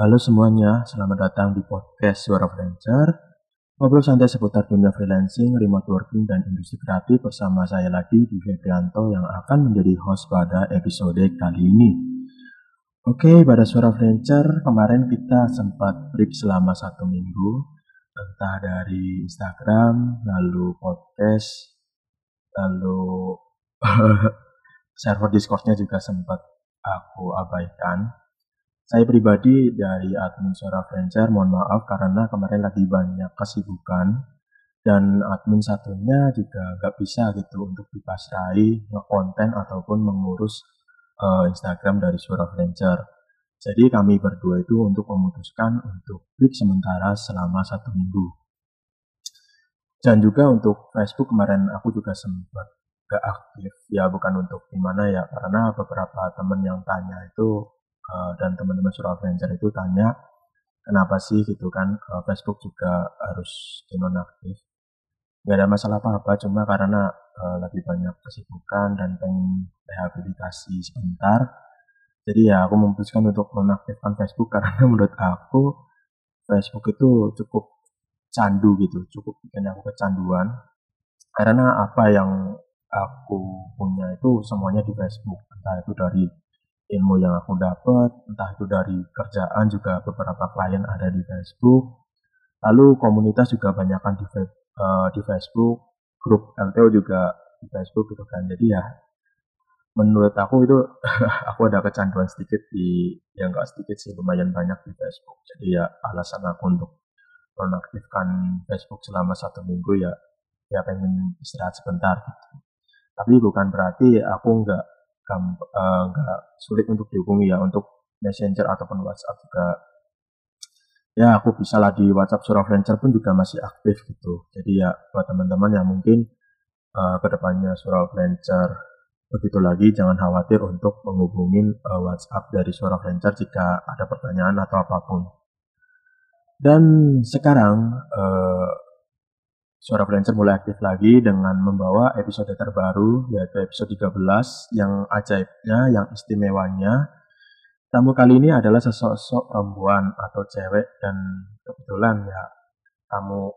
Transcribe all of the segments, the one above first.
Halo semuanya, selamat datang di podcast Suara Freelancer. Ngobrol santai seputar dunia freelancing, remote working, dan industri kreatif bersama saya lagi di Febrianto yang akan menjadi host pada episode kali ini. Oke, pada Suara Freelancer kemarin kita sempat break selama satu minggu, entah dari Instagram, lalu podcast, lalu server Discordnya juga sempat aku abaikan. Saya pribadi dari admin Suara Freelancer, mohon maaf karena kemarin lagi banyak kesibukan dan admin satunya juga nggak bisa gitu untuk dipasrai ngekonten ataupun mengurus uh, Instagram dari Suara Freelancer. Jadi kami berdua itu untuk memutuskan untuk break sementara selama satu minggu. Dan juga untuk Facebook kemarin aku juga sempat gak aktif ya bukan untuk gimana ya karena beberapa temen yang tanya itu uh, dan teman-teman Surabaya itu tanya kenapa sih? gitu kan. Uh, Facebook juga harus dinonaktif nggak ada masalah apa-apa cuma karena uh, lebih banyak kesibukan dan pengen rehabilitasi sebentar jadi ya aku memutuskan untuk menonaktifkan Facebook karena menurut aku Facebook itu cukup candu gitu cukup bikin aku kecanduan. Karena apa yang aku punya itu semuanya di Facebook entah itu dari ilmu yang aku dapat entah itu dari kerjaan juga beberapa klien ada di Facebook. Lalu komunitas juga banyakkan di uh, di Facebook grup LTO juga di Facebook gitu kan. Jadi ya menurut aku itu aku ada kecanduan sedikit di yang enggak sedikit sih lumayan banyak di Facebook. Jadi ya alasan aku untuk menonaktifkan Facebook selama satu minggu ya ya pengen istirahat sebentar gitu. Tapi bukan berarti aku nggak uh, nggak sulit untuk dihubungi ya untuk messenger ataupun WhatsApp juga. Ya aku bisa lah di WhatsApp surah pun juga masih aktif gitu. Jadi ya buat teman-teman yang mungkin uh, ke depannya surah begitu lagi jangan khawatir untuk menghubungin uh, WhatsApp dari surah jika ada pertanyaan atau apa pun. Dan sekarang uh, Suara Freelancer mulai aktif lagi dengan membawa episode terbaru yaitu episode 13 yang ajaibnya, yang istimewanya. Tamu kali ini adalah sesosok perempuan atau cewek dan kebetulan ya tamu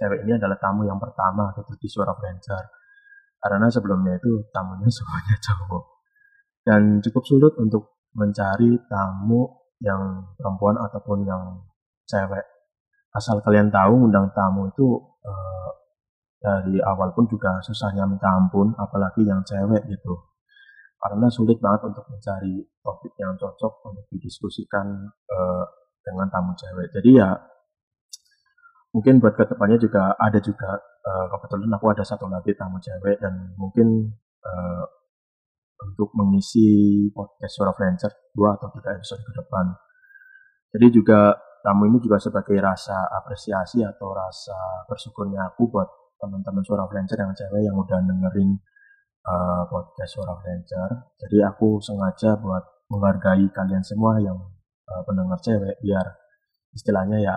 cewek ini adalah tamu yang pertama gitu di Suara Freelancer. Karena sebelumnya itu tamunya semuanya cowok. Dan cukup sulit untuk mencari tamu yang perempuan ataupun yang cewek asal kalian tahu undang tamu itu uh, dari awal pun juga susahnya minta ampun apalagi yang cewek gitu. Karena sulit banget untuk mencari topik yang cocok untuk didiskusikan uh, dengan tamu cewek. Jadi ya mungkin buat ke depannya juga ada juga uh, kebetulan aku ada satu lagi tamu cewek dan mungkin uh, untuk mengisi podcast suara freelancer dua atau tiga episode ke depan. Jadi juga tamu ini juga sebagai rasa apresiasi atau rasa bersyukurnya aku buat teman-teman suara freelancer yang cewek yang udah dengerin uh, podcast suara freelancer. Jadi aku sengaja buat menghargai kalian semua yang uh, pendengar cewek biar istilahnya ya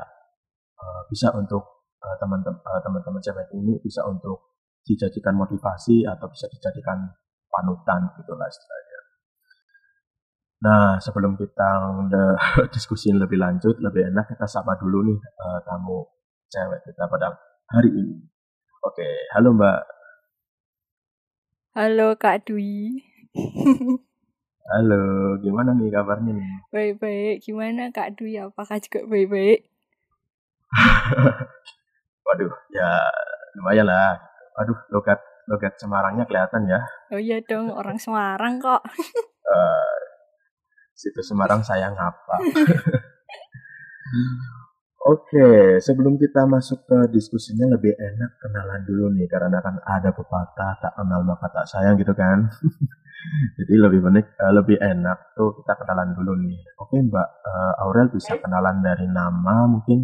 uh, bisa untuk teman-teman uh, cewek ini bisa untuk dijadikan motivasi atau bisa dijadikan panutan gitulah istilahnya. Nah, sebelum kita diskusi lebih lanjut, lebih enak kita sapa dulu nih uh, tamu cewek kita pada hari ini. Oke, halo Mbak. Halo Kak Dwi. halo, gimana nih kabarnya nih? Baik-baik, gimana Kak Dwi? Apakah juga baik-baik? Waduh, ya lumayan lah. Aduh, logat logat Semarangnya kelihatan ya. Oh iya dong, orang Semarang kok. uh, situ Semarang sayang apa. Oke, sebelum kita masuk ke diskusinya lebih enak kenalan dulu nih karena kan ada pepatah tak kenal maka tak sayang gitu kan. Jadi lebih menik, eh, lebih enak tuh kita kenalan dulu nih. Oke Mbak uh, Aurel bisa kenalan dari nama mungkin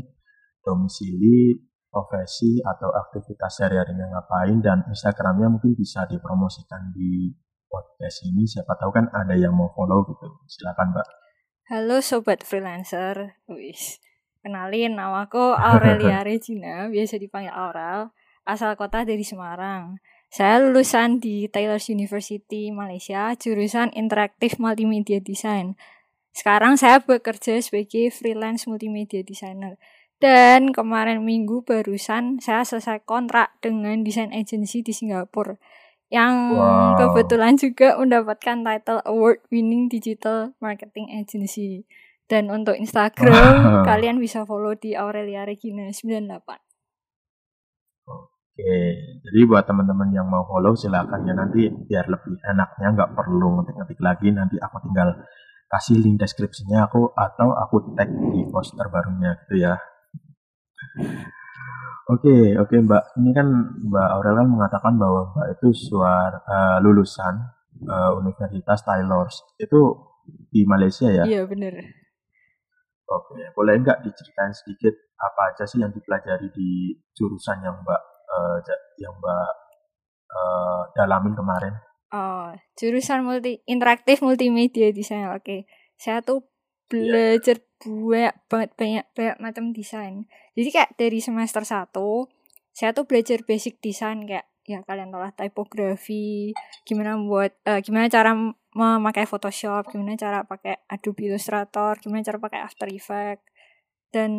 domisili, profesi atau aktivitas sehari-harinya ngapain dan Instagramnya mungkin bisa dipromosikan di podcast ini siapa tahu kan ada yang mau follow gitu. Silakan, Mbak. Halo sobat freelancer. Wis. Kenalin namaku Aurelia Regina, biasa dipanggil Aurel, asal kota dari Semarang. Saya lulusan di Taylor's University Malaysia, jurusan Interaktif Multimedia Design. Sekarang saya bekerja sebagai freelance multimedia designer. Dan kemarin minggu barusan saya selesai kontrak dengan desain agency di Singapura yang wow. kebetulan juga mendapatkan title award winning digital marketing agency. Dan untuk Instagram wow. kalian bisa follow di Aurelia Regina 98. Oke, jadi buat teman-teman yang mau follow silakan ya nanti biar lebih enaknya nggak perlu ngetik-ngetik lagi nanti aku tinggal kasih link deskripsinya aku atau aku tag di post terbarunya gitu ya. Oke, oke Mbak. Ini kan Mbak Aurel kan mengatakan bahwa Mbak itu suar uh, lulusan uh, Universitas Taylor's. Itu di Malaysia ya? Iya, benar. Oke, boleh nggak diceritain sedikit apa aja sih yang dipelajari di jurusan yang Mbak uh, yang Mbak uh, dalamin kemarin? Oh, jurusan multi interaktif multimedia desain. Oke, okay. saya tuh belajar banyak banget banyak banyak macam desain. Jadi kayak dari semester 1 saya tuh belajar basic desain kayak ya kalian tahu lah tipografi, gimana buat uh, gimana cara memakai Photoshop, gimana cara pakai Adobe Illustrator, gimana cara pakai After Effects dan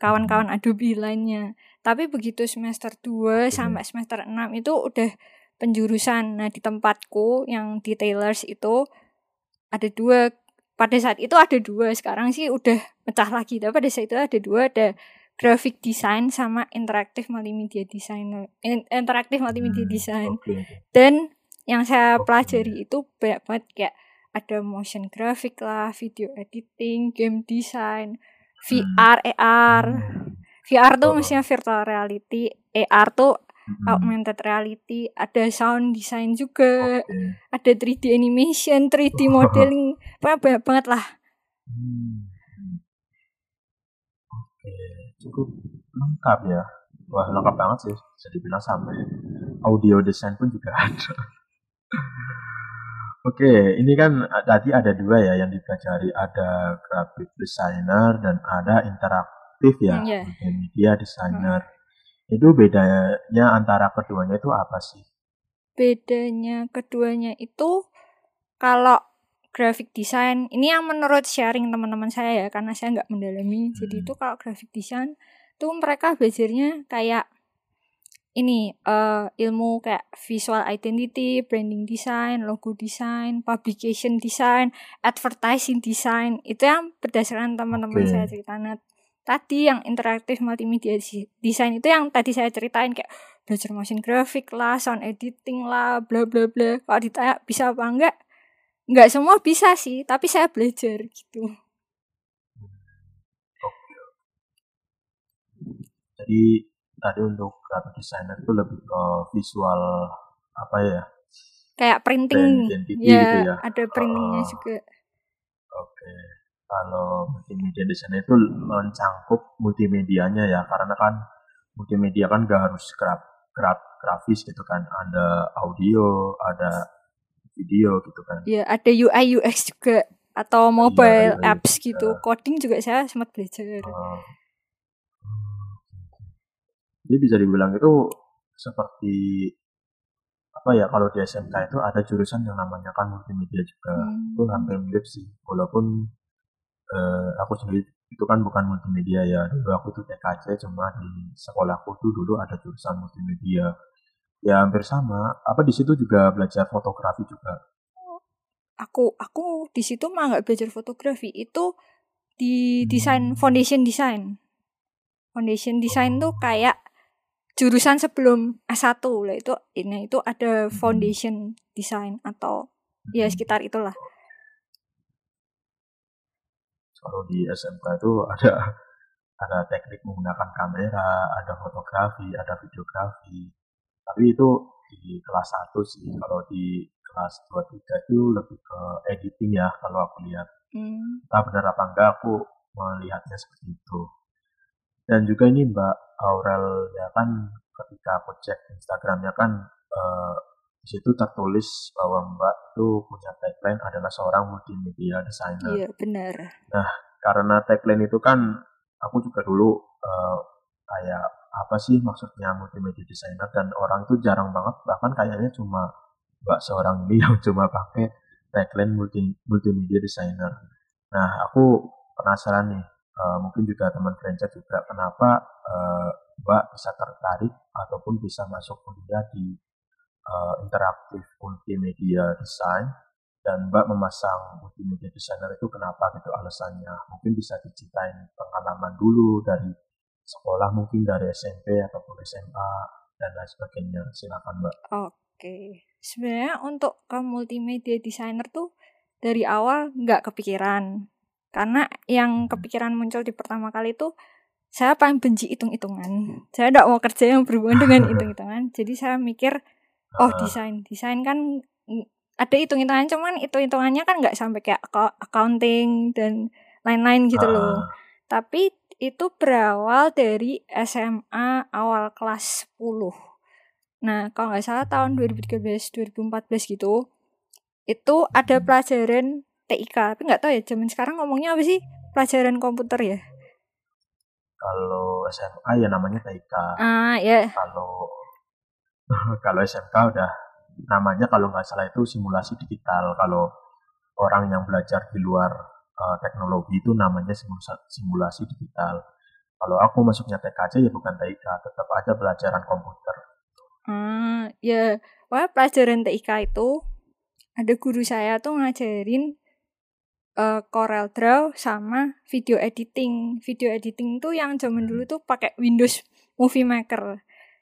kawan-kawan Adobe lainnya. Tapi begitu semester 2 sampai semester 6 itu udah penjurusan. Nah, di tempatku yang di Taylors itu ada dua pada saat itu ada dua sekarang sih udah pecah lagi tapi pada saat itu ada dua ada graphic design sama interaktif multimedia design interaktif multimedia hmm, design okay. dan yang saya pelajari itu banyak banget kayak ada motion graphic lah video editing game design VR hmm. AR VR tuh oh. maksudnya virtual reality AR tuh hmm. augmented reality, ada sound design juga, okay. ada 3D animation, 3D modeling, banyak banget lah. Hmm. Oke, cukup lengkap ya. Wah lengkap banget sih, bisa dibilang sampai audio design pun juga ada. Oke, ini kan tadi ada dua ya yang dipelajari, ada graphic designer dan ada interaktif ya, yeah. media designer. Hmm. Itu bedanya antara keduanya itu apa sih? Bedanya keduanya itu kalau graphic design ini yang menurut sharing teman-teman saya ya karena saya nggak mendalami. Hmm. Jadi itu kalau graphic design tuh mereka belajarnya kayak ini uh, ilmu kayak visual identity, branding design, logo design, publication design, advertising design itu yang berdasarkan teman-teman okay. saya ceritakan tadi yang interaktif multimedia design itu yang tadi saya ceritain kayak belajar motion graphic lah, sound editing lah, bla bla bla. Kalau ditanya bisa apa enggak? Enggak semua bisa sih, tapi saya belajar gitu. Jadi tadi untuk graphic designer itu lebih ke visual apa ya? Kayak printing, ya, gitu ya, ada printingnya uh, juga. Oke. Okay kalau multimedia di sana itu mencangkup multimedianya ya karena kan multimedia kan gak harus graf, graf grafis gitu kan. Ada audio ada video gitu kan. Ya ada UI UX juga atau iya, mobile ya, apps gitu. coding juga saya sempat belajar. Uh, jadi bisa dibilang itu seperti apa ya kalau di SMK itu ada jurusan yang namanya kan multimedia juga. Hmm. itu hampir mirip sih walaupun uh, aku sendiri itu kan bukan multimedia ya. Dulu aku tuh TKC cuma di sekolahku tuh dulu ada jurusan multimedia. Ya hampir sama. Apa di situ juga belajar fotografi juga? Aku aku di situ mah nggak belajar fotografi. Itu di desain hmm. foundation design. Foundation design tuh kayak jurusan sebelum S1 lah itu. Ini itu ada hmm. foundation design atau ya hmm. sekitar itulah kalau di SMK itu ada ada teknik menggunakan kamera, ada fotografi, ada videografi. Tapi itu di kelas 1 sih. Kalau di kelas 2 3 itu lebih ke editing ya kalau aku lihat. Hmm. Entah benar apa enggak aku melihatnya seperti itu. Dan juga ini Mbak Aurel ya kan ketika aku cek Instagramnya kan eh, di situ tertulis bahwa Mbak itu punya tagline adalah seorang multimedia designer. Iya, benar. Nah, karena tagline itu kan aku juga dulu uh, kayak apa sih maksudnya multimedia designer dan orang itu jarang banget bahkan kayaknya cuma Mbak seorang ini yang cuma pakai tagline multi multimedia designer. Nah, aku penasaran nih, uh, mungkin juga teman franchise juga kenapa uh, Mbak bisa tertarik ataupun bisa masuk kuliah di uh, interaktif multimedia design dan Mbak memasang multimedia designer itu kenapa gitu alasannya? Mungkin bisa diceritain pengalaman dulu dari sekolah mungkin dari SMP ataupun SMA dan lain sebagainya. Silakan Mbak. Oke. Sebenarnya untuk ke multimedia designer tuh dari awal nggak kepikiran. Karena yang kepikiran muncul di pertama kali itu saya paling benci hitung-hitungan. Saya tidak mau kerja yang berhubungan dengan hitung-hitungan. Jadi saya mikir, oh desain, desain kan ada hitung-hitungan, cuman hitung-hitungannya kan nggak sampai kayak accounting dan lain-lain gitu loh. Tapi itu berawal dari SMA awal kelas 10. Nah, kalau nggak salah tahun 2013, 2014 gitu, itu ada hmm. pelajaran TIK. Tapi nggak tahu ya, zaman sekarang ngomongnya apa sih? Pelajaran komputer ya? Kalau SMA ya namanya TIK. Ah, ya. Kalau kalau SMK udah namanya kalau nggak salah itu simulasi digital. Kalau orang yang belajar di luar uh, teknologi itu namanya simulasi digital. Kalau aku masuknya TKJ ya bukan TIK, tetap ada pelajaran komputer. Hmm, ya, wah pelajaran TIK itu ada guru saya tuh ngajarin uh, Corel Draw sama video editing. Video editing tuh yang zaman dulu tuh pakai Windows Movie Maker.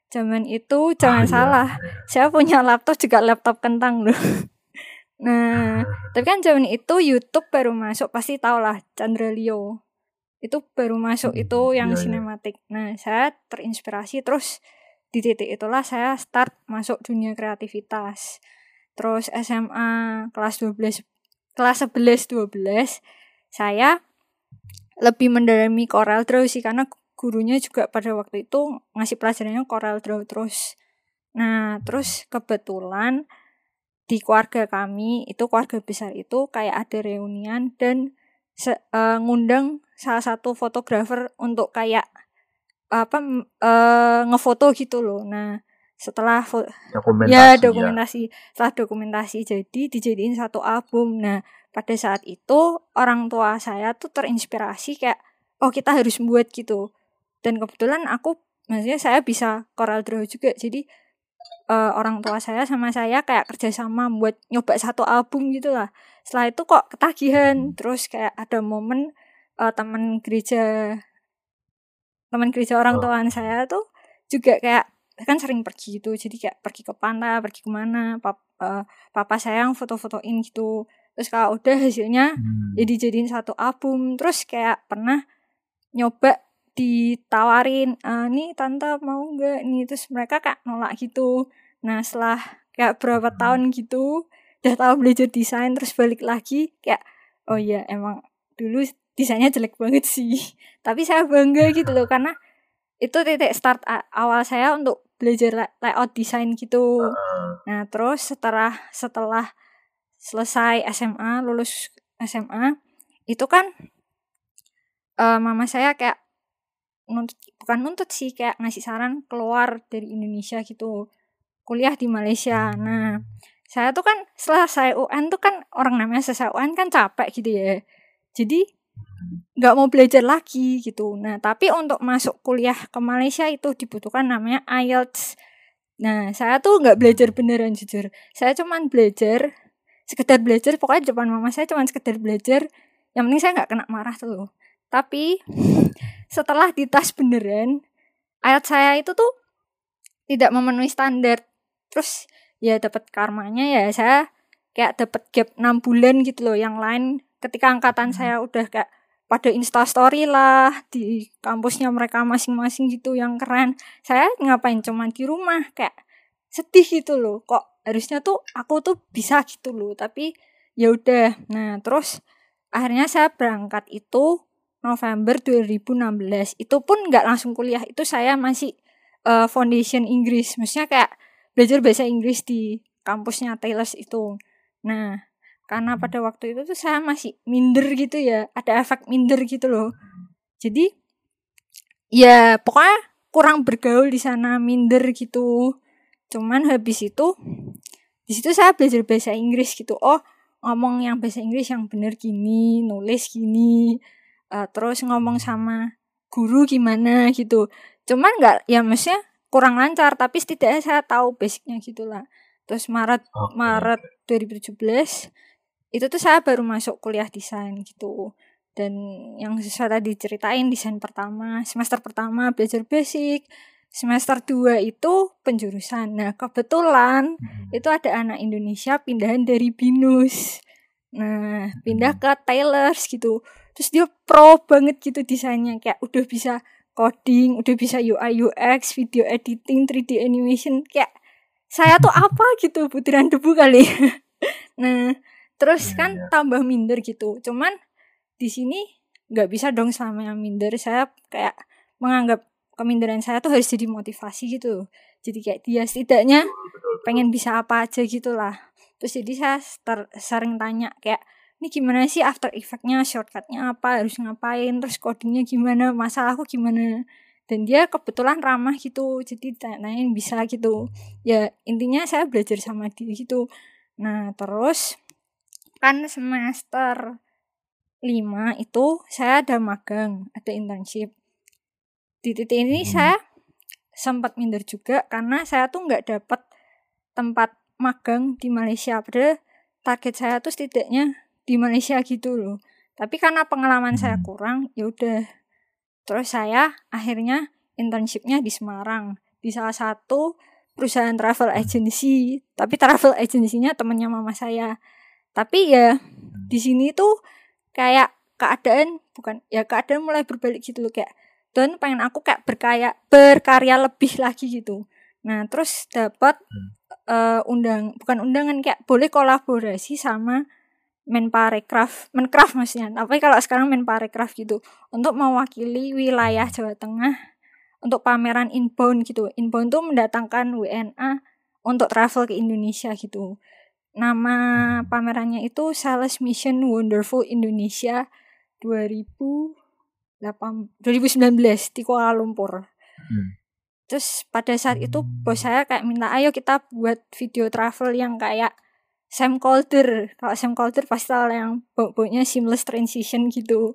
Zaman itu jangan oh, salah, saya punya laptop juga laptop kentang loh. nah, tapi kan zaman itu YouTube baru masuk, pasti tau lah Chandra Leo. Itu baru masuk hmm, itu yang iya, iya. sinematik. Nah, saya terinspirasi terus di titik itulah saya start masuk dunia kreativitas terus SMA kelas 12 kelas 11 12 saya lebih mendalami Corel Draw sih karena gurunya juga pada waktu itu ngasih pelajarannya Corel Draw terus. Nah, terus kebetulan di keluarga kami itu keluarga besar itu kayak ada reunian dan se, uh, ngundang salah satu fotografer untuk kayak apa uh, ngefoto gitu loh. Nah, setelah dokumentasi, ya dokumentasi ya. setelah dokumentasi jadi dijadiin satu album nah pada saat itu orang tua saya tuh terinspirasi kayak oh kita harus membuat gitu dan kebetulan aku maksudnya saya bisa Coral Draw juga. Jadi uh, orang tua saya sama saya kayak kerjasama buat nyoba satu album gitu lah. Setelah itu kok ketagihan. Terus kayak ada momen uh, teman gereja teman gereja orang oh. tua saya tuh juga kayak kan sering pergi gitu. Jadi kayak pergi ke pantai pergi ke mana pap, uh, papa sayang foto-fotoin gitu. Terus kalau udah hasilnya hmm. ya dijadiin satu album. Terus kayak pernah nyoba ditawarin e, nih tante mau nggak nih terus mereka kayak nolak gitu nah setelah kayak berapa hmm. tahun gitu udah tahu belajar desain terus balik lagi kayak oh iya emang dulu desainnya jelek banget sih tapi saya bangga gitu loh karena itu titik start awal saya untuk belajar layout desain gitu. Nah, terus setelah setelah selesai SMA, lulus SMA, itu kan uh, mama saya kayak nuntut bukan nuntut sih kayak ngasih saran keluar dari Indonesia gitu. Kuliah di Malaysia. Nah, saya tuh kan setelah saya UN tuh kan orang namanya selesai UN kan capek gitu ya. Jadi nggak mau belajar lagi gitu. Nah, tapi untuk masuk kuliah ke Malaysia itu dibutuhkan namanya IELTS. Nah, saya tuh nggak belajar beneran jujur. Saya cuman belajar, sekedar belajar, pokoknya depan mama saya cuman sekedar belajar. Yang penting saya nggak kena marah tuh. Tapi setelah ditas beneran, IELTS saya itu tuh tidak memenuhi standar. Terus ya dapat karmanya ya. Saya kayak dapat gap 6 bulan gitu loh. Yang lain ketika angkatan saya udah kayak pada instastory lah di kampusnya mereka masing-masing gitu yang keren. Saya ngapain? Cuman di rumah. Kayak sedih gitu loh. Kok harusnya tuh aku tuh bisa gitu loh. Tapi ya udah. Nah terus akhirnya saya berangkat itu November 2016 itu pun nggak langsung kuliah. Itu saya masih uh, foundation Inggris. Maksudnya kayak belajar bahasa Inggris di kampusnya Taylor's itu. Nah karena pada waktu itu tuh saya masih minder gitu ya. Ada efek minder gitu loh. Jadi ya pokoknya kurang bergaul di sana minder gitu. Cuman habis itu di situ saya belajar bahasa Inggris gitu. Oh ngomong yang bahasa Inggris yang bener gini nulis gini uh, terus ngomong sama guru gimana gitu cuman nggak ya maksudnya kurang lancar tapi setidaknya saya tahu basicnya gitulah terus Maret okay. Maret 2017 itu tuh saya baru masuk kuliah desain gitu dan yang saya tadi ceritain desain pertama semester pertama belajar basic semester 2 itu penjurusan. Nah, kebetulan hmm. itu ada anak Indonesia pindahan dari Binus. Nah, pindah hmm. ke Taylors gitu. Terus dia pro banget gitu desainnya kayak udah bisa coding, udah bisa UI UX, video editing, 3D animation kayak saya tuh apa gitu, butiran debu kali. nah, terus iya, kan iya. tambah minder gitu. Cuman di sini nggak bisa dong sama yang minder. Saya kayak menganggap keminderan saya tuh harus jadi motivasi gitu jadi kayak dia setidaknya pengen bisa apa aja gitulah terus jadi saya ter sering tanya kayak ini gimana sih? After effectnya shortcutnya apa? Harus ngapain? Terus codingnya gimana? Masalahku gimana? Dan dia kebetulan ramah gitu. Jadi tanyain bisa gitu. Ya intinya saya belajar sama dia gitu. Nah terus kan semester 5 itu saya ada magang ada internship. Di titik ini hmm. saya sempat minder juga karena saya tuh nggak dapat tempat magang di Malaysia. Padahal target saya tuh setidaknya di Malaysia gitu loh. Tapi karena pengalaman hmm. saya kurang ya udah. Terus saya akhirnya internshipnya di Semarang di salah satu perusahaan travel agency. Tapi travel agensinya temennya mama saya. Tapi ya di sini tuh kayak keadaan bukan ya keadaan mulai berbalik gitu loh. Kayak dan pengen aku kayak berkaya berkarya lebih lagi gitu. Nah terus dapat uh, undang bukan undangan kayak boleh kolaborasi sama Menparekraf, Menkraf maksudnya. Tapi kalau sekarang Menparekraf gitu untuk mewakili wilayah Jawa Tengah untuk pameran inbound gitu. Inbound tuh mendatangkan WNA untuk travel ke Indonesia gitu. Nama pamerannya itu Sales Mission Wonderful Indonesia 2000 2019 di Kuala Lumpur. Hmm. Terus pada saat itu bos saya kayak minta ayo kita buat video travel yang kayak Sam Calder. Kalau Sam Calder pasti yang baunya seamless transition gitu.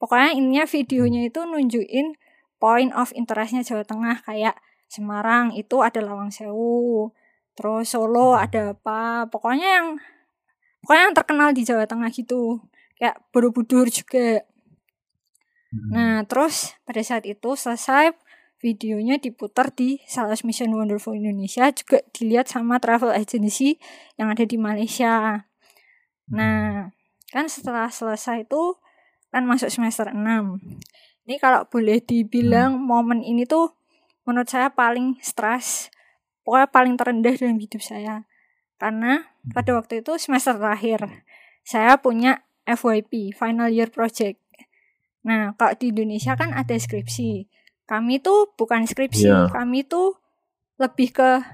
Pokoknya ininya videonya itu nunjukin point of interestnya Jawa Tengah kayak Semarang itu ada Lawang Sewu, terus Solo ada apa, pokoknya yang pokoknya yang terkenal di Jawa Tengah gitu. Kayak Borobudur juga Hmm. Nah, terus pada saat itu selesai videonya diputar di Sales Mission Wonderful Indonesia juga dilihat sama travel agency yang ada di Malaysia. Nah, kan setelah selesai itu kan masuk semester 6. Ini kalau boleh dibilang hmm. momen ini tuh menurut saya paling stres, pokoknya paling terendah dalam hidup saya. Karena pada waktu itu semester terakhir, saya punya FYP, Final Year Project. Nah, kalau di Indonesia kan ada skripsi. Kami tuh bukan skripsi, yeah. kami tuh lebih ke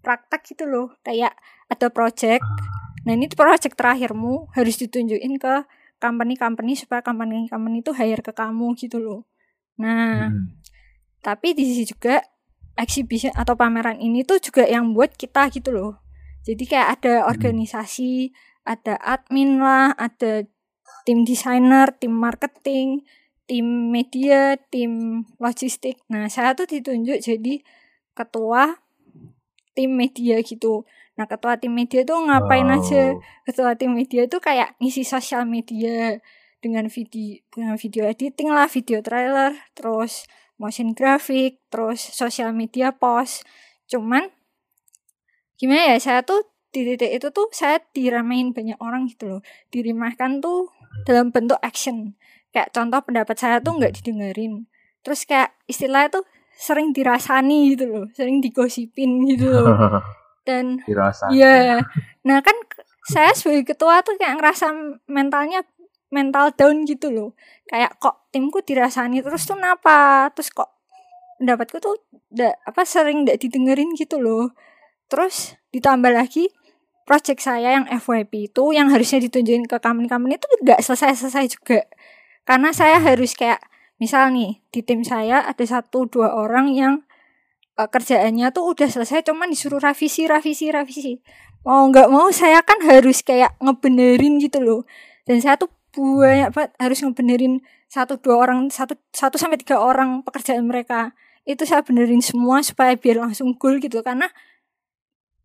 praktek gitu loh. Kayak ada project. Nah, ini project terakhirmu harus ditunjukin ke company-company supaya company-company itu hire ke kamu gitu loh. Nah, hmm. tapi di sisi juga exhibition atau pameran ini tuh juga yang buat kita gitu loh. Jadi kayak ada hmm. organisasi, ada admin lah, ada tim desainer, tim marketing, tim media, tim logistik. Nah, saya tuh ditunjuk jadi ketua tim media gitu. Nah, ketua tim media tuh ngapain wow. aja? Ketua tim media tuh kayak ngisi sosial media dengan video dengan video editing lah, video trailer, terus motion graphic, terus sosial media post. Cuman gimana ya, saya tuh di titik itu tuh saya diramein banyak orang gitu loh. Dirimahkan tuh dalam bentuk action kayak contoh pendapat saya tuh nggak didengerin. Terus kayak istilah itu sering dirasani gitu loh sering digosipin gitu loh. Dan dirasani. ya nah kan saya sebagai ketua tuh kayak ngerasa mentalnya mental down gitu loh. Kayak kok timku dirasani terus tuh kenapa? Terus kok pendapatku tuh da, apa sering nggak didengerin gitu loh. Terus ditambah lagi project saya yang FYP itu yang harusnya ditunjukin ke company-company itu nggak selesai-selesai juga. Karena saya harus kayak misal nih di tim saya ada satu dua orang yang uh, kerjaannya tuh udah selesai cuman disuruh revisi revisi revisi. Mau nggak mau saya kan harus kayak ngebenerin gitu loh. Dan saya tuh banyak banget harus ngebenerin satu dua orang satu satu sampai tiga orang pekerjaan mereka. Itu saya benerin semua supaya biar langsung goal gitu. Karena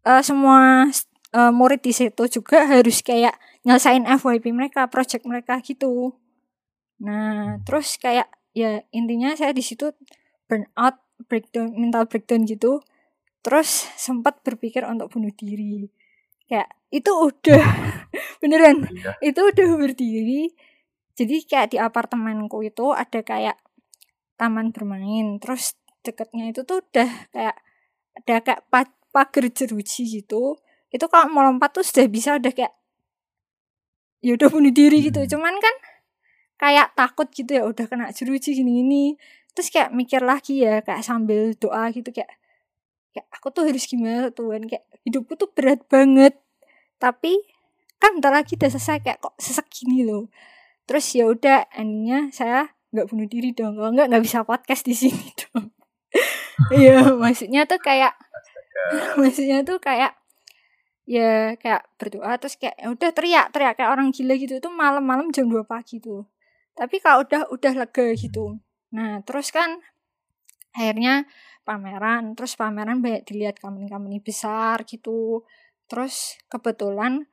uh, semua uh, murid di situ juga harus kayak nyelesain FYP mereka, project mereka gitu. Nah, terus kayak ya intinya saya di situ burn out, breakdown, mental breakdown gitu. Terus sempat berpikir untuk bunuh diri. Kayak itu udah beneran, iya. itu udah berdiri. Jadi kayak di apartemenku itu ada kayak taman bermain. Terus deketnya itu tuh udah kayak ada kayak pagar jeruji gitu itu kalau mau lompat tuh sudah bisa udah kayak ya udah bunuh diri gitu hmm. cuman kan kayak takut gitu ya udah kena jeruji gini gini terus kayak mikir lagi ya kayak sambil doa gitu kayak kayak aku tuh harus gimana Tuhan kayak hidupku tuh berat banget. Tapi kan bentar lagi udah selesai kayak kok sesek gini loh. Terus ya udah endingnya saya nggak bunuh diri dong. Kalau nggak nggak bisa podcast di sini dong. Iya maksudnya tuh kayak maksudnya tuh kayak ya kayak berdoa terus kayak ya udah teriak teriak kayak orang gila gitu. Itu malam-malam jam 2 pagi tuh tapi kalau udah udah lega gitu. Nah terus kan akhirnya pameran terus pameran banyak dilihat company-company besar gitu. Terus kebetulan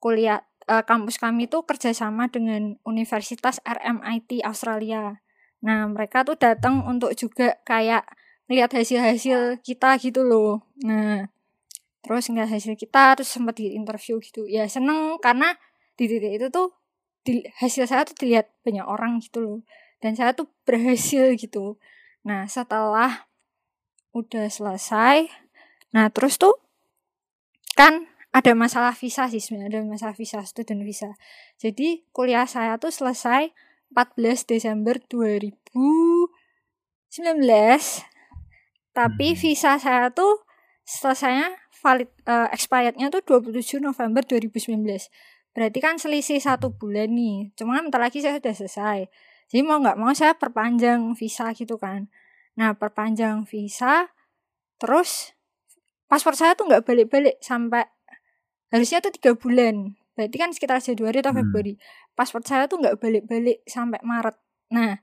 kuliah uh, kampus kami tuh kerjasama dengan Universitas RMIT Australia. Nah mereka tuh datang untuk juga kayak lihat hasil-hasil kita gitu loh. Nah terus nggak hasil kita terus sempat di interview gitu. Ya seneng karena di titik itu tuh di, hasil saya tuh dilihat banyak orang gitu loh dan saya tuh berhasil gitu nah setelah udah selesai nah terus tuh kan ada masalah visa sih sebenarnya ada masalah visa student visa jadi kuliah saya tuh selesai 14 Desember 2019 tapi hmm. visa saya tuh selesainya valid uh, expirednya tuh 27 November 2019. Berarti kan selisih satu bulan nih. Cuma bentar lagi saya sudah selesai. Jadi mau nggak mau saya perpanjang visa gitu kan. Nah perpanjang visa, terus paspor saya tuh nggak balik-balik sampai harusnya tuh tiga bulan. Berarti kan sekitar Januari atau hmm. Februari. Paspor saya tuh nggak balik-balik sampai Maret. Nah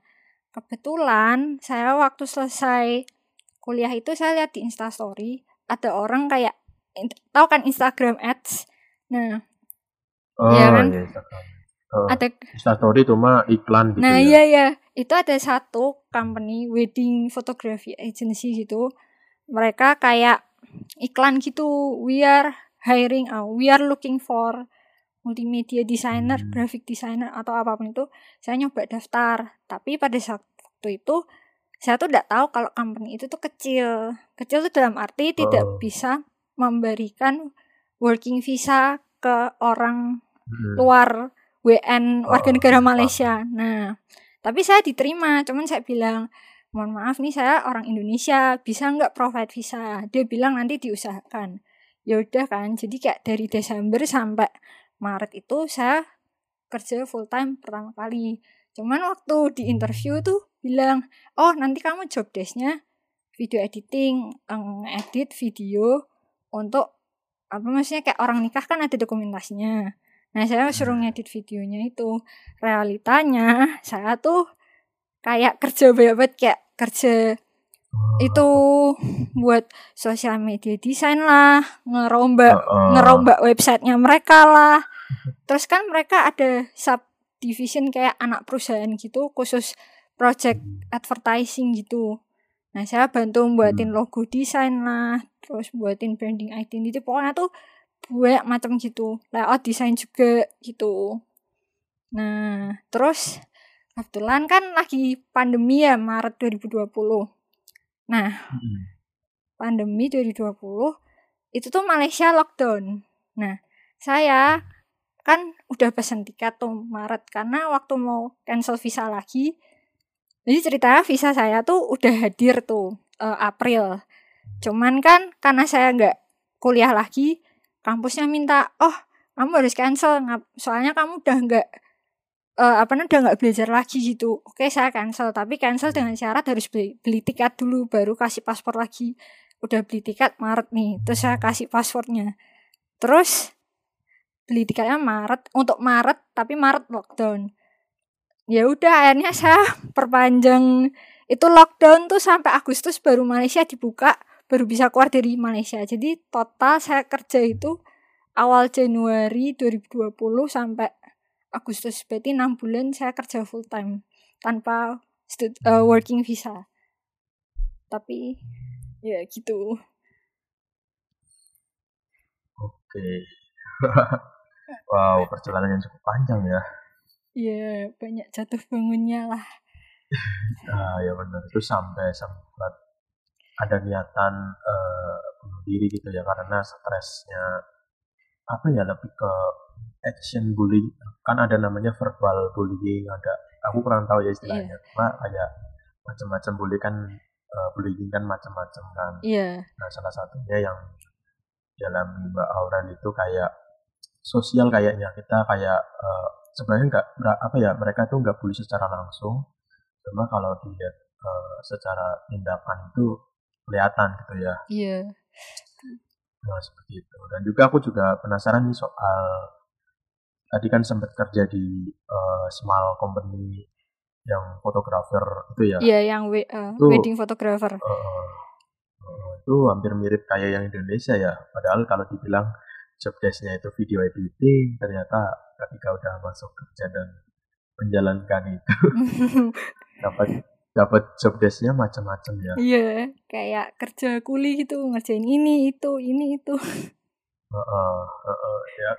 kebetulan saya waktu selesai kuliah itu saya lihat di Instastory ada orang kayak tahu kan Instagram Ads nah oh, ya kan? iya, Oh, ada Instastory itu mah iklan gitu nah ya. iya iya. Itu ada satu company wedding photography agency gitu. Mereka kayak iklan gitu. We are hiring uh, we are looking for multimedia designer hmm. graphic designer atau apa pun itu saya nyoba daftar. Tapi pada saat waktu itu saya tuh tidak tahu kalau company itu tuh kecil. Kecil tuh dalam arti oh. tidak bisa memberikan working visa ke orang hmm. luar WN warga negara oh, Malaysia. Nah, tapi saya diterima, cuman saya bilang, mohon maaf nih saya orang Indonesia, bisa nggak provide visa? Dia bilang nanti diusahakan. Ya udah kan, jadi kayak dari Desember sampai Maret itu saya kerja full time pertama kali. Cuman waktu di interview tuh bilang, oh nanti kamu job desknya video editing, edit video, untuk apa maksudnya kayak orang nikah kan ada dokumentasinya. Nah, saya suruh hmm. ngedit videonya itu. Realitanya saya tuh kayak kerja banget kayak kerja itu buat sosial media desain lah, ngerombak uh, ngerombak websitenya mereka lah. Terus kan mereka ada sub division kayak anak perusahaan gitu khusus project advertising gitu. Nah, saya bantu buatin hmm. logo desain lah, terus buatin branding identity. Pokoknya tuh banyak macam gitu. Layout desain juga gitu. Nah, terus kebetulan kan lagi pandemi ya Maret 2020. Nah, hmm. pandemi 2020 itu tuh Malaysia lockdown. Nah, saya kan udah pesen tiket tuh Maret karena waktu mau cancel visa lagi jadi cerita visa saya tuh udah hadir tuh uh, April. Cuman kan karena saya nggak kuliah lagi, kampusnya minta, oh kamu harus cancel, soalnya kamu udah nggak eh, apa namanya udah nggak belajar lagi gitu. Oke, saya cancel, tapi cancel dengan syarat harus beli, beli tiket dulu baru kasih paspor lagi. Udah beli tiket Maret nih, terus saya kasih paspornya. Terus beli tiketnya Maret untuk Maret, tapi Maret lockdown. Ya udah akhirnya saya perpanjang itu lockdown tuh sampai Agustus baru Malaysia dibuka, baru bisa keluar dari Malaysia. Jadi total saya kerja itu awal Januari 2020 sampai Agustus. Berarti enam bulan saya kerja full time tanpa uh, working visa. Tapi ya gitu. Oke. Wow perjalanan yang cukup panjang ya. Iya, banyak jatuh bangunnya lah. ah ya benar. Itu sampai sempat ada niatan uh, bunuh diri gitu ya karena stresnya apa ya lebih ke action bullying. Kan ada namanya verbal bullying ada aku kurang tahu ya istilahnya. Yeah. cuma kayak macam-macam bullying kan uh, bullying kan macam-macam kan. Yeah. nah salah satunya yang dalam Mbak Aurel itu kayak sosial kayaknya. Kita kayak uh, sebenarnya nggak apa ya mereka tuh nggak bully secara langsung. Cuma kalau dilihat uh, secara tindakan itu kelihatan gitu ya iya yeah. Nah, seperti itu. Dan juga aku juga penasaran nih soal tadi kan sempat kerja di uh, small company yang fotografer itu ya. Iya, yang we, uh, itu, wedding photographer. Uh, uh, itu hampir mirip kayak yang Indonesia ya. Padahal kalau dibilang job desk-nya itu video editing, ternyata ketika udah masuk kerja dan menjalankan itu dapat dapat job desknya macam-macam ya. Iya, kayak kerja kuli gitu, ngerjain ini itu, ini itu. Uh, uh, uh, uh, ya,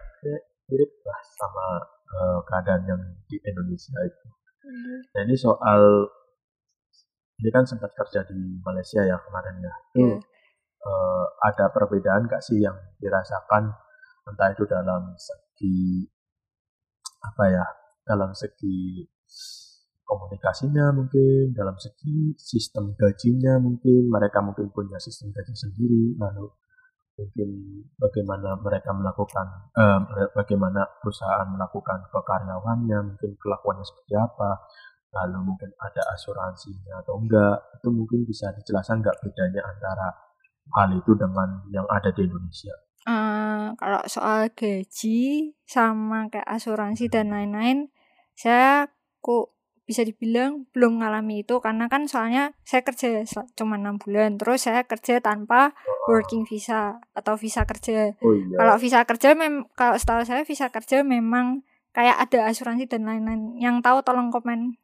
mirip lah sama uh, keadaan yang di Indonesia itu. Mm. Nah ini soal ini kan sempat kerja di Malaysia ya kemarin ya. Itu yeah. uh, ada perbedaan gak sih yang dirasakan entah itu dalam segi apa ya dalam segi komunikasinya mungkin dalam segi sistem gajinya mungkin mereka mungkin punya sistem gaji sendiri lalu mungkin bagaimana mereka melakukan eh, bagaimana perusahaan melakukan ke karyawannya mungkin kelakuannya seperti apa lalu mungkin ada asuransinya atau enggak itu mungkin bisa dijelaskan enggak bedanya antara hal itu dengan yang ada di Indonesia? Uh, kalau soal gaji sama kayak asuransi dan lain-lain saya kok bisa dibilang belum mengalami itu karena kan soalnya saya kerja cuma enam bulan terus saya kerja tanpa working visa atau visa kerja oh, iya. kalau visa kerja mem kalau setahu saya visa kerja memang kayak ada asuransi dan lain-lain yang tahu tolong komen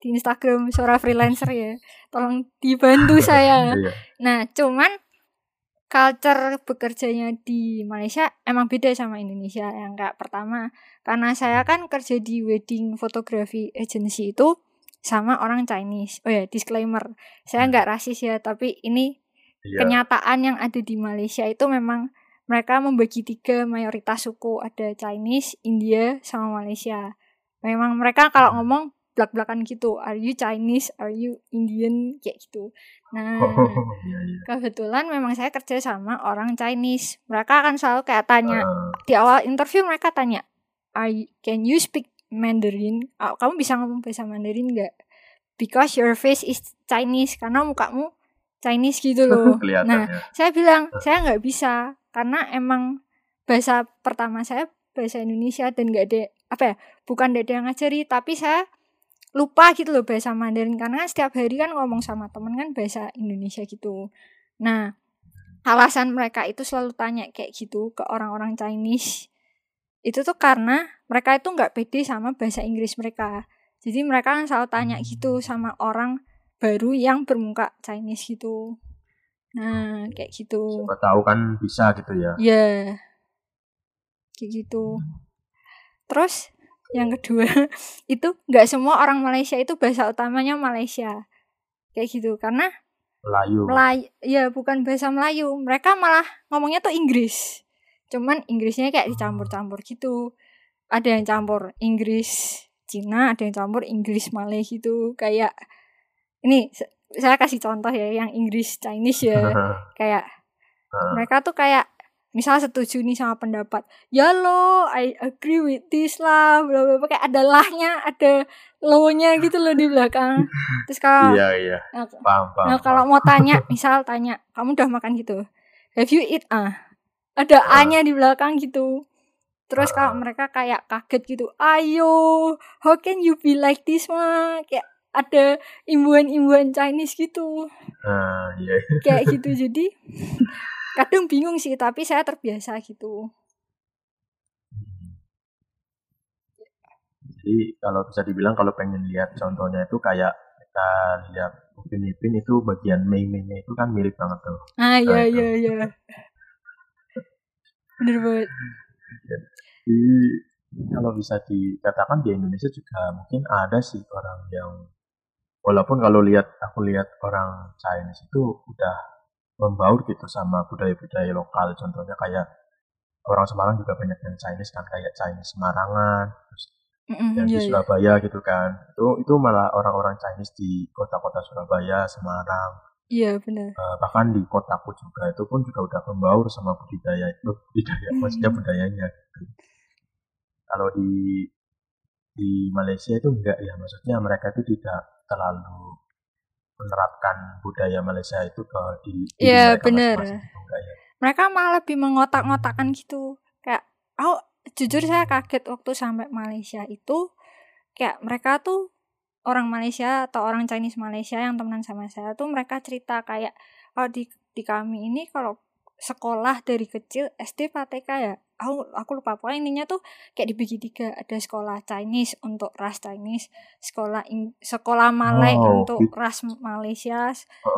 di Instagram suara freelancer ya tolong dibantu saya iya. nah cuman culture bekerjanya di Malaysia emang beda sama Indonesia yang kayak pertama. Karena saya kan kerja di wedding photography agency itu sama orang Chinese. Oh ya disclaimer. Saya nggak rasis ya tapi ini yeah. kenyataan yang ada di Malaysia itu memang mereka membagi tiga mayoritas suku. Ada Chinese India sama Malaysia. Memang mereka kalau ngomong belak-belakan gitu are you Chinese? Are you Indian? kayak gitu. Nah iya, iya. kebetulan memang saya kerja sama orang Chinese. Mereka akan selalu kayak tanya uh. di awal interview mereka tanya are you, can you speak Mandarin? Oh, kamu bisa ngomong bahasa Mandarin nggak? Because your face is Chinese karena mukamu Chinese gitu loh. Nah ya. saya bilang saya nggak bisa karena emang bahasa pertama saya bahasa Indonesia dan nggak ada apa ya bukan ada yang ngajari tapi saya lupa gitu loh bahasa Mandarin karena kan setiap hari kan ngomong sama temen kan bahasa Indonesia gitu. Nah, alasan mereka itu selalu tanya kayak gitu ke orang-orang Chinese itu tuh karena mereka itu nggak pede sama bahasa Inggris mereka. Jadi mereka kan selalu tanya gitu sama orang baru yang bermuka Chinese gitu. Nah, kayak gitu. Siapa tahu kan bisa gitu ya. Iya. Yeah. Kayak gitu. Terus yang kedua itu nggak semua orang Malaysia itu bahasa utamanya Malaysia. Kayak gitu karena Melayu. Melayu ya bukan bahasa Melayu. Mereka malah ngomongnya tuh Inggris. Cuman Inggrisnya kayak dicampur-campur gitu. Ada yang campur Inggris Cina ada yang campur Inggris Malay gitu. Kayak ini saya kasih contoh ya yang Inggris Chinese ya. Kayak mereka tuh kayak misal setuju nih sama pendapat ya lo I agree with this lah bla bla kayak ada lahnya ada lo-nya gitu loh di belakang terus kalau Iya, iya. nah, Paham, paham. nah, kalau mau tanya misal tanya kamu udah makan gitu have you eat ah ada Ah. a-nya di belakang gitu terus kalau Ah. mereka kayak kaget gitu ayo how can you be like this mah kayak ada imbuhan-imbuhan Chinese gitu Nah, iya. kayak gitu jadi kadang bingung sih tapi saya terbiasa gitu. Jadi kalau bisa dibilang kalau pengen lihat contohnya itu kayak kita lihat Upin Ipin itu bagian meme-nya itu kan mirip banget tuh. ah iya iya iya. Bener banget. Jadi kalau bisa dikatakan di Indonesia juga mungkin ada sih orang yang walaupun kalau lihat aku lihat orang Chinese itu udah membaur gitu sama budaya-budaya lokal contohnya kayak orang Semarang juga banyak yang Chinese kan kayak Chinese Semarangan terus Mm-mm, yang iya, di iya. Surabaya gitu kan itu itu malah orang-orang Chinese di kota-kota Surabaya Semarang iya bener eh, bahkan di kotaku juga itu pun juga udah membaur sama budaya itu budaya maksudnya Hmm. budayanya gitu. kalau di di Malaysia itu enggak ya maksudnya mereka itu tidak terlalu menerapkan budaya Malaysia itu ke di Iya, bener. enggak ya mereka malah lebih mengotak-ngotakan gitu kayak oh jujur saya kaget waktu sampai Malaysia itu kayak mereka tuh orang Malaysia atau orang Chinese Malaysia yang temenan sama saya tuh mereka cerita kayak oh di di kami ini kalau sekolah dari kecil SD PTK ya? Aku aku lupa. Pokoknya intinya tuh kayak dibagi tiga. Ada sekolah Chinese untuk ras Chinese sekolah Ing- sekolah Malay Oh, untuk gitu. ras Malaysia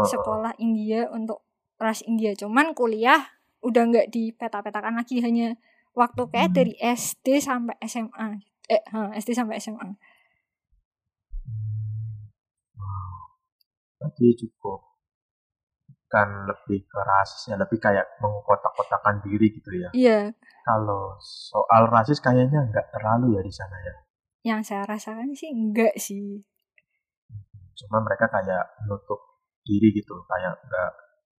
sekolah India untuk ras India. Cuman kuliah udah nggak dipeta-petakan lagi. Hanya waktu kayak Hmm. dari SD sampai SMA eh ha, SD sampai SMA berarti cukup kan lebih ke rasisnya lebih kayak mengkotak-kotakan diri gitu ya. Iya. Kalau soal rasis kayaknya nggak terlalu ya di sana ya. Yang saya rasakan sih enggak sih. Cuma mereka kayak menutup diri gitu kayak nggak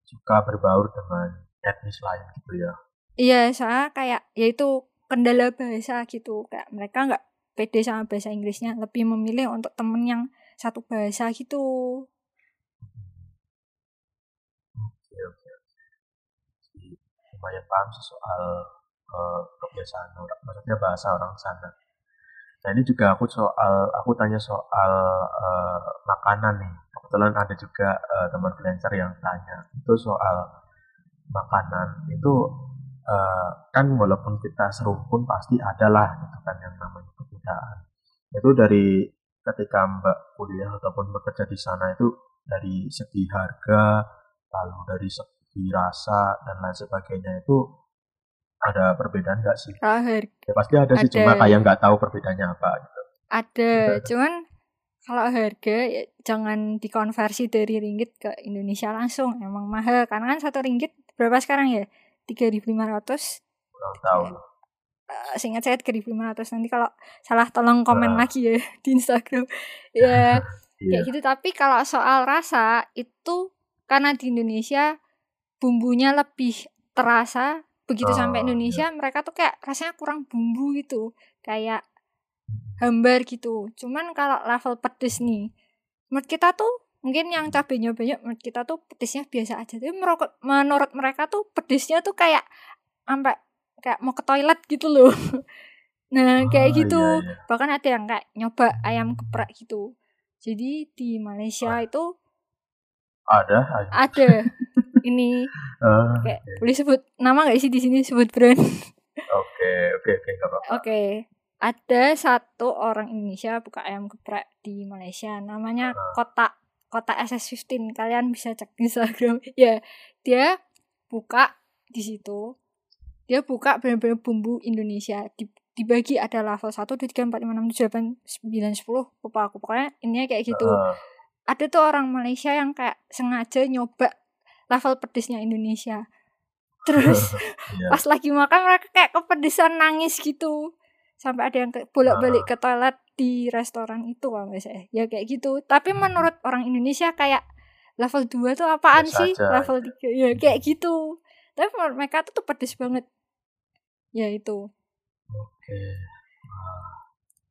suka berbaur dengan etnis lain gitu ya. Iya soalnya kayak yaitu kendala bahasa gitu. Kayak mereka nggak pede sama bahasa Inggrisnya lebih memilih untuk temen yang satu bahasa gitu Lumayan paham soal eh, kebiasaan orang maksudnya bahasa orang sana. Nah ini juga aku soal aku tanya soal eh, makanan nih. Kebetulan ada juga eh, teman freelancer yang tanya itu soal makanan? Itu eh, kan walaupun kita serumpun pasti adalah gitu kan yang namanya perbedaan. Itu dari ketika mbak kuliah ataupun bekerja di sana itu dari segi harga lalu dari segi rasa dan lain sebagainya itu ada perbedaan nggak sih? Harga ya pasti ada, sih cuma Ada. kayak nggak tahu perbedaannya apa gitu. Ada cuman kalau harga ya jangan dikonversi dari ringgit ke Indonesia langsung emang mahal. Karena kan satu ringgit berapa sekarang ya? 3.500 kurang tahu Eh, seingat saya 3.500 nanti kalau salah tolong komen Nah. lagi ya di Instagram. Ya iya. kayak gitu. Tapi kalau soal rasa itu karena di Indonesia bumbunya lebih terasa begitu Oh, sampai Indonesia mereka tuh kayak rasanya kurang bumbu gitu kayak hambar gitu. Cuman kalau level pedes nih menurut kita tuh mungkin yang cabenya banyak menurut kita tuh pedesnya biasa aja. Tapi menurut mereka tuh pedesnya tuh kayak sampai kayak mau ke toilet gitu loh. Nah kayak Ah, gitu. iya, iya. bahkan ada yang kayak nyoba ayam geprek gitu. Jadi di Malaysia itu ada ada. Ada ini Ah, kayak boleh sebut nama nggak sih di sini sebut brand oke oke oke nggak apa-apa Oke, ada satu orang Indonesia buka ayam geprek di Malaysia, namanya Kota Kota SS15. Kalian bisa cek di Instagram. ya, dia buka di situ. Dia buka benar-benar bumbu Indonesia. Di- dibagi ada level 1, 2, 3, 4, 5, 6, 7, 8, 9, 10. Lupa aku. Pokoknya intinya kayak gitu. Ah, Ada tuh orang Malaysia yang kayak sengaja nyoba level pedesnya Indonesia. Terus iya. pas lagi makan mereka kayak kepedesan nangis gitu sampai ada yang bolak-balik ke toilet di restoran itu kalau nggak salah ya kayak gitu tapi menurut orang Indonesia kayak level 2 tuh apaan Biasa sih aja, level 3 ya kayak gitu tapi menurut mereka tuh, tuh pedes banget ya itu Oke. Wah.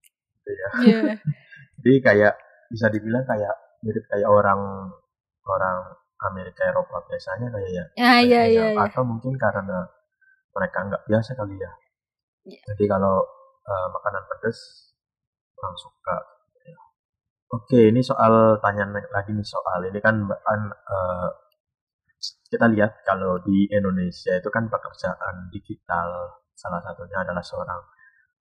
Gitu ya. Iya. Jadi kayak bisa dibilang kayak mirip kayak orang orang Amerika Eropa biasanya kayak ya. ya iya iya iya Atau mungkin karena mereka nggak biasa kali ya. Iya. Jadi kalau eh, makanan pedas kurang suka. gitu ya. Oke, ini soal tanya lagi nih soal ini kan eh, kita lihat kalau di Indonesia itu kan pekerjaan digital salah satunya adalah seorang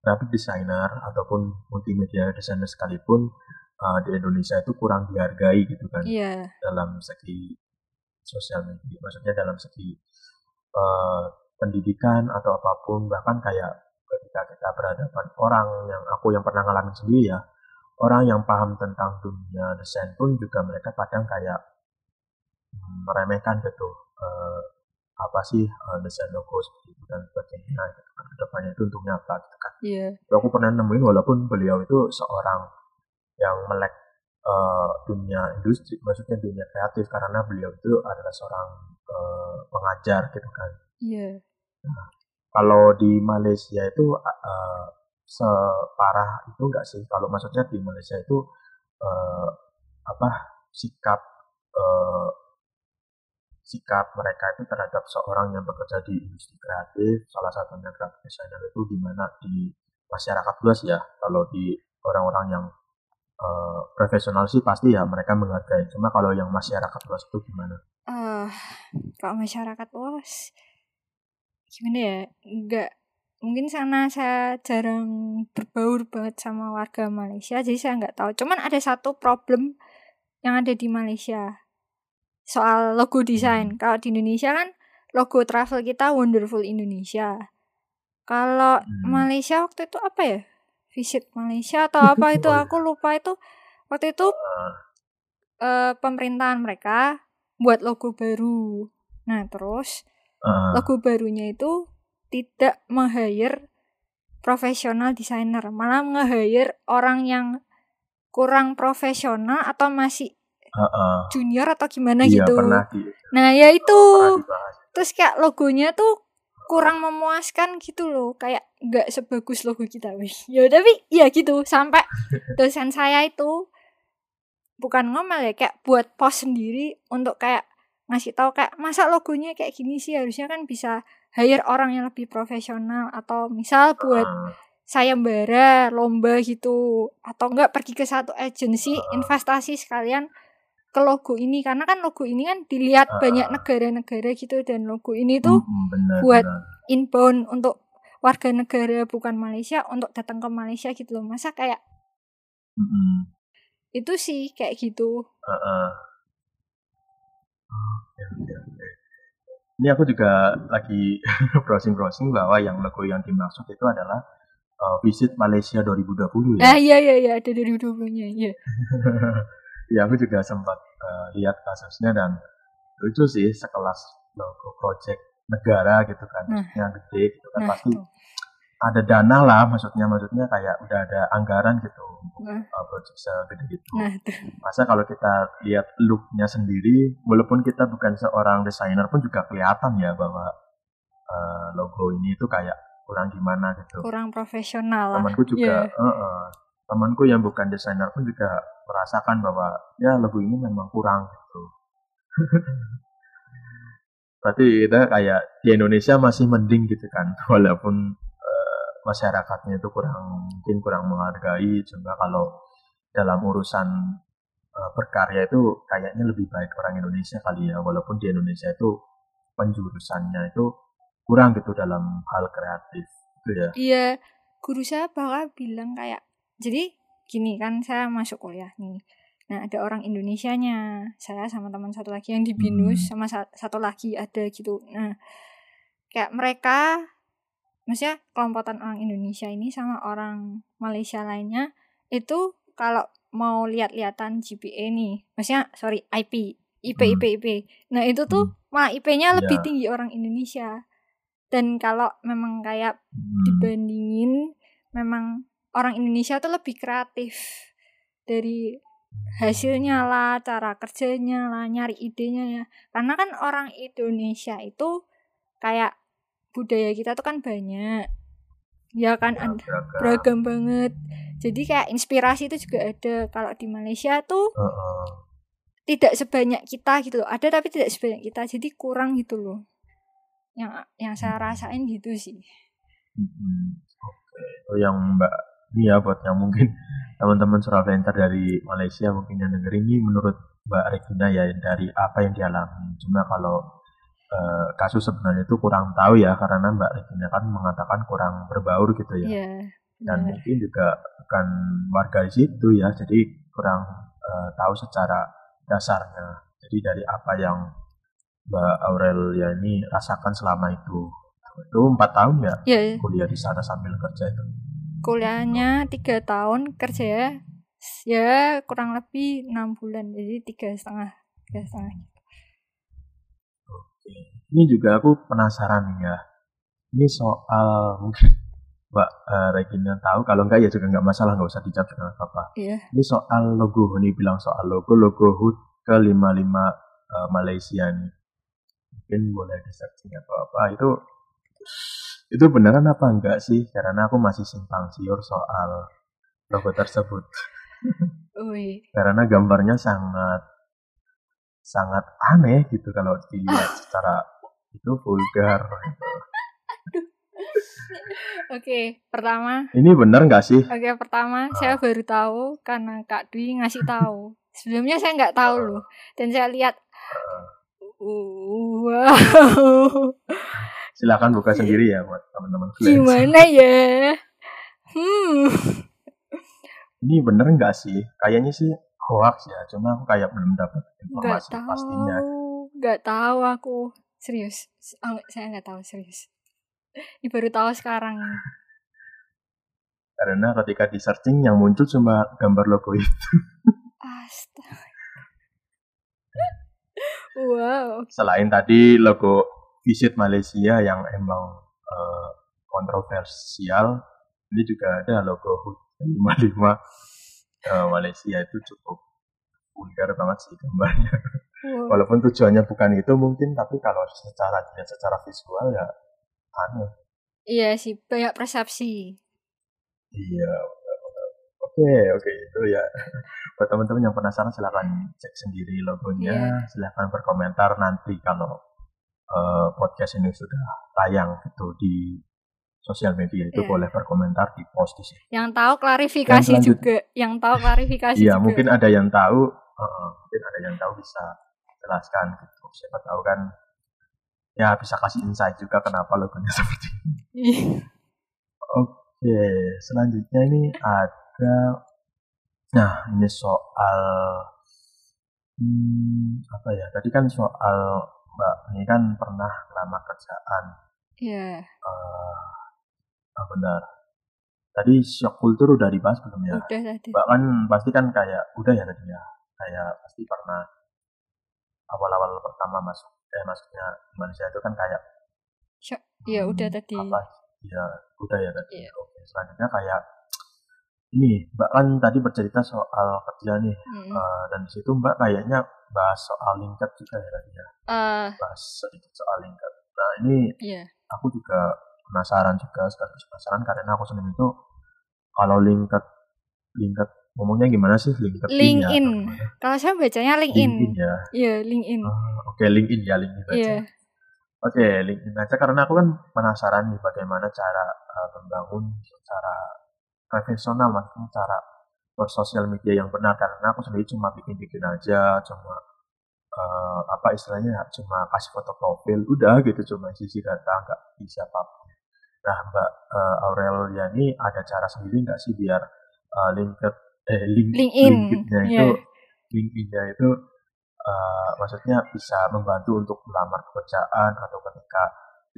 graphic designer ataupun multimedia designer sekalipun eh, di Indonesia itu kurang dihargai gitu kan iya dalam segi sosial media maksudnya dalam segi eh, pendidikan atau apa pun bahkan kayak ketika kita berhadapan orang yang aku yang pernah ngalamin sendiri ya orang yang paham tentang dunia desain pun juga mereka kadang kayak meremehkan gitu eh, apa sih eh, desain logo seperti itu dan sebagainya. Gitu kan ke depannya itu untungnya apa gitu kan. Iya. Aku pernah nemuin walaupun beliau itu seorang yang melek eh, dunia industri, maksudnya dunia kreatif karena beliau itu adalah seorang eh, pengajar gitu kan. iya Kalau di Malaysia itu eh, separah itu enggak sih? Kalau maksudnya di Malaysia itu eh, apa sikap eh, sikap mereka itu terhadap seorang yang bekerja di industri kreatif, salah satunya graphic designer itu gimana di masyarakat luas ya. Kalau di orang-orang yang eh, profesional sih pasti ya mereka menghargai. Cuma kalau yang masyarakat luas itu gimana? ah kalau masyarakat luas gimana ya enggak mungkin sana saya jarang berbaur banget sama warga Malaysia jadi saya nggak tahu cuman ada satu problem yang ada di Malaysia soal logo desain kalau di Indonesia kan logo travel kita Wonderful Indonesia kalau Hmm. Malaysia waktu itu apa ya visit Malaysia atau apa itu aku lupa itu waktu itu eh, pemerintahan mereka buat logo baru. Nah terus Eh, logo barunya itu tidak meng-hire profesional desainer, malah nge-hire orang yang kurang profesional atau masih junior atau gimana Iya gitu. pernah di Nah, ya itu. Terus kayak logonya tuh kurang memuaskan gitu loh, kayak nggak sebagus logo kita, wih. Ya tapi ya gitu, sampai dosen saya itu bukan ngomel ya, kayak buat post sendiri untuk kayak ngasih tahu kayak masa logonya kayak gini sih? Harusnya kan bisa hire orang yang lebih profesional. Atau misal buat Eh, sayembara lomba gitu. Atau enggak pergi ke satu agensi investasi sekalian ke logo ini karena kan logo ini kan dilihat Ah. banyak negara-negara gitu dan logo ini tuh benar, buat benar. inbound untuk warga negara bukan Malaysia untuk datang ke Malaysia gitu loh masa kayak Mm, mm. itu sih kayak gitu oke, oke. Ini aku juga lagi browsing-browsing bahwa yang logo yang dimaksud itu adalah eh, Visit Malaysia 2020 ya. ah iya iya iya ada dari nya iya ya aku juga sempat eh, lihat kasusnya dan lucu sih sekelas logo project negara gitu kan Nah. maksudnya gede gitu kan. Nah pasti ada dana lah maksudnya maksudnya kayak udah ada anggaran gitu untuk Nah. eh, project segede itu nah tuh masa kalau kita lihat looknya sendiri walaupun kita bukan seorang desainer pun juga kelihatan ya bahwa eh, logo ini itu kayak kurang gimana gitu. Kurang profesional lah. Temanku juga Iya. eh, eh, temanku yang bukan desainer pun juga merasakan bahwa ya logo ini memang kurang gitu. Berarti kita kayak di Indonesia masih mending gitu kan walaupun eh, masyarakatnya itu kurang mungkin kurang menghargai cuma kalau dalam urusan eh, berkarya itu kayaknya lebih baik orang Indonesia kali ya walaupun di Indonesia itu penjurusannya itu kurang gitu dalam hal kreatif gitu ya. Iya, guru saya bakal bilang kayak, jadi gini kan saya masuk kuliah nih. Nah ada orang Indonesianya, saya sama teman satu lagi yang di Binus sama sa- satu lagi ada gitu. Nah kayak mereka, maksudnya kelompokan orang Indonesia ini sama orang Malaysia lainnya itu kalau mau lihat-lihatan GPA nih, maksudnya sorry IP, IP, Hmm. IP, IP. Nah itu tuh malah IP-nya lebih Iya. tinggi orang Indonesia. Dan kalau memang kayak Hmm. dibandingin memang orang Indonesia tuh lebih kreatif dari hasilnya lah, cara kerjanya lah, nyari idenya ya. Karena kan orang Indonesia itu kayak budaya kita tuh kan banyak ya kan Ya, beragam. beragam banget jadi kayak inspirasi itu juga ada kalau di Malaysia tuh Heeh. tidak sebanyak kita gitu loh ada tapi tidak sebanyak kita jadi kurang gitu loh yang yang saya rasain gitu sih Mm-mm. Oke, itu yang Mbak ini ya buat yang mungkin teman-teman surabaya dari Malaysia mungkin yang denger ini menurut Mbak Regina ya dari apa yang dialami. Cuma kalau eh, kasus sebenarnya itu kurang tahu ya karena Mbak Regina kan mengatakan kurang berbaur gitu ya. Iya Dan benar. mungkin juga bukan warga di situ ya, jadi kurang eh, tahu secara dasarnya. Jadi dari apa yang Mbak Aurelia ini rasakan selama itu. Itu empat tahun ya ya kuliah di sana sambil kerja itu. Kuliahnya tiga tahun kerja ya ya kurang lebih enam bulan jadi tiga setengah tiga setengah Ini juga aku penasaran nih ya. Ini soal mungkin Mbak eh, Regina tahu, kalau enggak ya juga enggak masalah, enggak usah dijawab dengan apa-apa. iya Ini soal logo, ini bilang soal logo, logo HUT ke-55 eh, Malaysia nih. Mungkin boleh di searching atau apa, itu itu beneran apa enggak sih? Karena aku masih simpang siur soal logo tersebut. Wih, Karena gambarnya sangat sangat aneh gitu kalau dilihat secara itu vulgar. gitu. oke pertama Ini bener nggak sih? oke pertama saya baru tahu karena Kak Dwi ngasih tahu sebelumnya saya nggak tahu loh dan saya lihat wow Silakan buka sendiri ya buat teman-teman gimana ya? Hmm. Ini bener nggak sih? Kayaknya sih hoax ya, cuma aku kayak belum dapat informasi tahu. pastinya. nggak tahu aku. Serius. Oh, saya nggak tahu serius. Ini baru tahu sekarang. Karena ketika di searching yang muncul cuma gambar logo itu. astaga. Wow. Selain tadi logo Visit Malaysia yang emang eh, kontroversial, ini juga ada logo HUT 55 eh, Malaysia itu cukup vulgar banget sih gambarnya. wow. Walaupun tujuannya bukan itu mungkin, tapi kalau secara dilihat secara visual ya aneh. iya sih banyak persepsi Iya. Oke, oke itu ya. Buat teman-teman yang penasaran silahkan cek sendiri logonya, Iya. silahkan berkomentar nanti kalau eh, podcast ini sudah tayang gitu di sosial media itu Iya. boleh berkomentar di post di sini. yang tahu klarifikasi selanjut- juga yang tahu klarifikasi Iya, juga mungkin ada yang tahu, eh, mungkin ada yang tahu bisa jelaskan gitu. Siapa tahu kan ya bisa kasih insight juga kenapa logonya seperti ini. Ih, Oke, selanjutnya ini ada, nah ini soal, hmm, apa ya? Tadi kan soal Mbak ini kan pernah lama kerjaan, Iya, eh ah, benar. Tadi shock kultur udah dibahas belum ya? udah tadi. Mbak kan pasti kan kayak udah ya tadi ya, kayak pasti pernah awal-awal pertama masuk, eh maksudnya Malaysia itu kan kayak Syok. Iya, udah tadi. apa ya udah ya tadi Iya. oke selanjutnya kayak ini mbak kan tadi bercerita soal kerja nih Hmm. eh, dan di situ mbak kayaknya bahas soal lingkar juga ya tadi ya Eh, bahas sedikit soal lingkar nah ini iya. aku juga penasaran juga sekaligus penasaran karena aku sendiri itu kalau lingkar lingkar ngomongnya gimana sih lingkar LinkedIn. Kalau saya bacanya LinkedIn LinkedIn. ya Iya, LinkedIn. Ah, oke LinkedIn ya LinkedIn aja Iya. Oke, LinkedIn aja karena aku kan penasaran nih bagaimana cara uh, membangun secara profesional maksudnya cara bersosial media yang benar karena aku sendiri cuma bikin-bikin aja, cuma uh, apa istilahnya cuma kasih foto profil udah gitu cuma sisi data nggak bisa apa Nah, Mbak uh, Aurelia ini ada cara sendiri nggak sih biar uh, LinkedIn eh link, LinkedIn, LinkedIn-nya iya. itu LinkedIn-nya itu uh, maksudnya bisa membantu untuk melamar pekerjaan atau ketika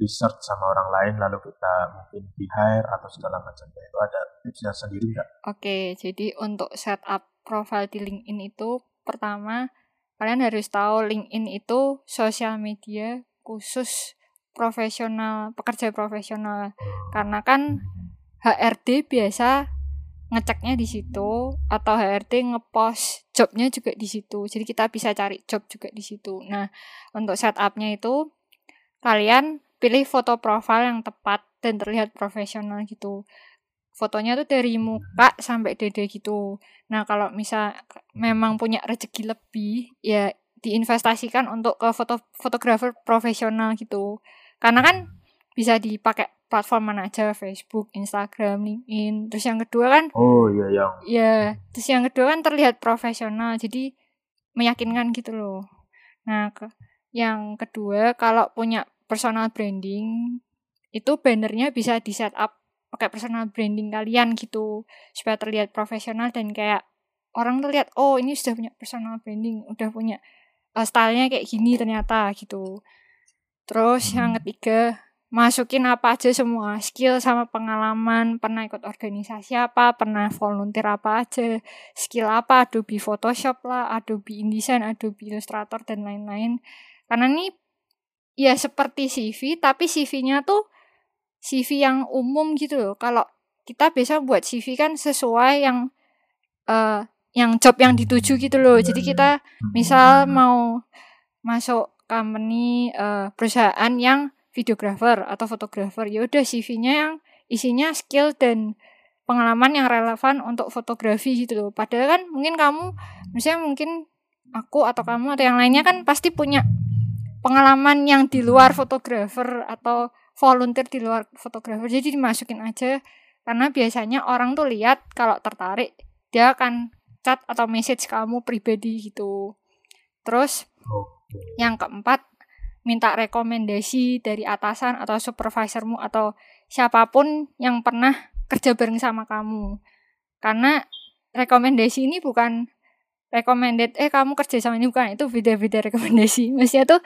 research sama orang lain lalu kita mungkin di hire atau segala macamnya itu ada tipsnya sendiri nggak? Oke, jadi untuk setup profile di LinkedIn itu pertama kalian harus tahu LinkedIn itu sosial media khusus profesional, pekerja profesional. Karena kan HRD biasa ngeceknya di situ atau HRD ngepost jobnya juga di situ. Jadi kita bisa cari job juga di situ. Nah, untuk setupnya itu kalian pilih foto profil yang tepat dan terlihat profesional gitu fotonya tuh dari muka sampai dede gitu nah kalau misal memang punya rezeki lebih ya diinvestasikan untuk ke foto fotografer profesional gitu karena kan bisa dipakai platform mana aja Facebook, Instagram, LinkedIn. Terus yang kedua kan Oh iya yang ya, terus yang kedua kan terlihat profesional. Jadi meyakinkan gitu loh. Nah, ke, yang kedua kalau punya personal branding itu bannernya bisa di setup pakai personal branding kalian gitu supaya terlihat profesional dan kayak orang tuh lihat oh ini sudah punya personal branding, udah punya uh, stylenya kayak gini ternyata gitu. Terus yang ketiga masukin apa aja semua skill sama pengalaman pernah ikut organisasi apa pernah volunteer apa aja skill apa Adobe Photoshop lah Adobe InDesign Adobe Illustrator dan lain-lain karena ini ya seperti CV tapi CV-nya tuh CV yang umum gitu loh. Kalau kita biasa buat CV kan sesuai yang uh, yang job yang dituju gitu loh. Jadi kita misal mau masuk company uh, perusahaan yang videographer atau fotografer ya udah CV-nya yang isinya skill dan pengalaman yang relevan untuk fotografi gitu loh. Padahal kan mungkin kamu misalnya mungkin aku atau kamu atau yang lainnya kan pasti punya pengalaman yang di luar fotografer atau volunteer di luar fotografer. Jadi dimasukin aja karena biasanya orang tuh lihat kalau tertarik dia akan chat atau message kamu pribadi gitu. Terus yang keempat minta rekomendasi dari atasan atau supervisormu atau siapa pun yang pernah kerja bareng sama kamu. Karena rekomendasi ini bukan recommended eh kamu kerja sama ini bukan itu beda-beda rekomendasi. Maksudnya tuh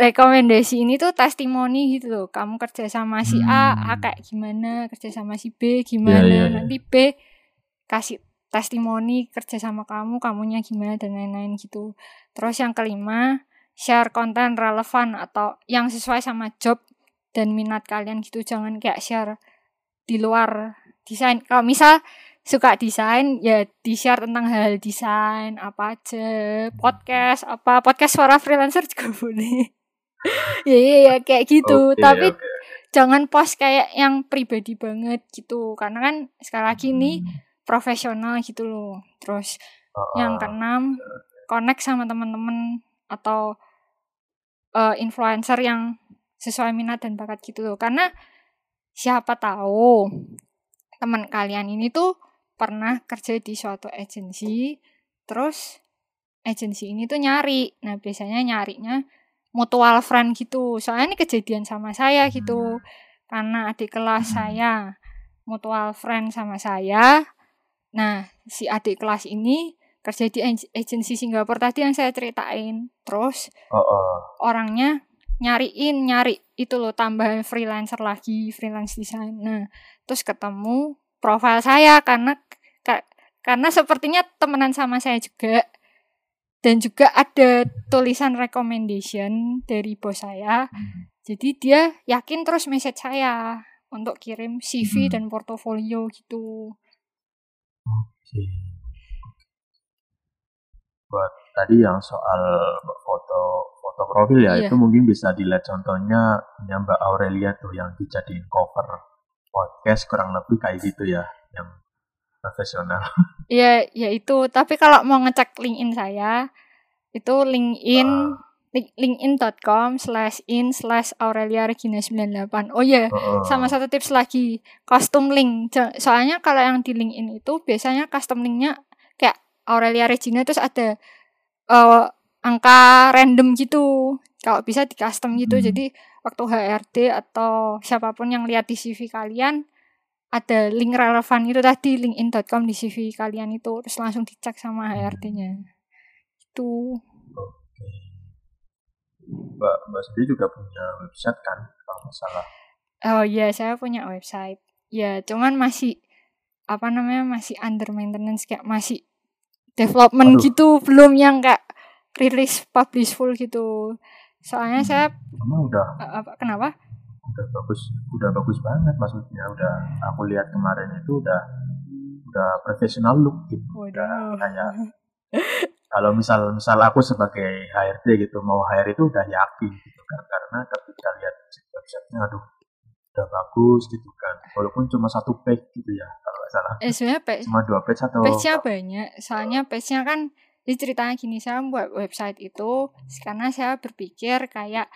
rekomendasi ini tuh testimoni gitu loh. Kamu kerja sama si A, A hmm. kayak gimana, kerja sama si B gimana, yeah, yeah, yeah. nanti B kasih testimoni kerja sama kamu, kamunya gimana dan lain-lain gitu. Terus yang kelima, share konten relevan atau yang sesuai sama job dan minat kalian gitu jangan kayak share di luar desain kalau misal suka desain ya di share tentang hal desain apa aja podcast apa podcast suara freelancer juga boleh ya ya ya kayak gitu okay, tapi okay. jangan post kayak yang pribadi banget gitu karena kan sekali lagi nih hmm. profesional gitu loh terus uh, yang keenam connect sama teman-teman atau uh, influencer yang sesuai minat dan bakat gitu loh. Karena siapa tahu teman kalian ini tuh pernah kerja di suatu agensi, terus agensi ini tuh nyari. Nah, biasanya nyarinya mutual friend gitu. Soalnya ini kejadian sama saya gitu. Karena adik kelas saya mutual friend sama saya. Nah, si adik kelas ini kerja di agensi Singapura tadi yang saya ceritain. Terus uh -uh. orangnya nyariin nyari itu loh tambahan freelancer lagi freelance design. Nah, terus ketemu profil saya karena karena sepertinya temenan sama saya juga dan juga ada tulisan recommendation dari bos saya. Hmm. Jadi dia yakin terus message saya untuk kirim CV hmm. dan portofolio gitu. Oke. Okay buat tadi yang soal foto foto profil ya iya. itu mungkin bisa dilihat contohnya yang Mbak Aurelia tuh yang dijadiin cover podcast kurang lebih kayak gitu ya yang profesional. Iya, ya itu. Tapi kalau mau ngecek LinkedIn saya itu LinkedIn uh, linkedin.com slash in slash Aurelia Regina 98 Oh iya, yeah. uh, sama satu tips lagi, custom link. Soalnya kalau yang di LinkedIn itu biasanya custom linknya kayak Aurelia Regina terus ada uh, angka random gitu. Kalau bisa di custom gitu. Hmm. Jadi waktu HRD atau siapa pun yang lihat di CV kalian ada link relevan itu tadi linkedin.com di CV kalian itu terus langsung dicek sama HRD-nya. Itu. Oke. Mbak Mbak sendiri juga punya website kan kalau masalah. Oh iya, saya punya website. Ya, cuman masih apa namanya masih under maintenance kayak masih development Aduh. gitu belum yang kayak rilis publish full gitu soalnya hmm. saya emang udah apa kenapa? Udah bagus udah bagus banget maksudnya. Udah aku lihat kemarin itu udah udah profesional look gitu. Udah kayak kalau misal misal aku sebagai HRD gitu mau hire itu udah yakin gitu kan. Karena ketika lihat websitenya aduh udah bagus gitu kan. Walaupun cuma satu page gitu ya kalau nggak salah. Eh sebenarnya page cuma dua page atau page-nya banyak. Soalnya page-nya kan jadi ceritanya gini saya membuat website itu karena saya berpikir kayak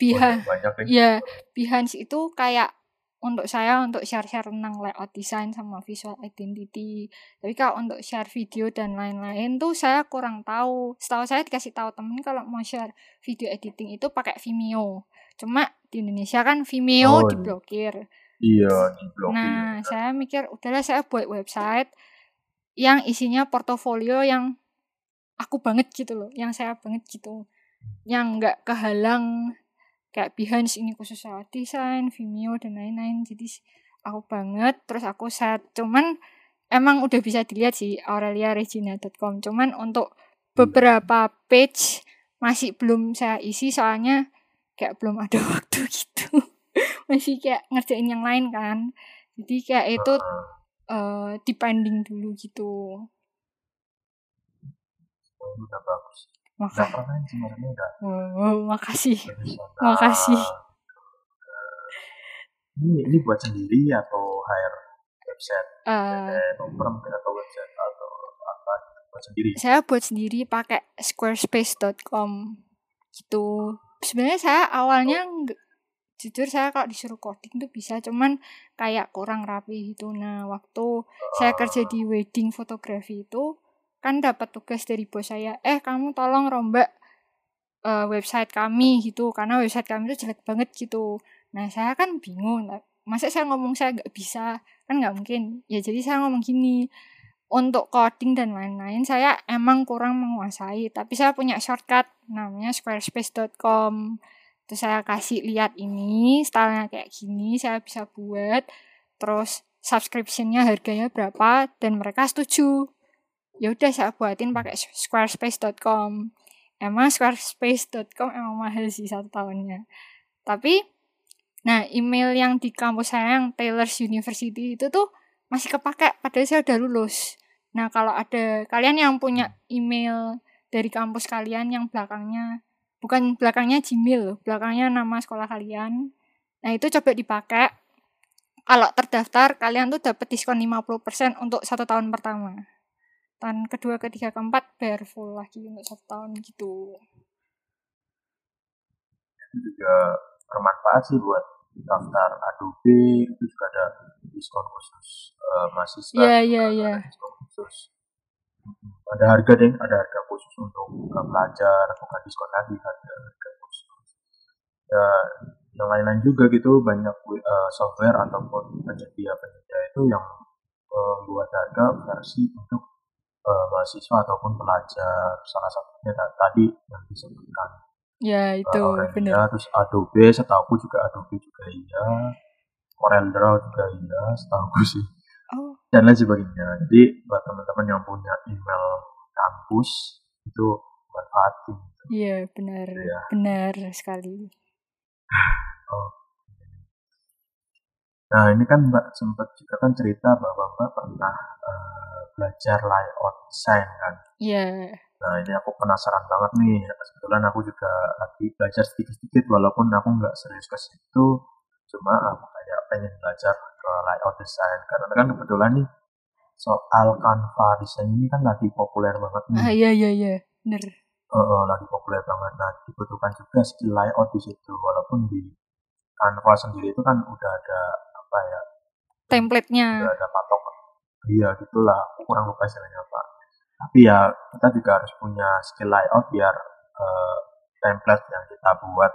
Behance ya Behance itu kayak untuk saya untuk share-share tentang layout design sama visual identity. Tapi kalau untuk share video dan lain-lain tuh saya kurang tahu. Setahu saya dikasih tahu temen kalau mau share video editing itu pakai Vimeo. Cuma di Indonesia kan Vimeo Oh, iya. diblokir. iya di blog Nah, saya mikir udahlah saya buat website yang isinya portofolio yang aku banget gitu loh, yang saya banget gitu. Yang nggak kehalang kayak Behance ini khusus soal desain, Vimeo dan lain-lain. Jadi aku banget terus aku set cuman emang udah bisa dilihat sih aureliaregina.com. Cuman untuk beberapa page masih belum saya isi soalnya kayak belum ada waktu gitu. masih kayak ngerjain yang lain kan. Jadi kayak itu eh depending dulu gitu. Oh, udah bagus udah Maka, keren sih maksudnya udah oh, makasih. profesional. Makasih. ini ini buat sendiri atau hire website eh oper mungkin atau website atau apa buat sendiri saya buat sendiri pakai squarespace.com gitu. Sebenarnya saya awalnya nggak- jujur saya kalau disuruh coding tuh bisa cuman kayak kurang rapi gitu. Nah, waktu saya kerja di wedding fotografi itu kan dapat tugas dari bos saya, "Eh, kamu tolong rombak eh, website kami gitu karena website kami itu jelek banget gitu." Nah, saya kan bingung. Masa saya ngomong saya nggak bisa? Kan nggak mungkin. Ya jadi saya ngomong gini, untuk coding dan lain-lain saya emang kurang menguasai tapi saya punya shortcut namanya squarespace.com terus saya kasih lihat ini stylenya kayak gini saya bisa buat terus subscriptionnya harganya berapa dan mereka setuju ya udah saya buatin pakai squarespace.com emang squarespace.com emang mahal sih satu tahunnya tapi nah email yang di kampus saya yang Taylor's University itu tuh masih kepake padahal saya udah lulus. Nah, kalau ada kalian yang punya email dari kampus kalian yang belakangnya bukan belakangnya Gmail belakangnya nama sekolah kalian. Nah, itu coba dipakai. Kalau terdaftar, kalian tuh dapat diskon 50% untuk satu tahun pertama. Tahun kedua, ketiga, keempat, bayar full lagi untuk satu tahun gitu. itu juga bermanfaat sih buat daftar Adobe itu juga ada diskon khusus eh, mahasiswa Iya, iya, juga iya. ada diskon khusus ada harga deh ada harga khusus untuk eh, pelajar bukan diskon lagi ada harga khusus ya yang lain-lain juga gitu banyak eh, software ataupun penyedia penyedia itu yang membuat harga versi untuk eh, mahasiswa ataupun pelajar salah satunya ta- tadi yang disebutkan Ya, itu Aurelia, bener. terus Adobe, setahu juga Adobe juga iya, Corel Draw juga iya, setahu sih, Oh, dan lain sebagainya. Jadi buat teman-teman yang punya email kampus itu manfaatin. iya benar. Iya. Benar sekali. Nah ini kan Mbak sempat juga kan cerita bahwa Mbak pernah eh, belajar layout design kan. Iya. Nah ini aku penasaran banget nih. Kebetulan aku juga lagi belajar sedikit-sedikit walaupun aku nggak serius ke situ. Cuma aku kayak pengen belajar ke layout design karena kan kebetulan nih soal Canva design ini kan lagi populer banget nih. Ah, iya, iya, iya. Bener. Eh, lagi populer banget. Nah dibutuhkan juga skill layout di situ walaupun di Canva sendiri itu kan udah ada apa ya Template-nya. udah ada patok iya gitulah aku kurang lupa istilahnya apa tapi ya kita juga harus punya skill layout biar eh, template yang kita buat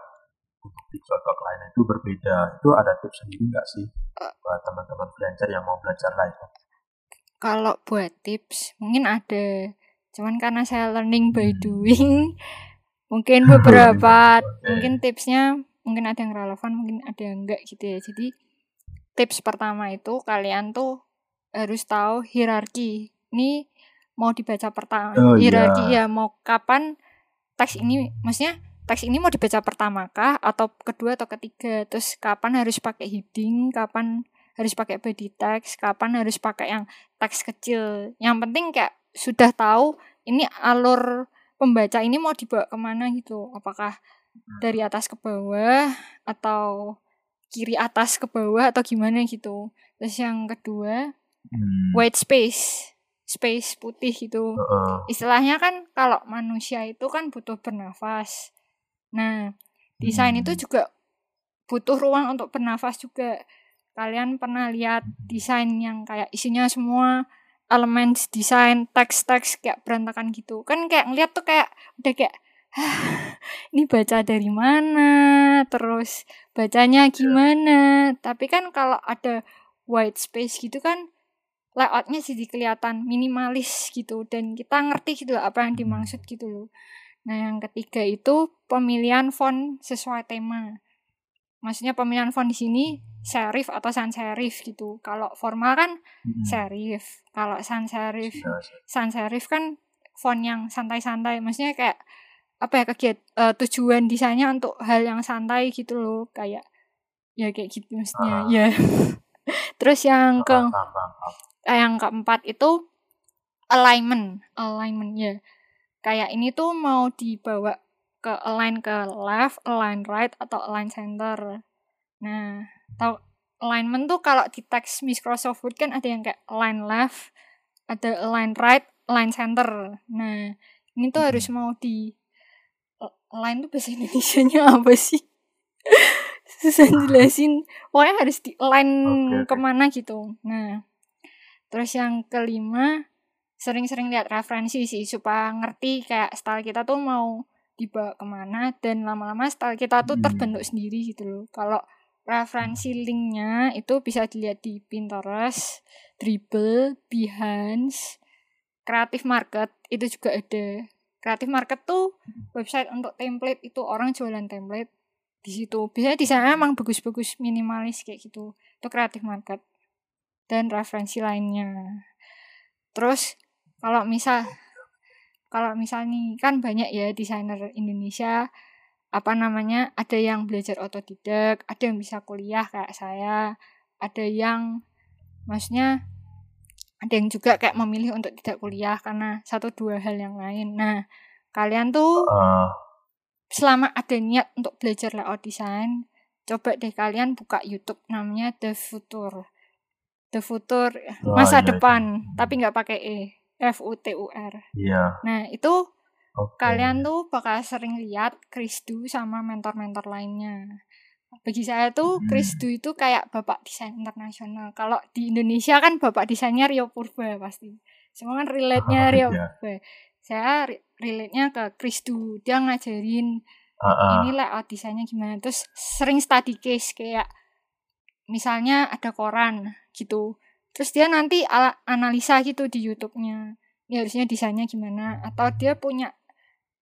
untuk dijual ke klien itu berbeda itu ada tips sendiri nggak sih buat teman-teman freelancer yang mau belajar layout Kalau buat tips, mungkin ada. Cuman karena saya learning by Hmm. doing, mungkin beberapa Oke. mungkin tipsnya mungkin ada yang relevan, mungkin ada yang enggak gitu ya. Jadi tips pertama itu kalian tuh harus tahu hierarki. Ini mau dibaca pertama Oh, iya. hierarki ya mau kapan teks ini maksudnya teks ini mau dibaca pertama kah atau kedua atau ketiga terus kapan harus pakai heading kapan harus pakai body text kapan harus pakai yang teks kecil yang penting kayak sudah tahu ini alur pembaca ini mau dibawa ke mana gitu apakah dari atas ke bawah atau kiri atas ke bawah atau gimana gitu. Terus yang kedua Hmm. white space, space putih gitu. Heeh. Istilahnya kan kalau manusia itu kan butuh bernafas. Nah, desain itu Hmm. juga butuh ruang untuk bernafas juga. Kalian pernah lihat desain yang kayak isinya semua elemen desain teks-teks kayak berantakan gitu. Kan kayak ngeliat tuh kayak udah kayak "Hah, ini baca dari mana? Terus bacanya gimana? Tapi kan kalau ada white space gitu kan layoutnya jadi kelihatan minimalis gitu dan kita ngerti gitu loh apa yang dimaksud gitu loh. Nah yang ketiga itu pemilihan font sesuai tema. Maksudnya pemilihan font di sini serif atau sans serif gitu. Kalau formal kan Hmm. serif. Kalau sans serif, Iya, sans serif kan font yang santai-santai. Maksudnya kayak apa ya kegiat eh, tujuan desainnya untuk hal yang santai gitu loh kayak ya kayak gitu maksudnya Ah. ya. Terus yang ke eh, yang keempat itu alignment alignment ya. Kayak ini tuh mau dibawa ke align ke left align right atau align center. Nah tau alignment tuh kalau di teks Microsoft Word kan ada yang kayak align left ada align right align center. Nah ini tuh harus mau di align tuh bahasa Indonesia-nya apa sih susah jelasin pokoknya harus di Oke, oke. ke mana gitu nah terus yang kelima sering-sering lihat referensi sih supaya ngerti kayak style kita tuh mau dibawa ke mana dan lama-lama style kita tuh Hmm. terbentuk sendiri gitu loh kalau referensi linknya itu bisa dilihat di Pinterest, Dribble, Behance, Creative Market itu juga ada. Creative Market tuh website untuk template itu orang jualan template di situ. Biasanya di sana emang bagus-bagus minimalis kayak gitu. Itu Creative Market dan referensi lainnya. Terus kalau misal kalau misal nih kan banyak ya desainer Indonesia apa namanya ada yang belajar otodidak, ada yang bisa kuliah kayak saya, ada yang maksudnya ada yang juga kayak memilih untuk tidak kuliah karena satu dua hal yang lain. Nah, kalian tuh Eh, selama ada niat untuk belajar layout design, coba deh kalian buka YouTube namanya The Future. The Future Oh, masa iya, depan, tapi nggak pakai e, F U T U R. Iya. Nah, itu Oke. kalian tuh bakal sering lihat Chris Du sama mentor-mentor lainnya. Bagi saya tuh Hmm. Chris Du itu kayak bapak desain internasional. Kalau di Indonesia kan bapak desainnya Rio Purba pasti. Semua kan relate-nya Rio Iya. Purba. Saya re- relate-nya ke Chris Du. Dia ngajarin Ah, ah. ini layout desainnya gimana. Terus sering study case kayak misalnya ada koran gitu. Terus dia nanti ala- analisa gitu di YouTube-nya. Ini harusnya desainnya gimana atau dia punya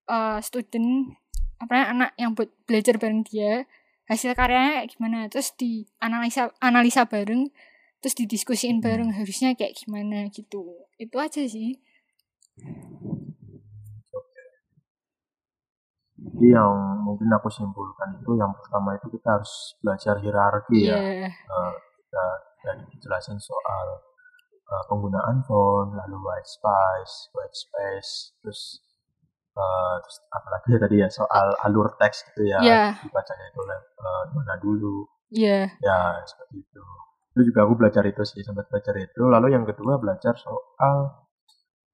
eh, student apa anak yang buat belajar bareng dia hasil karyanya kayak gimana terus di analisa analisa bareng terus didiskusiin bareng harusnya kayak gimana gitu itu aja sih Jadi yang mungkin aku simpulkan itu yang pertama itu kita harus belajar hierarki ya. Iya. Eh, kita dari dijelasin soal eh, penggunaan font, lalu white space, white space, terus eh, terus apalagi ya tadi ya soal alur teks gitu ya, Iya. dibacanya itu eh, mana dulu, iya ya seperti itu. Itu juga aku belajar itu sih, sempat belajar itu. Lalu yang kedua belajar soal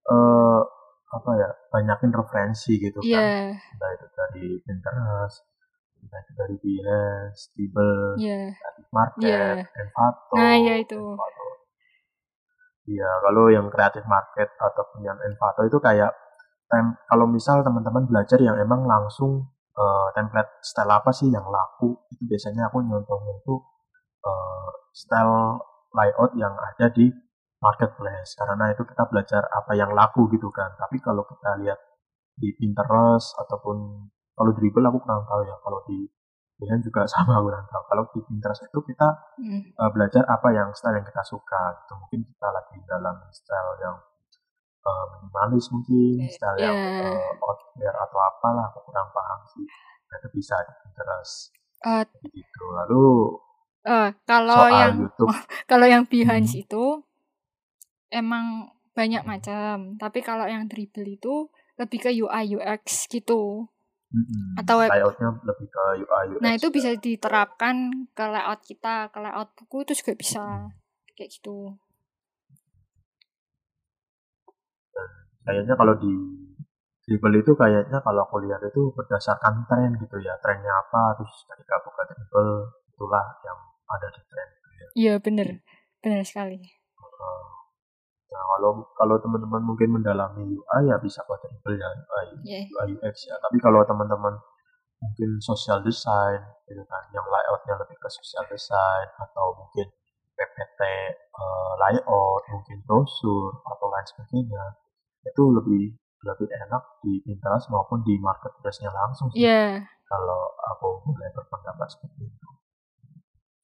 eh apa ya, banyakin referensi gitu kan iya entah itu dari Pinterest, entah itu dari Behance, Dribble, iya Creative Market, Iya. Envato. Nah, iya itu. Envato. Iya, kalau yang Creative Market ataupun yang Envato itu kayak tem kalau misal teman-teman belajar yang emang langsung eh, template style apa sih yang laku, itu biasanya aku nyontohnya itu eh, style layout yang ada di marketplace karena itu kita belajar apa yang laku gitu kan. Tapi kalau kita lihat di Pinterest ataupun kalau dribble aku kurang tahu ya. Kalau di Behance juga sama kurang tahu. Kalau di Pinterest itu kita Mm. uh, belajar apa yang style yang kita suka gitu. Mungkin kita lagi dalam style yang uh, minimalis mungkin, style yang Iya. uh, outlier atau apalah aku kurang paham sih. Nah, itu bisa di Pinterest Eh, gitu. Lalu eh, kalau soal yang YouTube kalau yang Behance Hmm. itu emang banyak macam tapi kalau yang dribble itu lebih ke UI UX gitu Mm-mm. Atau web- layoutnya lebih ke UI UX. Nah, itu bisa diterapkan ke layout kita, ke layout buku itu juga bisa kayak gitu. Kayaknya kalau di dribble itu kayaknya kalau aku lihat itu berdasarkan tren gitu ya trennya apa terus ketika buka dribble itulah yang ada di tren gitu ya. Iya, bener. Bener sekali. Nah kalau kalau teman-teman mungkin mendalami UI ya bisa buat dribble ya UI, Iya. UI UX ya tapi kalau teman-teman mungkin social design gitu kan yang layoutnya lebih ke social design atau mungkin PPT eh, layout mungkin brosur atau lain sebagainya itu lebih lebih enak di Pinterest maupun di marketplace-nya langsung sih Iya. kalau aku boleh berpendapat seperti itu.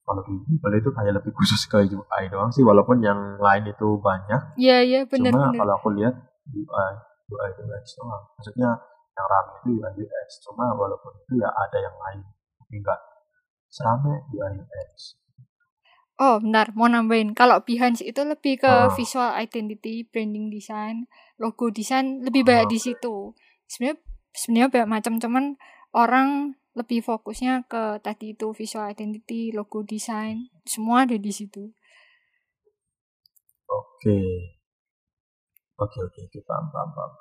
Kalau di Google itu kayak lebih khusus ke UI doang sih, walaupun yang lain itu banyak. Iya, iya, bener Cuma bener. kalau aku lihat UI, UI UX doang. Maksudnya yang ramai itu UI UX. Cuma walaupun itu ya ada yang lain, tapi enggak serame UI UX. Oh, bentar, mau nambahin. Kalau Behance itu lebih ke Ah. visual identity, branding design, logo design lebih banyak di situ. Sebenarnya sebenarnya banyak macam, cuman orang lebih fokusnya ke tadi itu visual identity, logo design, semua ada di situ. Oke. Oke, oke, oke, paham, paham, paham.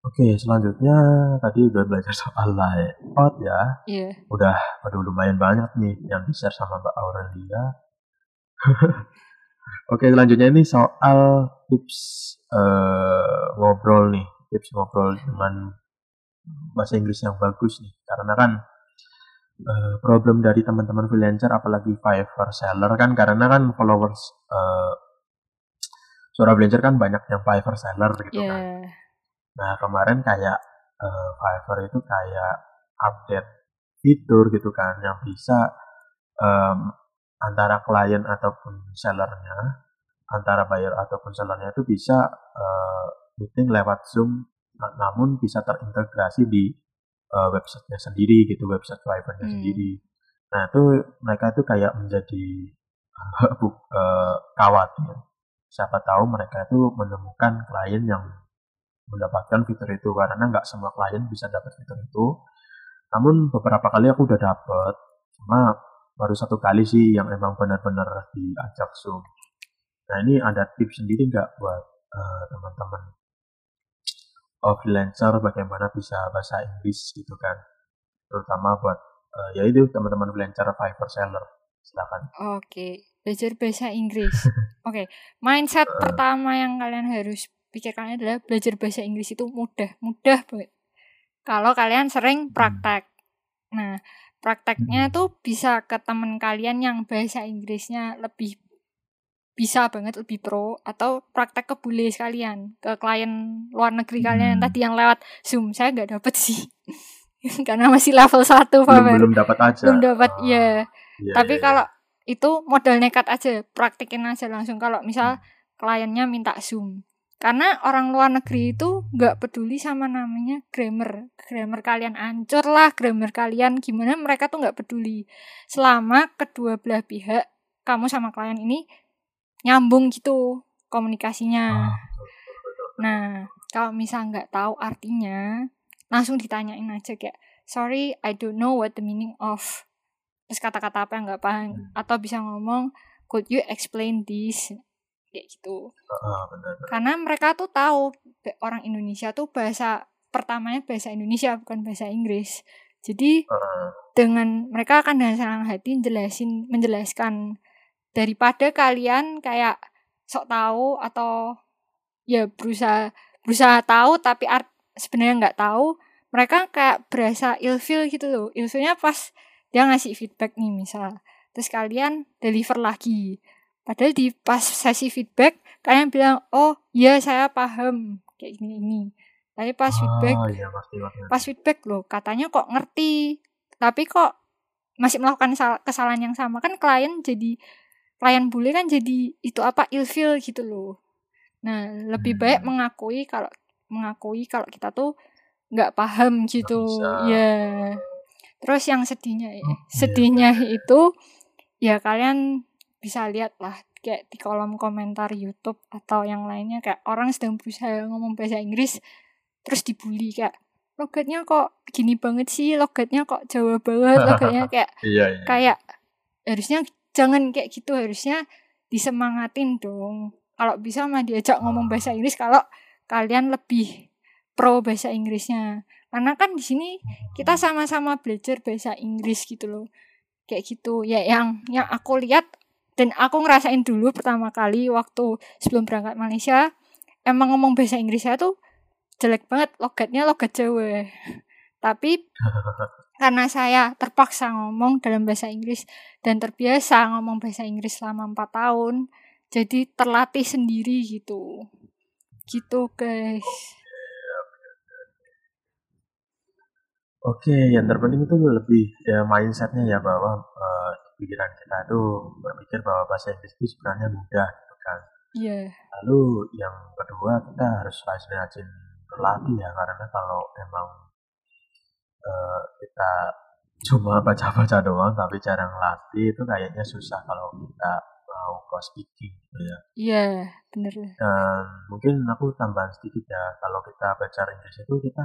Oke, selanjutnya tadi udah belajar soal layout ya. Iya. udah aduh lumayan banyak nih yang di share sama Mbak Aurelia. Oke, selanjutnya ini soal tips eh, ngobrol nih, tips ngobrol dengan bahasa Inggris yang bagus nih. Karena kan eh, problem dari teman-teman freelancer apalagi Fiverr seller kan karena kan followers eh, suara freelancer kan banyak yang Fiverr seller gitu Iya. kan. Nah, kemarin kayak eh, Fiverr itu kayak update fitur gitu kan yang bisa em, antara klien ataupun sellernya, antara buyer ataupun sellernya itu bisa eh, meeting lewat Zoom, na- namun bisa terintegrasi di eh, websitenya sendiri gitu, website Fiverr-nya Hmm. sendiri. Nah, itu mereka itu kayak menjadi bu- eh, khawatir. Siapa tahu mereka itu menemukan klien yang mendapatkan fitur itu karena nggak semua klien bisa dapat fitur itu. Namun beberapa kali aku udah dapet, cuma baru satu kali sih yang emang benar-benar diajak Zoom. Nah ini ada tips sendiri nggak buat eh, teman-teman oh, freelancer bagaimana bisa bahasa Inggris gitu kan? Terutama buat eh, ya itu teman-teman freelancer Fiverr seller. Silakan. Oke, belajar bahasa Inggris. Oke, mindset pertama yang kalian harus pikirkan adalah belajar bahasa Inggris itu mudah, mudah banget. Kalau kalian sering praktek. Nah, prakteknya Hmm. tuh bisa ke teman kalian yang bahasa Inggrisnya lebih bisa banget lebih pro atau praktek ke bule sekalian ke klien luar negeri kalian yang Hmm. tadi yang lewat Zoom saya nggak dapet sih karena masih level 1 Belum belum dapat aja. belum dapat Oh, ya iya, tapi iya, kalau itu modal nekat aja, praktekin aja langsung. Kalau misal Hmm. kliennya minta zoom, karena orang luar negeri itu nggak peduli sama namanya grammar, grammar kalian ancur lah, grammar kalian gimana mereka tuh nggak peduli. Selama kedua belah pihak, kamu sama klien ini nyambung gitu komunikasinya. Ah. Nah, kalau misal nggak tahu artinya, langsung ditanyain aja kayak, sorry, I don't know what the meaning of. Terus kata-kata apa yang nggak paham. Hmm. Atau bisa ngomong, could you explain this? Kayak gitu. Ah, benar, benar. Karena mereka tuh tahu, orang Indonesia tuh bahasa, pertamanya bahasa Indonesia, bukan bahasa Inggris. Jadi, Ah, dengan mereka akan dengan senang hati jelasin menjelaskan daripada kalian kayak sok tahu atau ya berusaha berusaha tahu tapi art sebenarnya nggak tahu mereka kayak berasa ilfil gitu loh ilfilnya pas dia ngasih feedback nih misal terus kalian deliver lagi padahal di pas sesi feedback kalian bilang oh iya saya paham. Kayak gini ini tapi pas feedback Ah, iya, ngerti, ngerti. pas feedback loh katanya kok ngerti. Tapi kok masih melakukan sal- kesalahan yang sama. Kan klien jadi klien bule kan jadi itu apa ilfil gitu loh. Nah lebih Hmm. baik mengakui kalau mengakui kalau kita tuh nggak paham gitu. ya terus yang sedihnya Oh, sedihnya itu ya kalian bisa lihat lah kayak di kolom komentar YouTube atau yang lainnya kayak orang sedang berusaha ngomong bahasa Inggris terus dibully kayak logatnya kok gini banget sih? Logatnya kok Jawa banget? Logatnya kayak iya iya. kayak harusnya jangan kayak gitu harusnya disemangatin dong. Kalau bisa mah diajak ngomong bahasa Inggris kalau kalian lebih pro bahasa Inggrisnya. Karena kan di sini kita sama-sama belajar bahasa Inggris gitu loh. Kayak gitu ya yang yang aku lihat dan aku ngerasain dulu pertama kali waktu sebelum berangkat Malaysia emang ngomong bahasa Inggris saya tuh jelek banget logatnya logat Jawa. Tapi karena saya terpaksa ngomong dalam bahasa Inggris dan terbiasa ngomong bahasa Inggris selama 4 tahun jadi terlatih sendiri gitu. Gitu guys. Oke, yang terpenting itu lebih ya mindsetnya ya bahwa uh, pikiran kita itu berpikir bahwa bahasa Inggris itu sebenarnya mudah gitu kan. iya yeah. Lalu yang kedua kita harus rajin-rajin berlatih ya karena kalau emang uh, kita cuma baca-baca doang tapi jarang latih itu kayaknya susah kalau kita mau ke speaking gitu ya. Iya, benar. Dan mungkin aku tambahan sedikit ya, kalau kita belajar Inggris itu kita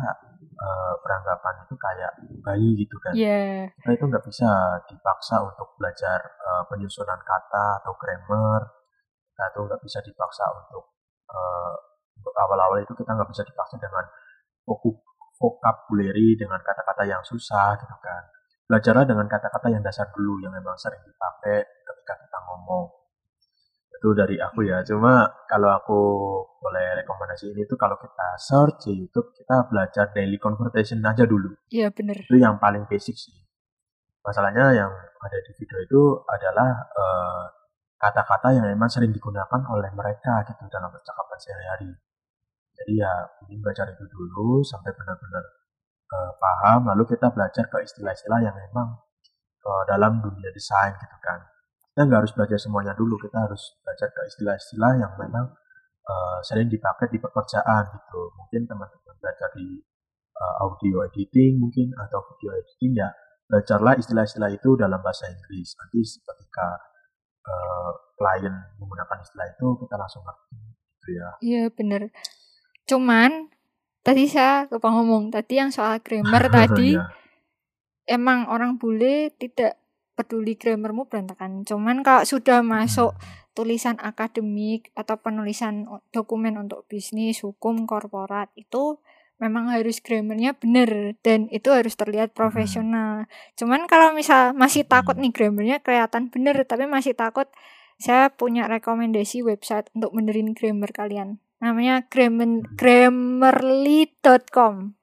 uh, beranggapan itu kayak bayi gitu kan. Iya. Yeah. Kita itu nggak bisa dipaksa untuk belajar uh, penyusunan kata atau grammar. Kita itu nggak bisa dipaksa untuk uh, awal-awal itu kita nggak bisa dipaksa dengan vocabulary dengan kata-kata yang susah gitu kan. Belajarlah dengan kata-kata yang dasar dulu yang memang sering dipakai itu dari aku ya. Cuma kalau aku boleh rekomendasi ini tuh kalau kita search di YouTube kita belajar daily conversation aja dulu. Iya bener. Itu yang paling basic sih. Masalahnya yang ada di video itu adalah eh, kata-kata uh, yang memang sering digunakan oleh mereka gitu dalam percakapan sehari-hari. Jadi ya mungkin belajar itu dulu sampai benar-benar uh, paham lalu kita belajar ke istilah-istilah yang memang uh, dalam dunia desain gitu kan kita nggak harus belajar semuanya dulu kita harus belajar ke istilah-istilah yang memang uh, sering dipakai di pekerjaan gitu. Mungkin teman-teman belajar di uh, audio editing mungkin atau video editing ya belajarlah istilah-istilah itu dalam bahasa Inggris. Nanti ketika uh, klien menggunakan istilah itu kita langsung ngerti gitu ya. Iya bener. Cuman tadi saya lupa ngomong tadi yang soal grammar tadi ya. emang orang bule tidak peduli grammarmu berantakan. Cuman kalau sudah masuk tulisan akademik atau penulisan dokumen untuk bisnis, hukum, korporat itu memang harus grammarnya benar dan itu harus terlihat profesional. Cuman kalau misal masih takut nih grammarnya kelihatan benar tapi masih takut saya punya rekomendasi website untuk benerin grammar kalian. Namanya grammar grammarly.com.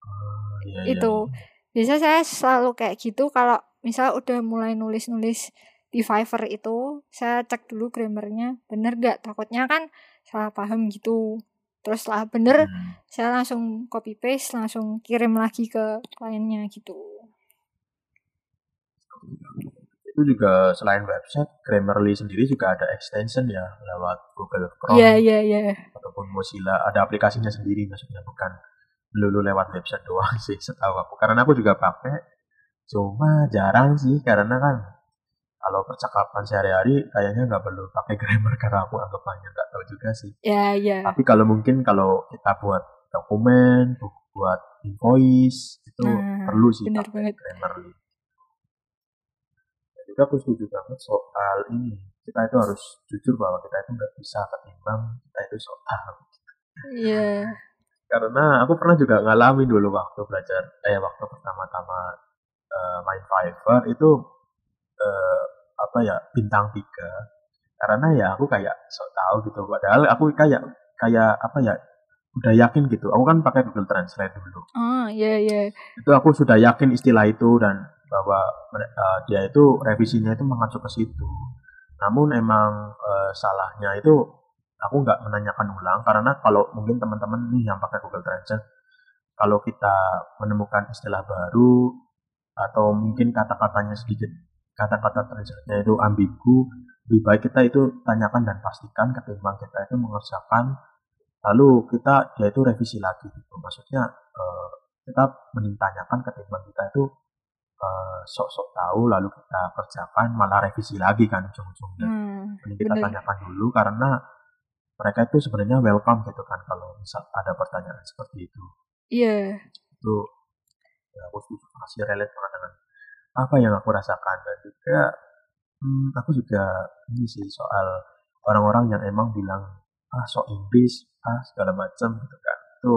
Oh, iya, iya, itu. Biasa saya selalu kayak gitu kalau misal udah mulai nulis-nulis di Fiverr itu saya cek dulu grammarnya bener gak takutnya kan salah paham gitu. Terus setelah bener hmm. saya langsung copy paste langsung kirim lagi ke kliennya gitu. Itu juga selain website Grammarly sendiri juga ada extension ya lewat Google Chrome yeah, yeah, yeah. ataupun Mozilla. Ada aplikasinya sendiri maksudnya bukan melulu lewat website doang sih setahu aku. Karena aku juga pakai Cuma jarang sih karena kan kalau percakapan sehari-hari kayaknya nggak perlu pakai grammar karena aku anggapannya nggak tahu juga sih. Ya, ya. Tapi kalau mungkin kalau kita buat dokumen, buat invoice itu nah, perlu sih bener pakai banget. grammar. Juga aku setuju banget soal ini. Kita itu harus jujur bahwa kita itu nggak bisa ketimbang kita itu soal. Iya. Yeah. Karena aku pernah juga ngalamin dulu waktu belajar, eh waktu pertama-tama uh, main Fiverr itu uh, apa ya bintang tiga. Karena ya aku kayak sok tahu gitu. Padahal aku kayak kayak apa ya udah yakin gitu. Aku kan pakai Google Translate dulu. Oh iya yeah, iya. Yeah. itu aku sudah yakin istilah itu dan bahwa uh, dia itu revisinya itu mengacu ke situ. Namun emang uh, salahnya itu aku nggak menanyakan ulang karena kalau mungkin teman-teman nih yang pakai Google Translate kalau kita menemukan istilah baru atau mungkin kata-katanya sedikit. Kata-kata translate itu ambigu. Lebih baik kita itu tanyakan dan pastikan ketimbang kita itu mengerjakan. Lalu kita dia itu revisi lagi gitu. Maksudnya uh, kita menintanyakan ketimbang kita itu uh, sok-sok tahu lalu kita kerjakan malah revisi lagi kan ujung-ujungnya. Hmm, kita bener. tanyakan dulu karena mereka itu sebenarnya welcome gitu kan kalau misal ada pertanyaan seperti itu. Iya. itu ya aku setuju masih relate banget dengan apa yang aku rasakan. Dan juga hmm, aku juga ini sih soal orang-orang yang emang bilang ah sok Inggris ah segala macam gitu kan. Itu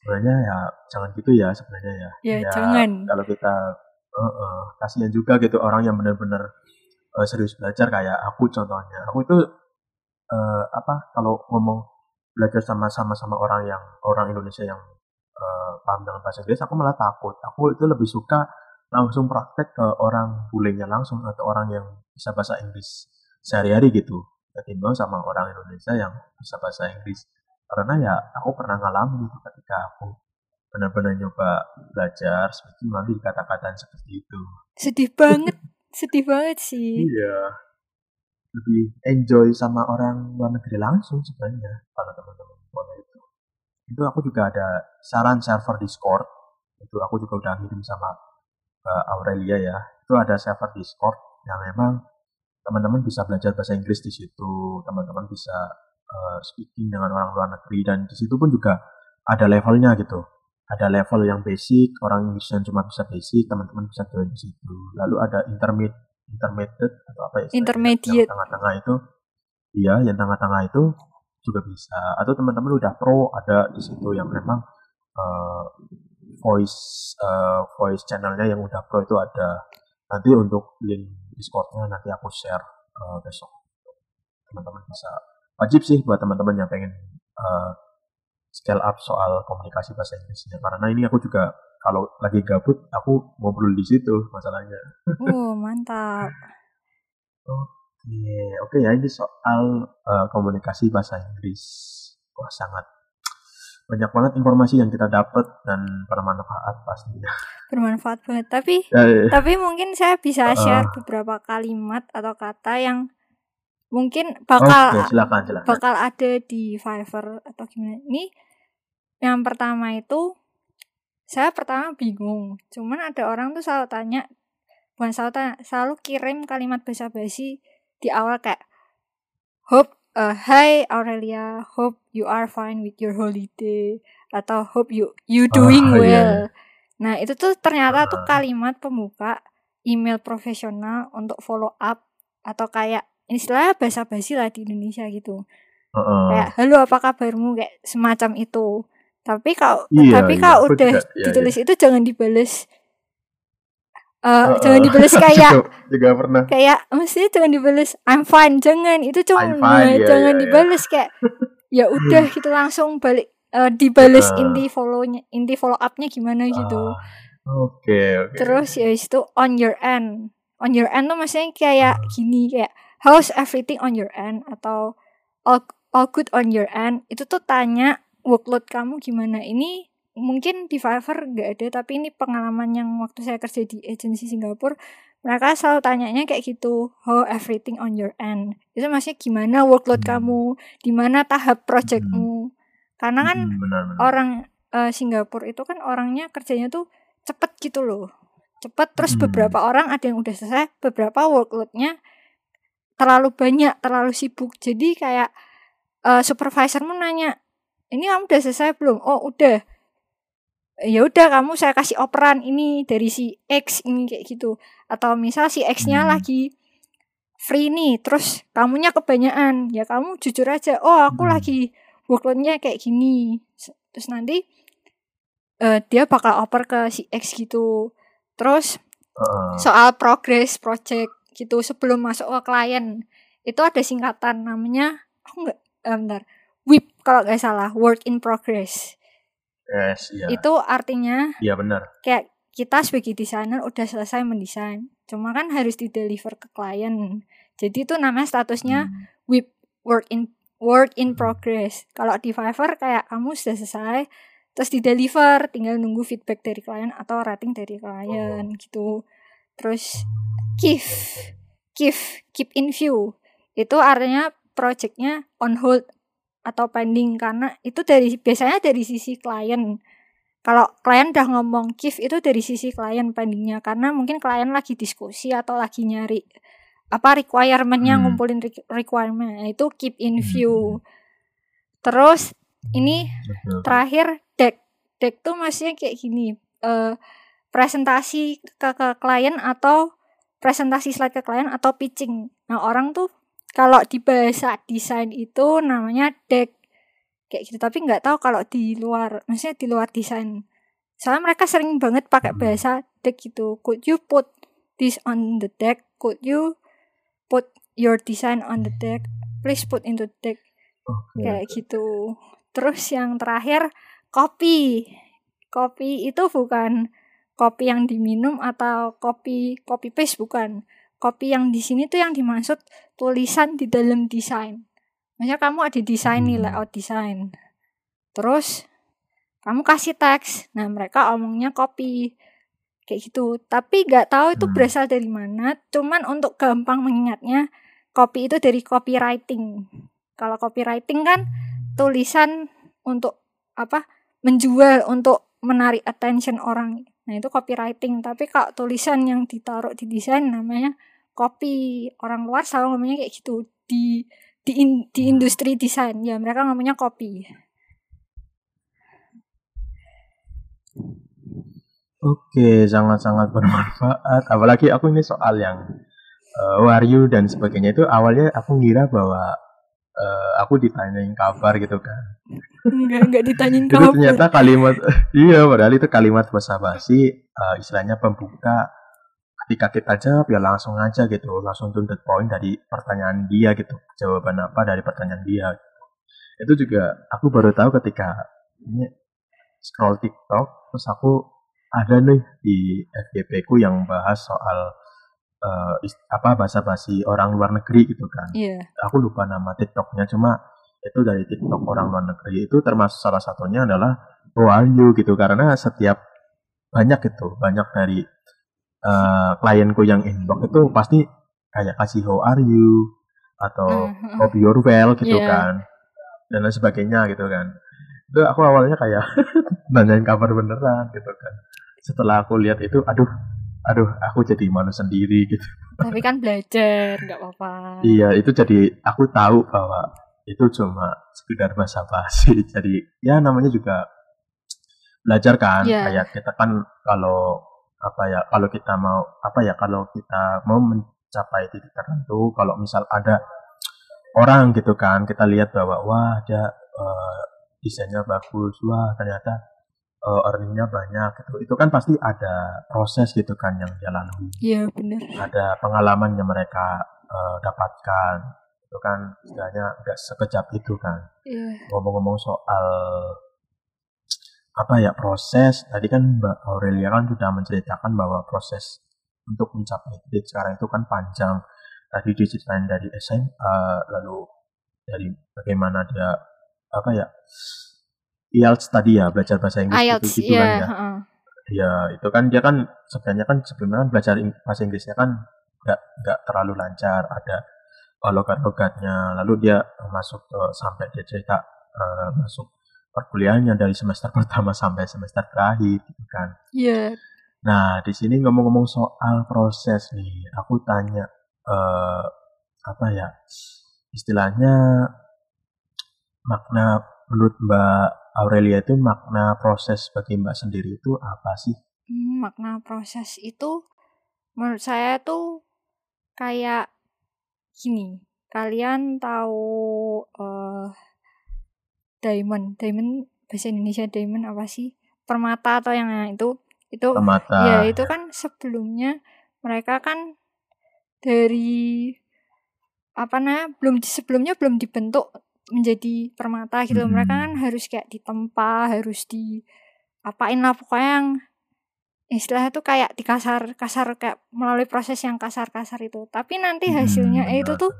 sebenarnya ya jangan gitu ya sebenarnya ya. Ya, jangan. kalau kita eh, eh, kasihan juga gitu orang yang benar-benar eh, serius belajar kayak aku contohnya. Aku itu eh, apa kalau ngomong belajar sama-sama sama orang yang orang Indonesia yang paham dengan bahasa Inggris aku malah takut aku itu lebih suka langsung praktek ke orang bulenya langsung atau orang yang bisa bahasa Inggris sehari-hari gitu ketimbang sama orang Indonesia yang bisa bahasa Inggris karena ya aku pernah ngalamin itu ketika aku benar-benar nyoba belajar speaking melalui kata-kata seperti itu Sedih banget. Sedih banget sih. iya lebih enjoy sama orang luar negeri langsung sebenarnya kalau teman-teman itu aku juga ada saran server Discord. Itu aku juga udah ngirim sama Mbak Aurelia ya. Itu ada server Discord yang memang teman-teman bisa belajar bahasa Inggris di situ teman-teman bisa eh, speaking dengan orang luar negeri dan di situ pun juga ada levelnya gitu. Ada level yang basic orang Inggris yang cuma bisa basic teman-teman bisa join di situ. Lalu ada intermediate intermediate atau apa ya Intermediate. yang tengah-tengah itu. Iya yang tengah-tengah itu juga bisa. Atau teman-teman udah pro ada di situ yang memang eh, voice eh, voice channelnya yang udah pro itu ada. Nanti untuk link discordnya nanti aku share eh, besok. Teman-teman bisa. Wajib sih buat teman-teman yang pengen eh, scale up soal komunikasi bahasa Inggrisnya. Karena ini aku juga kalau lagi gabut aku ngobrol di situ masalahnya. Oh, mantap. Oke, oke ya ini soal eh, komunikasi bahasa Inggris. Wah sangat banyak banget informasi yang kita dapat dan bermanfaat pastinya. Bermanfaat banget. Tapi Eh, tapi mungkin saya bisa share beberapa kalimat atau kata yang mungkin bakal silakan silakan. bakal ada di Fiverr atau gimana. Ini yang pertama itu saya pertama bingung. Cuman ada orang tuh selalu tanya, bukan selalu tanya, selalu kirim kalimat basa-basi di awal kayak hope uh, hi Aurelia, hope you are fine with your holiday atau hope you you doing Ah, iya, well. iya. Nah, itu tuh ternyata tuh Ah. kalimat pembuka email profesional untuk follow up atau kayak istilahnya basa-basi lah di Indonesia gitu Heeh. kayak halo apa kabarmu kayak semacam itu tapi kalau Iya, tapi iya, kalau udah juga- iya, ditulis itu jangan dibales Eh, Heeh. jangan dibales kayak Juga- juga pernah. kayak mesti jangan dibales I'm fine jangan itu cuma fine, iya, jangan iya, iya. dibales kayak ya udah gitu langsung balik eh, dibales Heeh. inti follownya inti follow upnya gimana gitu Ah, Oke, oke. Terus ya itu on your end. On your end tuh maksudnya kayak gini kayak how's everything on your end atau all, all good on your end. Itu tuh tanya workload kamu gimana. Ini mungkin di Fiverr nggak ada tapi ini pengalaman yang waktu saya kerja di agensi Singapura mereka selalu tanyanya kayak gitu how everything on your end? Itu maksudnya gimana workload Hmm. kamu? Di mana tahap projectmu? Karena kan Hmm, benar, benar. orang eh, Singapura itu kan orangnya kerjanya tuh cepet gitu loh. Cepet terus Hmm. beberapa orang ada yang udah selesai beberapa workloadnya terlalu banyak terlalu sibuk. Jadi kayak eh, supervisormu nanya ini kamu udah selesai belum? Oh udah ya udah kamu saya kasih operan ini dari si X ini kayak gitu. Atau misal si X-nya Hmm. lagi free nih terus kamunya kebanyakan. Ya kamu jujur aja oh aku Hmm. lagi workloadnya kayak gini. Terus nanti eh, dia bakal oper ke si X gitu. Terus soal progress project gitu sebelum masuk ke klien itu ada singkatan namanya aku nggak eh, bentar. WIP kalau nggak salah work in progress Yes, iya. itu artinya Iya benar. kayak kita sebagai desainer udah selesai mendesain cuma kan harus di deliver ke klien jadi itu namanya statusnya Hmm. WIP work in work in progress kalau di Fiverr kayak kamu sudah selesai terus di deliver tinggal nunggu feedback dari klien atau rating dari klien gitu terus keep keep keep in view itu artinya projectnya on hold atau pending karena itu dari biasanya dari sisi klien. Kalau klien udah ngomong keep itu dari sisi klien pendingnya karena mungkin klien lagi diskusi atau lagi nyari apa requirementnya Hmm. ngumpulin re- requirement Nah, itu keep in Hmm. view. terus ini terakhir deck deck tuh maksudnya kayak gini uh, presentasi ke, ke klien atau presentasi slide ke klien atau pitching. Nah orang tuh kalau di bahasa desain itu namanya deck. Kayak gitu. Tapi nggak tahu kalau di luar maksudnya di luar desain. Soalnya mereka sering banget pakai Hmm. bahasa deck gitu. Could you put this on the deck? Could you put your design on the deck? Please put into the deck. Oke. kayak gitu. Terus yang terakhir kopi. Kopi itu bukan kopi yang diminum atau kopi kopi paste bukan kopi yang di sini tuh yang dimaksud tulisan di dalam desain. Maksudnya kamu ada desain nih Hmm. layout desain. Terus kamu kasih teks. Nah mereka omongnya kopi. Kayak gitu. Tapi nggak tahu itu Hmm. berasal dari mana. Cuman untuk gampang mengingatnya kopi itu dari copywriting. Kalau copywriting kan tulisan untuk apa? Menjual untuk menarik attention orang nah itu copywriting. Tapi kalau tulisan yang ditaruh di desain namanya copy. Orang luar selalu ngomongnya kayak gitu. Di di in- di industri desain. Ya mereka ngomongnya copy. Oke, sangat-sangat bermanfaat. Apalagi aku ini soal yang uh, Waryu dan sebagainya itu awalnya aku ngira bahwa uh, aku ditanyain kabar gitu kan. enggak enggak ditanyain Itu kabar. ternyata kalimat iya padahal itu kalimat basa-basi uh, istilahnya pembuka. Ketika kita jawab ya langsung aja gitu langsung to the point dari pertanyaan dia gitu. Jawaban apa dari pertanyaan dia itu juga aku baru tahu ketika ini scroll TikTok terus aku ada nih di FYP ku yang bahas soal uh, apa basa-basi orang luar negeri gitu kan. Iya. Aku lupa nama TikToknya cuma itu dari TikTok orang luar negeri. Itu termasuk salah satunya adalah How are you gitu. Karena setiap banyak itu banyak dari eh, klienku yang inbox itu pasti kayak kasih how are you atau Mhm. hope you're well gitu Iya. kan. Dan lain sebagainya gitu kan. Itu aku awalnya kayak nanyain kabar beneran gitu kan. Setelah aku lihat itu aduh aduh aku jadi malu sendiri gitu tapi kan belajar nggak apa-apa Iya, itu jadi aku tahu bahwa itu cuma sekedar basa-basi. Jadi ya namanya juga belajar kan. Iya. Kayak kita kan kalau apa ya, kalau kita mau apa ya, kalau kita mau mencapai titik tertentu, kalau misal ada orang gitu kan, kita lihat bahwa wah dia eh, desainnya bagus, wah ternyata eh, earningnya banyak gitu. Itu kan pasti ada proses gitu kan yang lalui iya bener. Ada pengalaman yang mereka eh, dapatkan itu kan. Istilahnya nggak sekejap itu kan. Iya. Ngomong-ngomong soal apa ya proses tadi kan Mbak Aurelia kan sudah menceritakan bahwa proses untuk mencapai titik sekarang itu kan panjang. Tadi diceritain dari SMA lalu dari bagaimana dia apa ya IELTS tadi ya belajar bahasa Inggris IELTS gitu, gitu kan iya ya heeh. Ya, itu kan dia kan sebenarnya kan sebelumnya kan belajar bahasa Inggrisnya kan nggak nggak terlalu lancar, ada uh, logat-logatnya. Lalu dia uh, masuk ke sampai dia cerita uh, masuk perkuliahannya dari semester pertama sampai semester terakhir gitu kan. iya Nah, di sini ngomong-ngomong soal proses nih, aku tanya eh apa ya? Istilahnya makna menurut Mbak Aurelia itu makna proses bagi Mbak sendiri itu apa sih? Hmm, makna proses itu menurut saya tuh kayak gini kalian tahu eh diamond diamond bahasa Indonesia diamond apa sih permata atau yang itu itu Permata. ya itu kan sebelumnya mereka kan dari apa namanya belum sebelumnya belum dibentuk menjadi permata gitu Hmm. mereka kan harus kayak ditempa harus di apain lah pokoknya yang istilahnya tuh kayak dikasar kasar kayak melalui proses yang kasar-kasar itu tapi nanti Hmm, hasilnya itu benar. tuh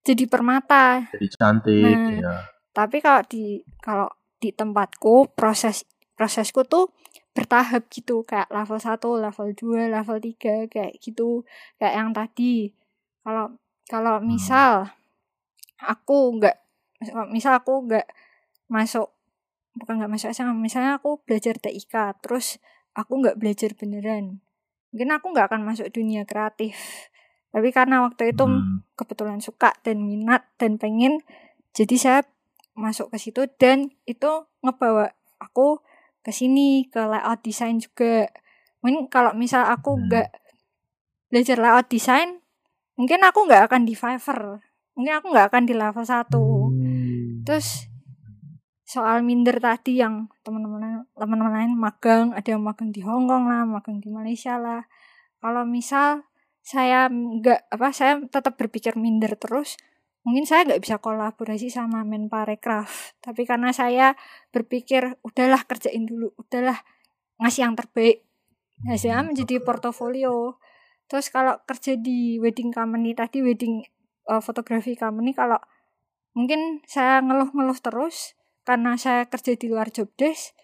jadi permata Jadi cantik Nah, ya. tapi kalau di kalau di tempatku proses prosesku tuh bertahap gitu kayak level 1, level 2, level 3 kayak gitu. Kayak yang tadi. Kalau kalau misal aku nggak misal aku nggak masuk bukan nggak masuk SMA, misalnya aku belajar TIK terus aku nggak belajar beneran. Mungkin aku nggak akan masuk dunia kreatif. Tapi karena waktu itu Hmm. kebetulan suka dan minat dan pengen jadi saya masuk ke situ dan itu ngebawa aku ke sini ke layout design juga mungkin kalau misal aku Hmm. nggak belajar layout design mungkin aku nggak akan di Fiverr mungkin aku nggak akan di level 1 Hmm. Terus soal minder tadi yang teman-teman teman-teman lain magang ada yang magang di Hong Kong lah magang di Malaysia lah. Kalau misal saya nggak apa saya tetap berpikir minder terus mungkin saya nggak bisa kolaborasi sama Menparekraf. Tapi karena saya berpikir udahlah kerjain dulu udahlah ngasih yang terbaik. Hasilnya menjadi portofolio. Terus kalau kerja di wedding company tadi wedding uh, company kalau mungkin saya ngeluh-ngeluh terus karena saya kerja di luar job desk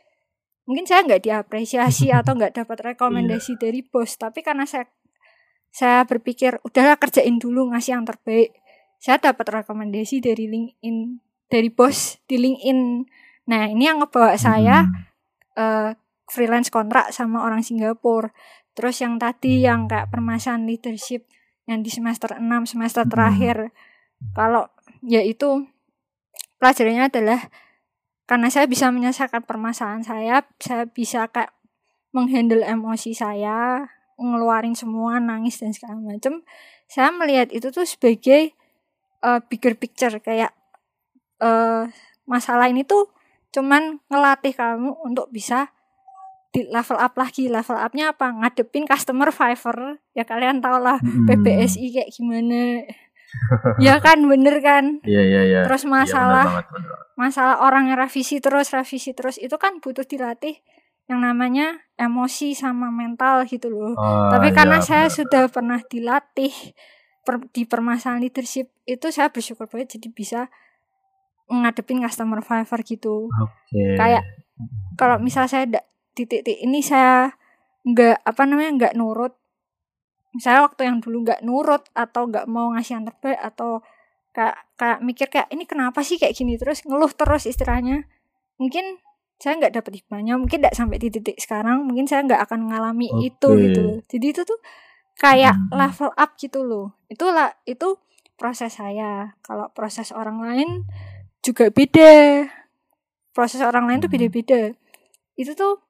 mungkin saya nggak diapresiasi atau nggak dapat rekomendasi dari bos. Tapi karena saya saya berpikir udahlah kerjain dulu ngasih yang terbaik. Saya dapat rekomendasi dari LinkedIn dari bos di LinkedIn. Nah ini yang ngebawa saya Hmm. eh, freelance kontrak sama orang Singapura. Terus yang tadi yang kayak permasalahan leadership yang di semester 6 semester Hmm. terakhir. Kalau yaitu pelajarannya adalah karena saya bisa menyelesaikan permasalahan saya saya bisa kayak menghandle emosi saya ngeluarin semua nangis dan segala macam saya melihat itu tuh sebagai uh, bigger picture kayak uh, masalah ini tuh cuman ngelatih kamu untuk bisa di level up lagi. Level upnya apa? Ngadepin customer Fiverr ya kalian tau lah. PBSI kayak gimana ya kan bener kan Iya iya iya. terus Iya, masalah banget, benar banget. masalah orang yang revisi terus revisi terus itu kan butuh dilatih yang namanya emosi sama mental gitu loh Ah, tapi karena saya benar. sudah pernah dilatih per- di permasalahan leadership itu saya bersyukur banget jadi bisa ngadepin customer Fiverr gitu Oke. kayak kalau misal saya da- di titik ini saya nggak apa namanya nggak nurut misalnya waktu yang dulu nggak nurut atau nggak mau ngasih yang terbaik atau kayak kayak mikir kayak ini kenapa sih kayak gini? Terus ngeluh terus istilahnya. Mungkin saya nggak dapet hikmahnya mungkin nggak sampai di titik sekarang mungkin saya nggak akan mengalami itu Oke. gitu jadi itu tuh kayak Hmm. level up gitu loh. Itulah itu proses saya. Kalau proses orang lain juga beda. Proses orang lain tuh Hmm. beda-beda. Itu tuh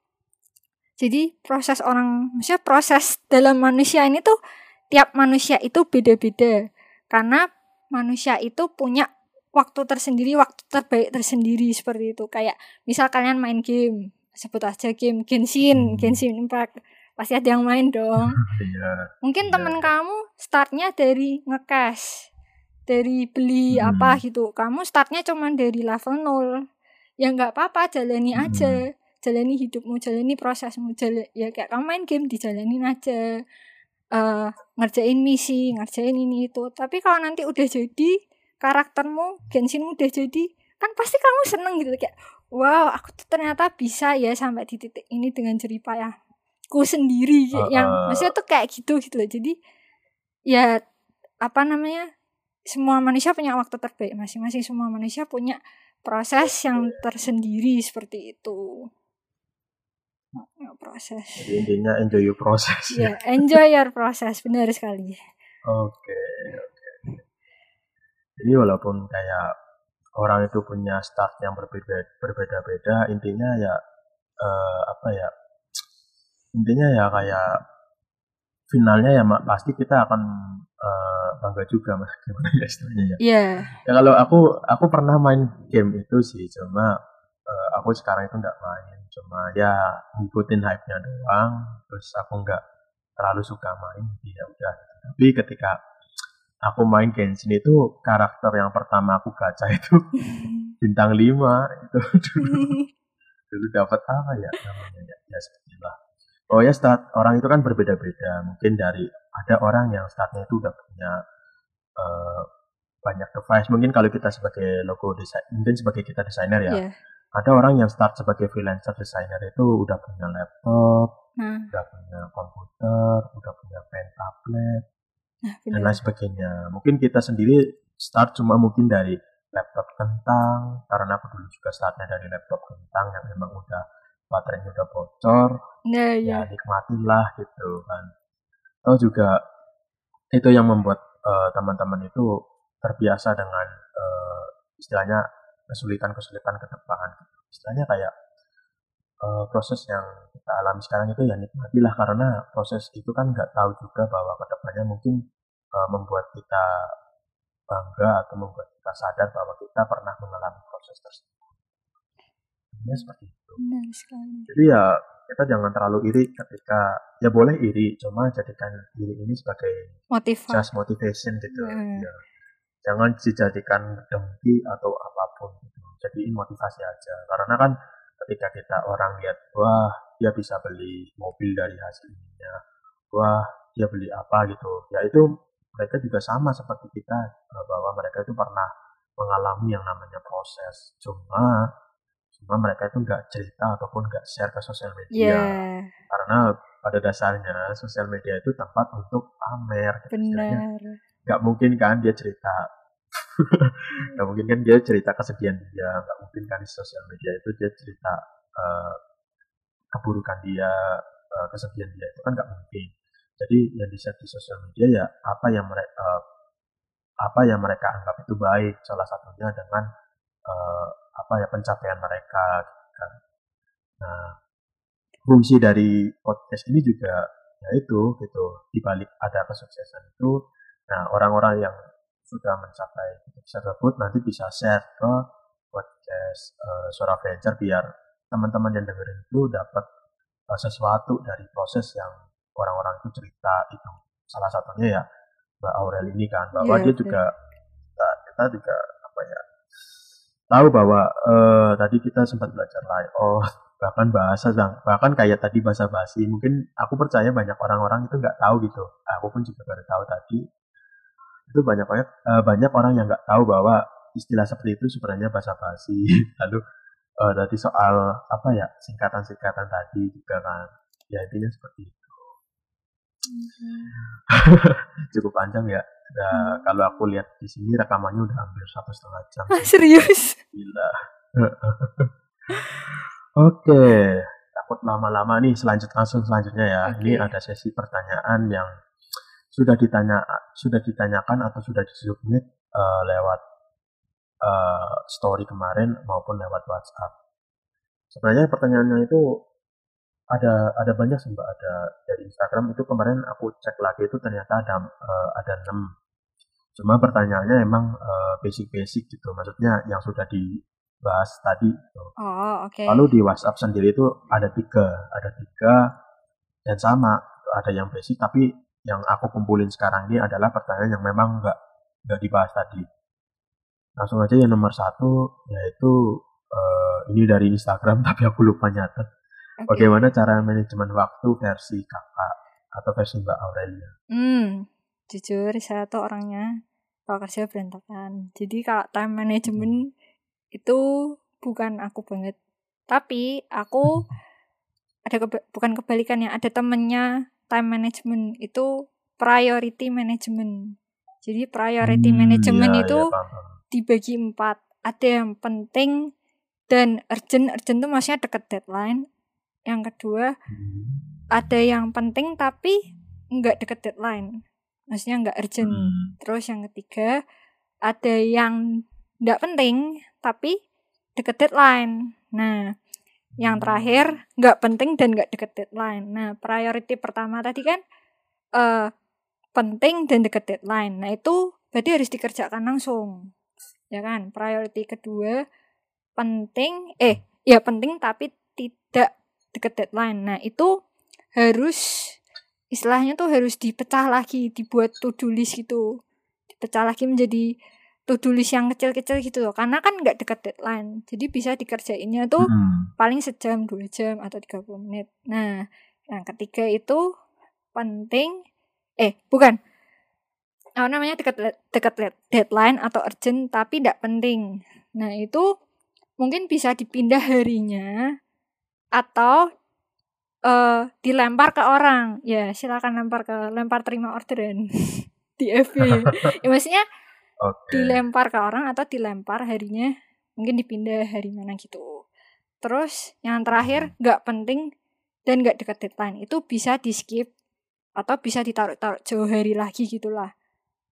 jadi proses orang maksudnya proses dalam manusia ini tuh tiap manusia itu beda-beda karena manusia itu punya waktu tersendiri waktu terbaik tersendiri seperti itu kayak misal kalian main game sebut aja game Genshin Hmm. Genshin Impact pasti ada yang main dong Iya. mungkin Iya, temen kamu startnya dari ngecash dari beli Hmm. apa gitu kamu startnya cuman dari level 0 ya nggak apa-apa jalani Hmm. aja jalani hidupmu jalani prosesmu jala- ya kayak kamu main game dijalanin aja. Eh ngerjain misi ngerjain ini itu. Tapi kalau nanti udah jadi karaktermu Genshinmu udah jadi kan pasti kamu seneng gitu. Kayak wow aku tuh ternyata bisa ya sampai di titik ini dengan jeripayahku sendiri. Kayak yang Heeh. maksudnya tuh kayak gitu gitu loh. Jadi ya apa namanya semua manusia punya waktu terbaik masing-masing. Semua manusia punya proses yang tersendiri seperti itu proses Jadi intinya enjoy your process. ya enjoy your process benar sekali Oke, oke. Jadi walaupun kayak orang itu punya start yang berbeda berbeda-beda, intinya ya eh, apa ya? Intinya ya kayak finalnya ya mak pasti kita akan eh, bangga juga mas gimana ya istilahnya ya. ya Ya kalau aku aku pernah main game itu sih, cuma aku sekarang itu nggak main, cuma ya ngikutin hype-nya doang. Terus aku nggak terlalu suka main, jadi ya udah. Tapi ketika aku main Genshin itu karakter yang pertama aku gacha itu bintang 5 itu dulu dulu dapat apa ya namanya ya, ya seperti itulah. Oh ya start orang itu kan berbeda-beda. Mungkin dari ada orang yang startnya itu udah punya eh, banyak device. Mungkin kalau kita sebagai logo desain, mungkin sebagai kita desainer ya. ya Ada orang yang start sebagai freelancer desainer itu udah punya laptop, nah. udah punya komputer, udah punya pen tablet nah dan lain sebagainya. Mungkin kita sendiri start cuma mungkin dari laptop kentang karena aku dulu juga startnya dari laptop kentang yang memang udah baterainya udah bocor. Nah ya ya nikmatilah gitu kan. Atau juga itu yang membuat eh, teman-teman itu terbiasa dengan eh, istilahnya kesulitan-kesulitan ke depan istilahnya kayak uh, proses yang kita alami sekarang itu ya nikmatilah karena proses itu kan nggak tahu juga bahwa ke depannya mungkin uh, membuat kita bangga atau membuat kita sadar bahwa kita pernah mengalami proses tersebut. Ya seperti itu. Benar sekali. Jadi ya kita jangan terlalu iri ketika ya boleh iri, cuma jadikan iri ini sebagai motivasi just motivation gitu. Hmm. Ya. Jangan dijadikan dengki atau apa pun gitu. Jadiin motivasi aja. Karena kan ketika kita orang lihat wah dia bisa beli mobil dari hasil ininya, wah dia beli apa gitu. Ya itu mereka juga sama seperti kita eh, bahwa mereka itu pernah mengalami yang namanya proses. Cuma cuma mereka itu nggak cerita ataupun nggak share ke sosial media yeah. karena pada dasarnya sosial media itu tempat untuk pamer benar nggak mungkin kan dia cerita nggak mungkin kan dia cerita kesedihan dia nggak mungkin kan di sosial media itu dia cerita uh, keburukan dia uh, kesedihan dia itu kan nggak mungkin jadi yang bisa di sosial media ya apa yang mereka uh, apa yang mereka anggap itu baik salah satunya dengan uh, apa ya pencapaian mereka gitu kan. Nah, fungsi dari podcast ini juga yaitu gitu di balik ada kesuksesan itu nah orang-orang yang sudah mencapai titik tersebut nanti bisa share ke podcast uh, suara venture biar teman-teman yang dengerin itu dapat uh, sesuatu dari proses yang orang-orang itu cerita itu. Salah satunya ya Mbak Aurel ini kan bahwa yeah, dia juga kita, kita juga apa ya tahu bahwa uh, tadi kita sempat belajar lain oh bahkan bahasa bahkan kayak tadi bahasa basi mungkin aku percaya banyak orang-orang itu nggak tahu gitu. Aku pun juga baru tahu tadi itu banyak banyak uh, banyak orang yang nggak tahu bahwa istilah seperti itu sebenarnya bahasa basi lalu uh, tadi soal apa ya singkatan-singkatan tadi juga kan ya intinya seperti itu cukup panjang ya Nah, hmm. kalau aku lihat di sini rekamannya udah hampir satu setengah jam. Ah, serius? Gila. Oke, takut lama-lama nih. Selanjut langsung selanjutnya ya. Okay. Ini ada sesi pertanyaan yang sudah ditanya sudah ditanyakan atau sudah disubmit uh, lewat uh, story kemarin maupun lewat WhatsApp. Sebenarnya pertanyaannya itu ada ada banyak sih mbak ada dari Instagram itu kemarin aku cek lagi itu ternyata ada uh, ada enam cuma pertanyaannya emang uh, basic-basic gitu maksudnya yang sudah dibahas tadi gitu. oh, okay. lalu di WhatsApp sendiri itu ada tiga ada tiga dan sama ada yang basic tapi yang aku kumpulin sekarang ini adalah pertanyaan yang memang nggak nggak dibahas tadi langsung aja yang nomor satu yaitu uh, ini dari Instagram tapi aku lupa nyatet Okay. Bagaimana cara manajemen waktu versi kakak atau versi Mbak Aurelia? Hmm, jujur saya tuh orangnya kalau kerja berantakan. Jadi kalau time management hmm. itu bukan aku banget. Tapi aku ada keba bukan kebalikannya, ada temennya time management itu priority management. Jadi priority hmm, management ya, itu ya, dibagi empat. Ada yang penting dan urgent. Urgent itu maksudnya deket deadline yang kedua hmm. ada yang penting tapi nggak deket deadline maksudnya nggak urgent hmm. terus yang ketiga ada yang nggak penting tapi deket deadline nah yang terakhir nggak penting dan nggak deket deadline nah priority pertama tadi kan uh, penting dan deket deadline nah itu berarti harus dikerjakan langsung ya kan priority kedua penting eh ya penting tapi tidak deket deadline. Nah, itu harus istilahnya tuh harus dipecah lagi, dibuat to-do list gitu. Dipecah lagi menjadi to-do list yang kecil-kecil gitu loh. Karena kan nggak deket deadline. Jadi bisa dikerjainnya tuh hmm. paling sejam, dua jam, atau 30 menit. Nah, yang ketiga itu penting. Eh, bukan. Apa namanya dekat dekat deadline atau urgent tapi tidak penting. Nah, itu mungkin bisa dipindah harinya atau uh, dilempar ke orang ya silakan lempar ke lempar terima orderan di FB ya maksudnya okay. dilempar ke orang atau dilempar harinya mungkin dipindah hari mana gitu terus yang terakhir hmm. nggak penting dan nggak dekat deadline itu bisa di skip atau bisa ditaruh-taruh jauh hari lagi gitulah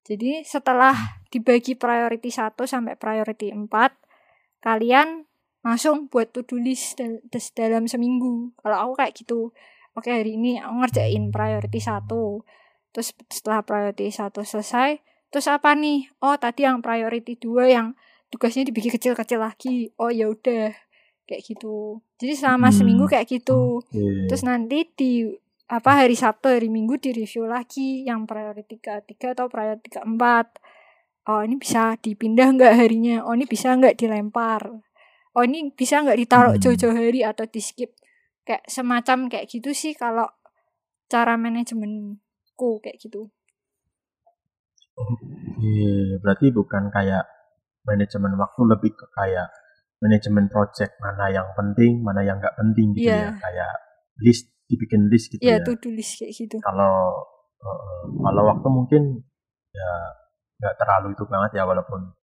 jadi setelah dibagi priority 1 sampai priority 4 kalian langsung buat to do list dalam seminggu kalau aku kayak gitu oke hari ini aku ngerjain priority satu terus setelah priority satu selesai terus apa nih? Oh tadi yang priority dua yang tugasnya dibikin kecil-kecil lagi. Oh ya udah. Kayak gitu. Jadi selama hmm. seminggu kayak gitu. okay. terus nanti di apa hari Sabtu hari Minggu di review lagi yang priority ketiga atau priority keempat. Oh ini bisa dipindah nggak harinya? Oh ini bisa nggak dilempar? Oh ini bisa nggak ditaruh hmm. jauh-jauh hari atau di skip? Kayak semacam kayak gitu sih kalau cara manajemenku kayak gitu Oke, berarti bukan kayak manajemen waktu lebih ke kayak manajemen project mana yang penting, mana yang nggak penting gitu yeah. ya, kayak list dibikin list gitu yeah, ya. Iya, list kayak gitu. Kalau uh, kalau waktu mungkin ya nggak terlalu itu banget ya walaupun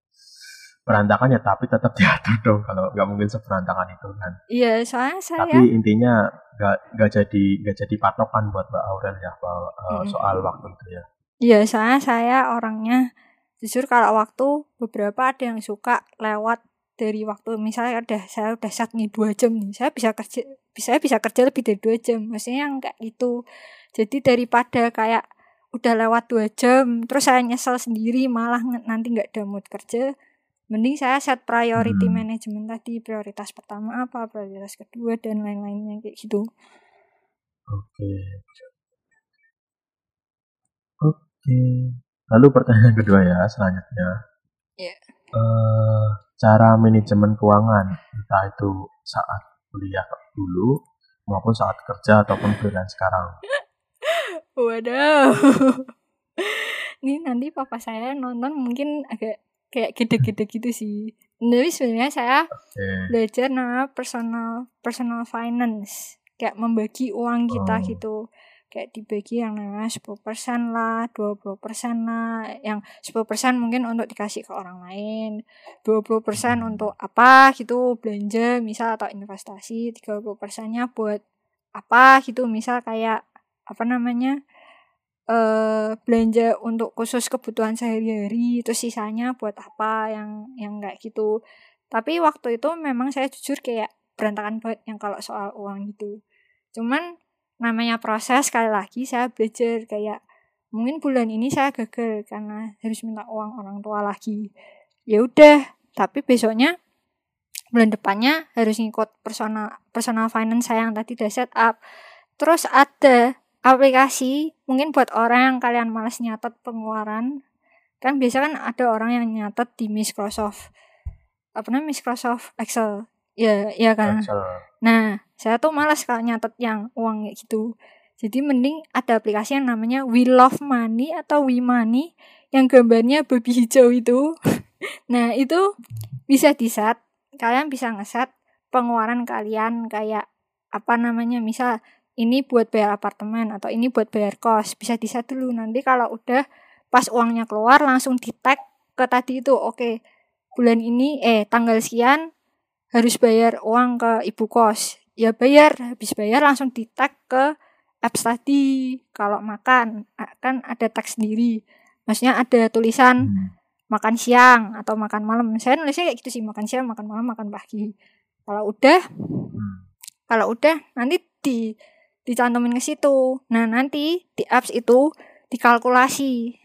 berantakan ya tapi tetap diatur dong kalau nggak mungkin seberantakan itu kan iya soalnya saya tapi intinya nggak nggak jadi nggak jadi patokan buat mbak Aurel ya soal, mm. soal waktu itu ya iya soalnya saya orangnya jujur kalau waktu beberapa ada yang suka lewat dari waktu misalnya ada saya udah set nih dua jam nih saya bisa kerja bisa bisa kerja lebih dari dua jam maksudnya yang kayak gitu jadi daripada kayak udah lewat dua jam terus saya nyesel sendiri malah nanti nggak ada mood kerja mending saya set priority hmm. management tadi prioritas pertama apa prioritas kedua dan lain-lainnya kayak gitu oke okay. Oke lalu pertanyaan kedua ya selanjutnya yeah. uh, cara manajemen keuangan entah itu saat kuliah dulu maupun saat kerja ataupun freelance sekarang Waduh. Ini nanti papa saya nonton mungkin agak kayak gede-gede gitu sih. Tapi sebenarnya saya okay. belajar nama personal personal finance. Kayak membagi uang kita oh. gitu. Kayak dibagi yang namanya 10% lah, 20% lah. Yang 10% mungkin untuk dikasih ke orang lain. 20% hmm. untuk apa gitu, belanja misal atau investasi. 30%-nya buat apa gitu, misal kayak apa namanya uh, belanja untuk khusus kebutuhan sehari-hari terus sisanya buat apa yang yang nggak gitu tapi waktu itu memang saya jujur kayak berantakan banget yang kalau soal uang gitu cuman namanya proses sekali lagi saya belajar kayak mungkin bulan ini saya gagal karena harus minta uang orang tua lagi. Ya udah tapi besoknya bulan depannya harus ngikut personal personal finance saya yang tadi udah set up. Terus ada aplikasi mungkin buat orang yang kalian malas nyatet pengeluaran. Kan biasa kan ada orang yang nyatet di Microsoft apa namanya Microsoft Excel ya ya kan? Excel. nah saya tuh malas kalau nyatet yang uang kayak gitu. Jadi mending ada aplikasi yang namanya We Love Money atau We Money yang gambarnya babi hijau itu. Nah itu bisa di set kalian bisa ngeset pengeluaran kalian kayak apa namanya misal ini buat bayar apartemen atau ini buat bayar kos bisa di set dulu. Nanti kalau udah pas uangnya keluar langsung di tag ke tadi itu oke okay, bulan ini eh tanggal sekian harus bayar uang ke ibu kos ya bayar habis bayar langsung di tag ke apps tadi kalau makan kan ada tag sendiri maksudnya ada tulisan hmm. makan siang atau makan malam saya nulisnya kayak gitu sih makan siang makan malam makan pagi kalau udah hmm. kalau udah nanti di dicantumin ke situ. Nah, nanti di apps itu dikalkulasi.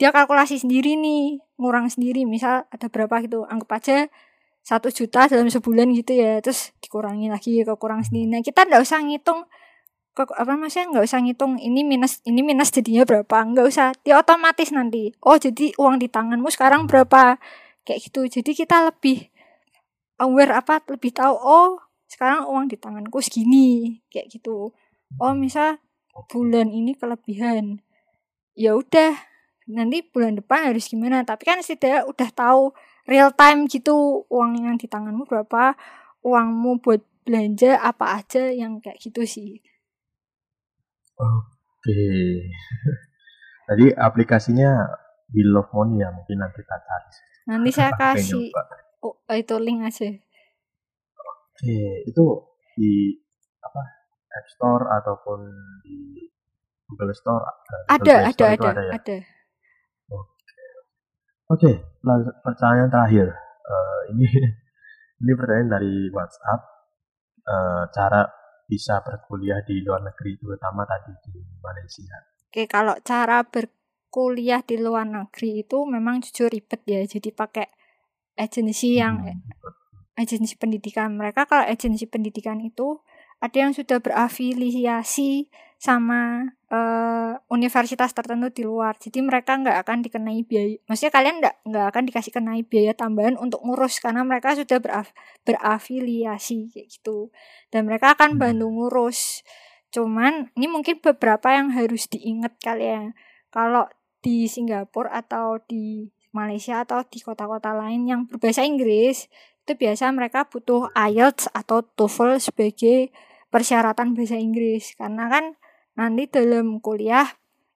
Dia kalkulasi sendiri nih, ngurang sendiri. Misal ada berapa gitu, anggap aja satu juta dalam sebulan gitu ya, terus dikurangi lagi ke kurang sendiri. Nah, kita nggak usah ngitung ke apa maksudnya nggak usah ngitung ini minus ini minus jadinya berapa. Nggak usah dia otomatis nanti oh jadi uang di tanganmu sekarang berapa kayak gitu. Jadi kita lebih aware apa lebih tahu oh sekarang uang di tanganku segini kayak gitu. Oh misal bulan ini kelebihan ya udah nanti bulan depan harus gimana? Tapi kan setidaknya udah tahu real time gitu. Uang yang di tanganmu berapa? Uangmu buat belanja apa aja yang kayak gitu sih. Oke. Tadi aplikasinya Bill of Money ya mungkin nanti kita cari nanti saya kasih. oh, itu link aja. Oke, itu di apa? App Store ataupun di Google Store? Google ada, ada, Store ada, ada, ya? ada. Oke, oke. Pertanyaan terakhir. Uh, ini Ini pertanyaan dari WhatsApp. Eh, cara bisa berkuliah di luar negeri, terutama tadi di Malaysia. Oke, kalau cara berkuliah di luar negeri itu memang jujur ribet ya. Jadi pakai agensi yang Hmm, agensi pendidikan. Mereka kalau agensi pendidikan itu ada yang sudah berafiliasi sama eh, universitas tertentu di luar. Jadi mereka nggak akan dikenai biaya. Maksudnya kalian nggak nggak akan dikasih kenai biaya tambahan untuk ngurus karena mereka sudah beraf, berafiliasi kayak gitu. Dan mereka akan Hmm. bantu ngurus. Cuman ini mungkin beberapa yang harus diingat kalian. Kalau di Singapura atau di Malaysia atau di kota-kota lain yang berbahasa Inggris itu biasa mereka butuh IELTS atau TOEFL sebagai persyaratan bahasa Inggris. Karena kan nanti dalam kuliah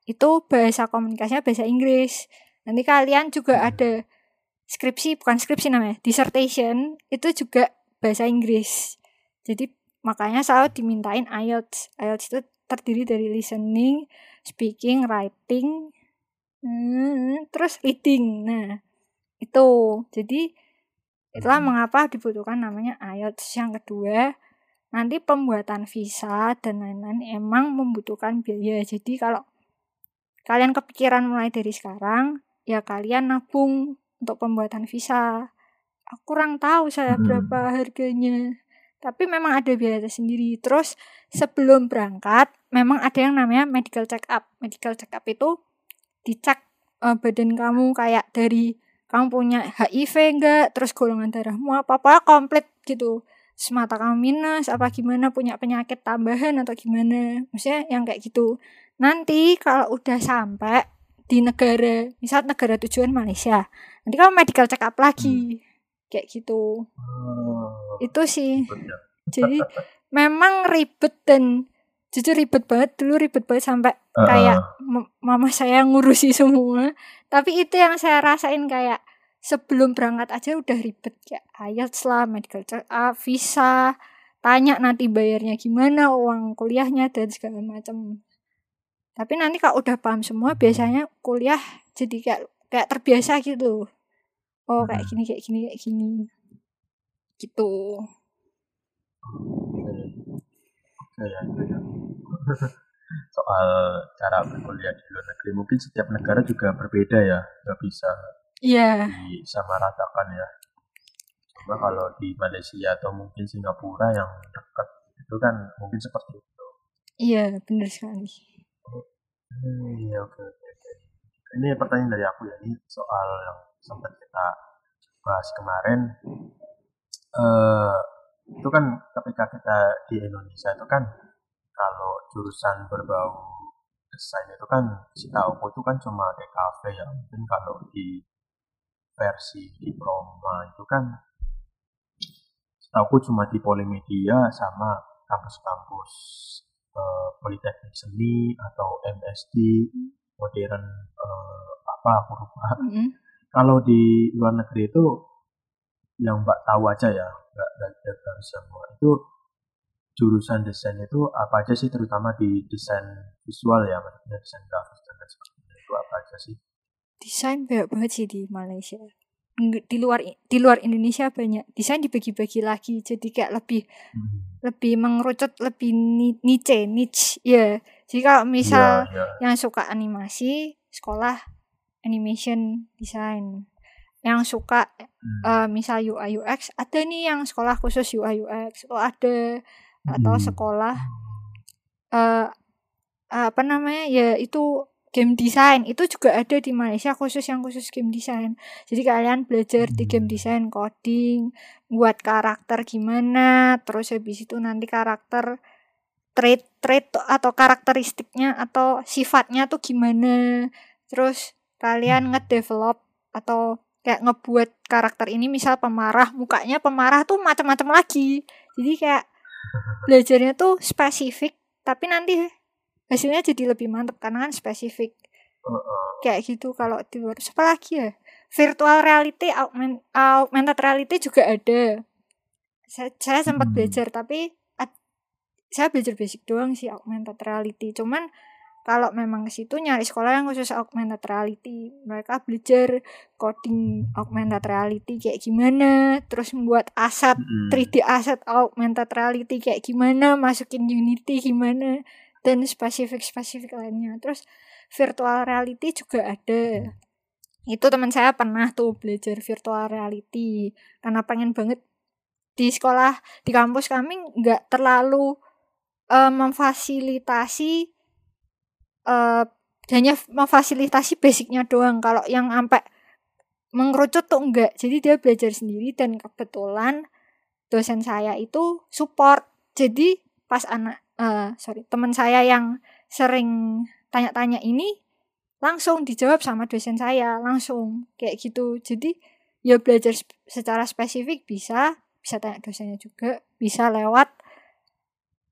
itu bahasa komunikasinya bahasa Inggris. Nanti kalian juga ada skripsi bukan skripsi namanya dissertation itu juga bahasa Inggris. Jadi makanya selalu dimintain IELTS. IELTS itu terdiri dari listening speaking writing hmm, terus reading. Nah itu. Jadi itulah Hmm. mengapa dibutuhkan namanya IELTS. Yang kedua nanti pembuatan visa dan lain-lain emang membutuhkan biaya. Jadi kalau kalian kepikiran mulai dari sekarang ya kalian nabung untuk pembuatan visa. Aku kurang tahu saya Hmm. berapa harganya. Tapi memang ada biaya sendiri terus sebelum berangkat memang ada yang namanya medical check up medical check up itu dicek eh, badan kamu kayak dari kamu punya HIV enggak terus golongan darahmu apa apa komplit gitu semata kamu minus apa gimana punya penyakit tambahan atau gimana. Maksudnya yang kayak gitu. Nanti kalau udah sampai di negara misal negara tujuan Malaysia nanti kamu medical check up lagi kayak gitu. Oh, itu sih. Jadi memang ribet dan jujur ribet banget. Dulu ribet banget sampai Uh-uh. kayak mama saya ngurusi semua. Tapi itu yang saya rasain kayak sebelum berangkat aja udah ribet kayak IELTS lah medical check up visa tanya nanti bayarnya gimana uang kuliahnya dan segala macam tapi nanti kalau udah paham semua biasanya kuliah jadi kayak kayak terbiasa gitu. Oh kayak Hmm. gini kayak gini kayak gini. Gitu. Ya, ya. Soal cara berkuliah di luar negeri, mungkin setiap negara juga berbeda ya, nggak bisa iya disamaratakan ya. Cuma kalau di Malaysia atau mungkin Singapura yang dekat itu kan mungkin seperti itu. iya benar sekali Hmm, iya oke oke. oke. Ini pertanyaan dari aku ya, ini soal yang sempat kita bahas kemarin. Eh, itu kan ketika kita di Indonesia itu kan kalau jurusan berbau desain itu kan setahu itu kan cuma DKV ya. Mungkin kalau di versi diploma itu kan setahu cuma di Polimedia sama kampus-kampus eh, Politeknik Seni atau MSD modern eh, apa aku lupa. Mm-mm. Kalau di luar negeri itu yang Mbak tahu aja ya, nggak harus semua. Itu jurusan desain itu apa aja sih, terutama di desain visual ya, maksudnya desain grafis dan lain sebagainya. Itu apa aja sih? Desain banyak banget sih di Malaysia di luar di luar Indonesia banyak desain dibagi-bagi lagi jadi kayak lebih Hmm. lebih mengerucut lebih ni- niche niche ya jadi kalau misal Iya, iya. yang suka animasi sekolah animation design yang suka Hmm. eh, misal UI UX ada nih yang sekolah khusus UI UX oh ada atau Hmm. sekolah eh apa namanya ya itu game design itu juga ada di Malaysia khusus yang khusus game design jadi kalian belajar di game Hmm. design coding buat karakter gimana terus habis itu nanti karakter trait trait atau karakteristiknya atau sifatnya tuh gimana terus kalian Hmm. ngedevelop atau kayak ngebuat karakter ini misal pemarah mukanya pemarah tuh macam-macam lagi jadi kayak belajarnya tuh spesifik tapi nanti hasilnya jadi lebih mantep karena kan spesifik. Kayak gitu kalau di luar apa lagi ya? Virtual reality augment, augmented reality juga ada. Saya, saya sempat Hmm. belajar tapi ad- saya belajar basic doang sih augmented reality. Cuman kalau memang ke situ nyari sekolah yang khusus augmented reality. Mereka belajar coding augmented reality kayak gimana terus membuat aset Mm-mm. 3D aset augmented reality kayak gimana masukin Unity gimana dan spesifik-spesifik lainnya. Terus virtual reality juga ada. Itu teman saya pernah tuh belajar virtual reality. Karena pengen banget di sekolah di kampus kami nggak terlalu eh, memfasilitasi eh hanya memfasilitasi basicnya doang. Kalau yang sampai mengerucut tuh enggak jadi dia belajar sendiri dan kebetulan dosen saya itu support. Jadi pas anak eh sorry teman saya yang sering tanya-tanya ini langsung dijawab sama dosen saya langsung kayak gitu jadi ya belajar secara spesifik bisa bisa tanya dosennya juga bisa lewat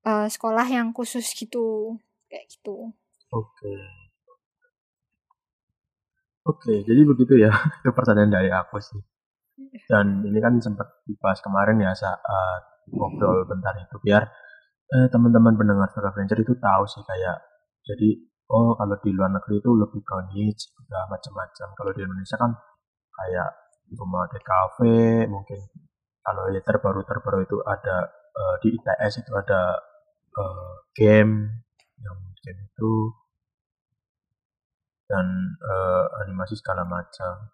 eh, sekolah yang khusus gitu kayak gitu Oke. Oke, jadi begitu ya. Itu pertanyaan dari aku sih. Dan ini kan sempat dibahas kemarin ya saat ngobrol bentar itu biar eh, teman-teman pendengar Suara Venture itu tahu sih kayak jadi oh kalau di luar negeri itu lebih niche udah macam-macam. Kalau di Indonesia kan kayak cuma cafe mungkin kalau ya terbaru terbaru itu ada eh, di ITS itu ada eh, game yang game itu dan eh, animasi segala macam.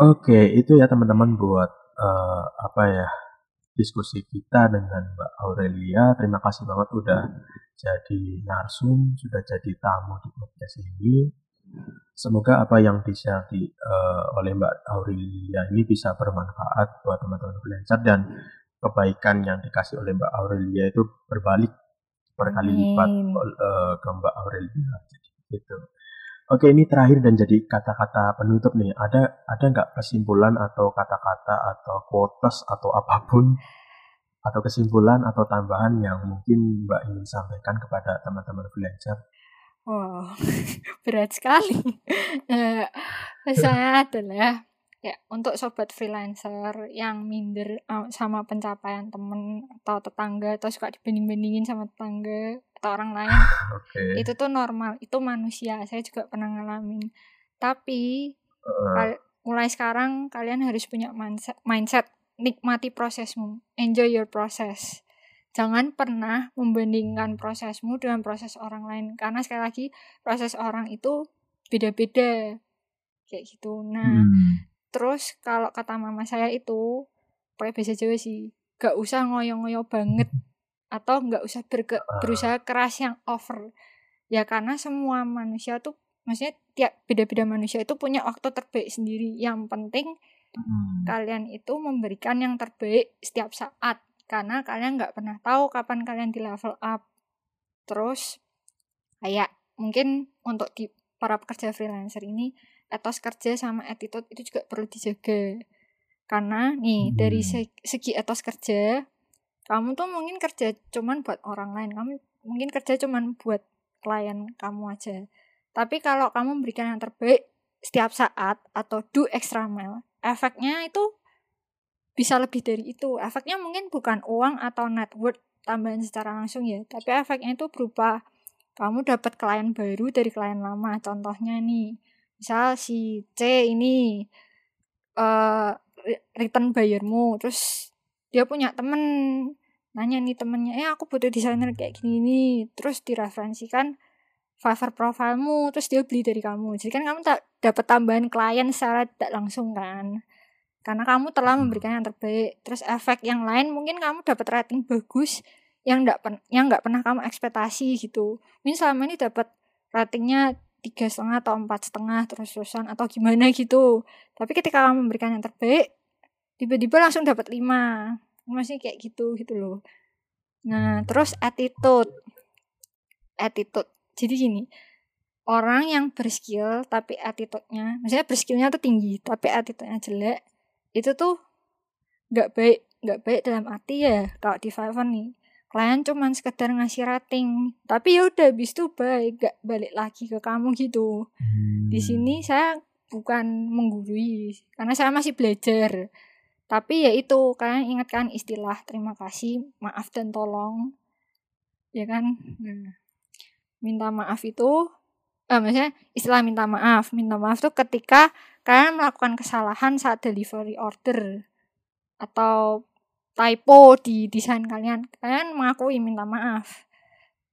Oke, itu ya teman-teman buat eh, apa ya diskusi kita dengan Mbak Aurelia. Terima kasih banget udah jadi narsum, sudah jadi tamu di podcast ini. Semoga apa yang bisa di eh, oleh Mbak Aurelia ini bisa bermanfaat buat teman-teman freelancer dan kebaikan yang dikasih oleh Mbak Aurelia itu berbalik berkali lipat eh, ke Mbak Aurelia. Jadi, gitu. Oke, ini terakhir dan jadi kata-kata penutup nih. Ada ada nggak kesimpulan atau kata-kata atau quotes atau apa pun atau kesimpulan atau tambahan yang mungkin Mbak ingin sampaikan kepada teman-teman freelancer? Wow, berat sekali. Eh, saya adalah ya untuk sobat freelancer yang minder eh, sama pencapaian temen atau tetangga atau suka dibanding-bandingin sama tetangga atau orang lain Oke. itu tuh normal, itu manusia. Saya juga pernah ngalamin. Tapi kal- mulai sekarang kalian harus punya mindset, mindset nikmati prosesmu, enjoy your process. Jangan pernah membandingkan prosesmu dengan proses orang lain karena sekali lagi proses orang itu beda-beda kayak gitu. Nah, hmm, terus kalau kata mama saya itu pakai bahasa Jawa sih, gak usah ngoyo-ngoyo banget atau nggak usah berke, berusaha keras yang over. Ya karena semua manusia tuh maksudnya tiap beda-beda manusia itu punya waktu terbaik sendiri. Yang penting hmm, kalian itu memberikan yang terbaik setiap saat karena kalian nggak pernah tahu kapan kalian di level up. Terus kayak mungkin untuk di para pekerja freelancer ini etos kerja sama attitude itu juga perlu dijaga. Karena nih dari Hmm. se- segi etos kerja kamu tuh mungkin kerja cuman buat orang lain, kamu mungkin kerja cuman buat klien kamu aja. Tapi kalau kamu memberikan yang terbaik setiap saat atau do extra mile, efeknya itu bisa lebih dari itu. Efeknya mungkin bukan uang atau net worth tambahan secara langsung ya, tapi efeknya itu berupa kamu dapat klien baru dari klien lama. Contohnya nih, misal si C ini re- return bayarmu, terus dia punya temen nanya nih temennya, eh aku butuh desainer kayak gini nih, terus direferensikan Fiverr profilmu, terus dia beli dari kamu. Jadi kan kamu tak dapat tambahan klien secara tidak langsung kan. Karena kamu telah memberikan yang terbaik. Terus efek yang lain mungkin kamu dapat rating bagus yang enggak pen yang nggak pernah kamu ekspektasi gitu. Mungkin selama ini dapat ratingnya tiga setengah atau empat setengah terus terusan atau gimana gitu. Tapi ketika kamu memberikan yang terbaik, tiba-tiba langsung dapat lima. Masih kayak gitu gitu loh. Nah, terus attitude. Attitude. Jadi gini, orang yang berskill tapi attitude-nya, maksudnya berskillnya tuh tinggi tapi attitude-nya jelek, itu tuh nggak baik, nggak baik dalam arti ya kalau di Fiverr nih. Klien cuman sekedar ngasih rating, tapi ya udah habis itu baik, gak balik lagi ke kamu gitu. Di hmm. sini saya bukan menggurui, karena saya masih belajar. Tapi ya itu, kalian ingatkan istilah terima kasih, maaf dan tolong. Ya kan? Nah, minta maaf itu eh, maksudnya istilah minta maaf. Minta maaf tuh ketika kalian melakukan kesalahan saat delivery order atau typo di desain kalian. Kalian mengakui minta maaf.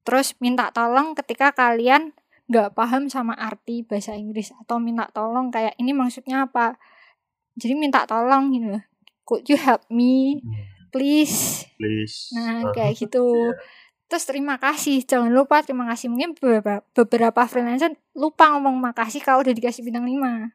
Terus minta tolong ketika kalian nggak paham sama arti bahasa Inggris atau minta tolong kayak ini maksudnya apa? Jadi minta tolong gitu could you help me please? Please. Nah Uh, kayak gitu. Iya. terus terima kasih jangan lupa terima kasih. Mungkin beberapa beberapa freelancer lupa ngomong makasih kalau udah dikasih bintang 5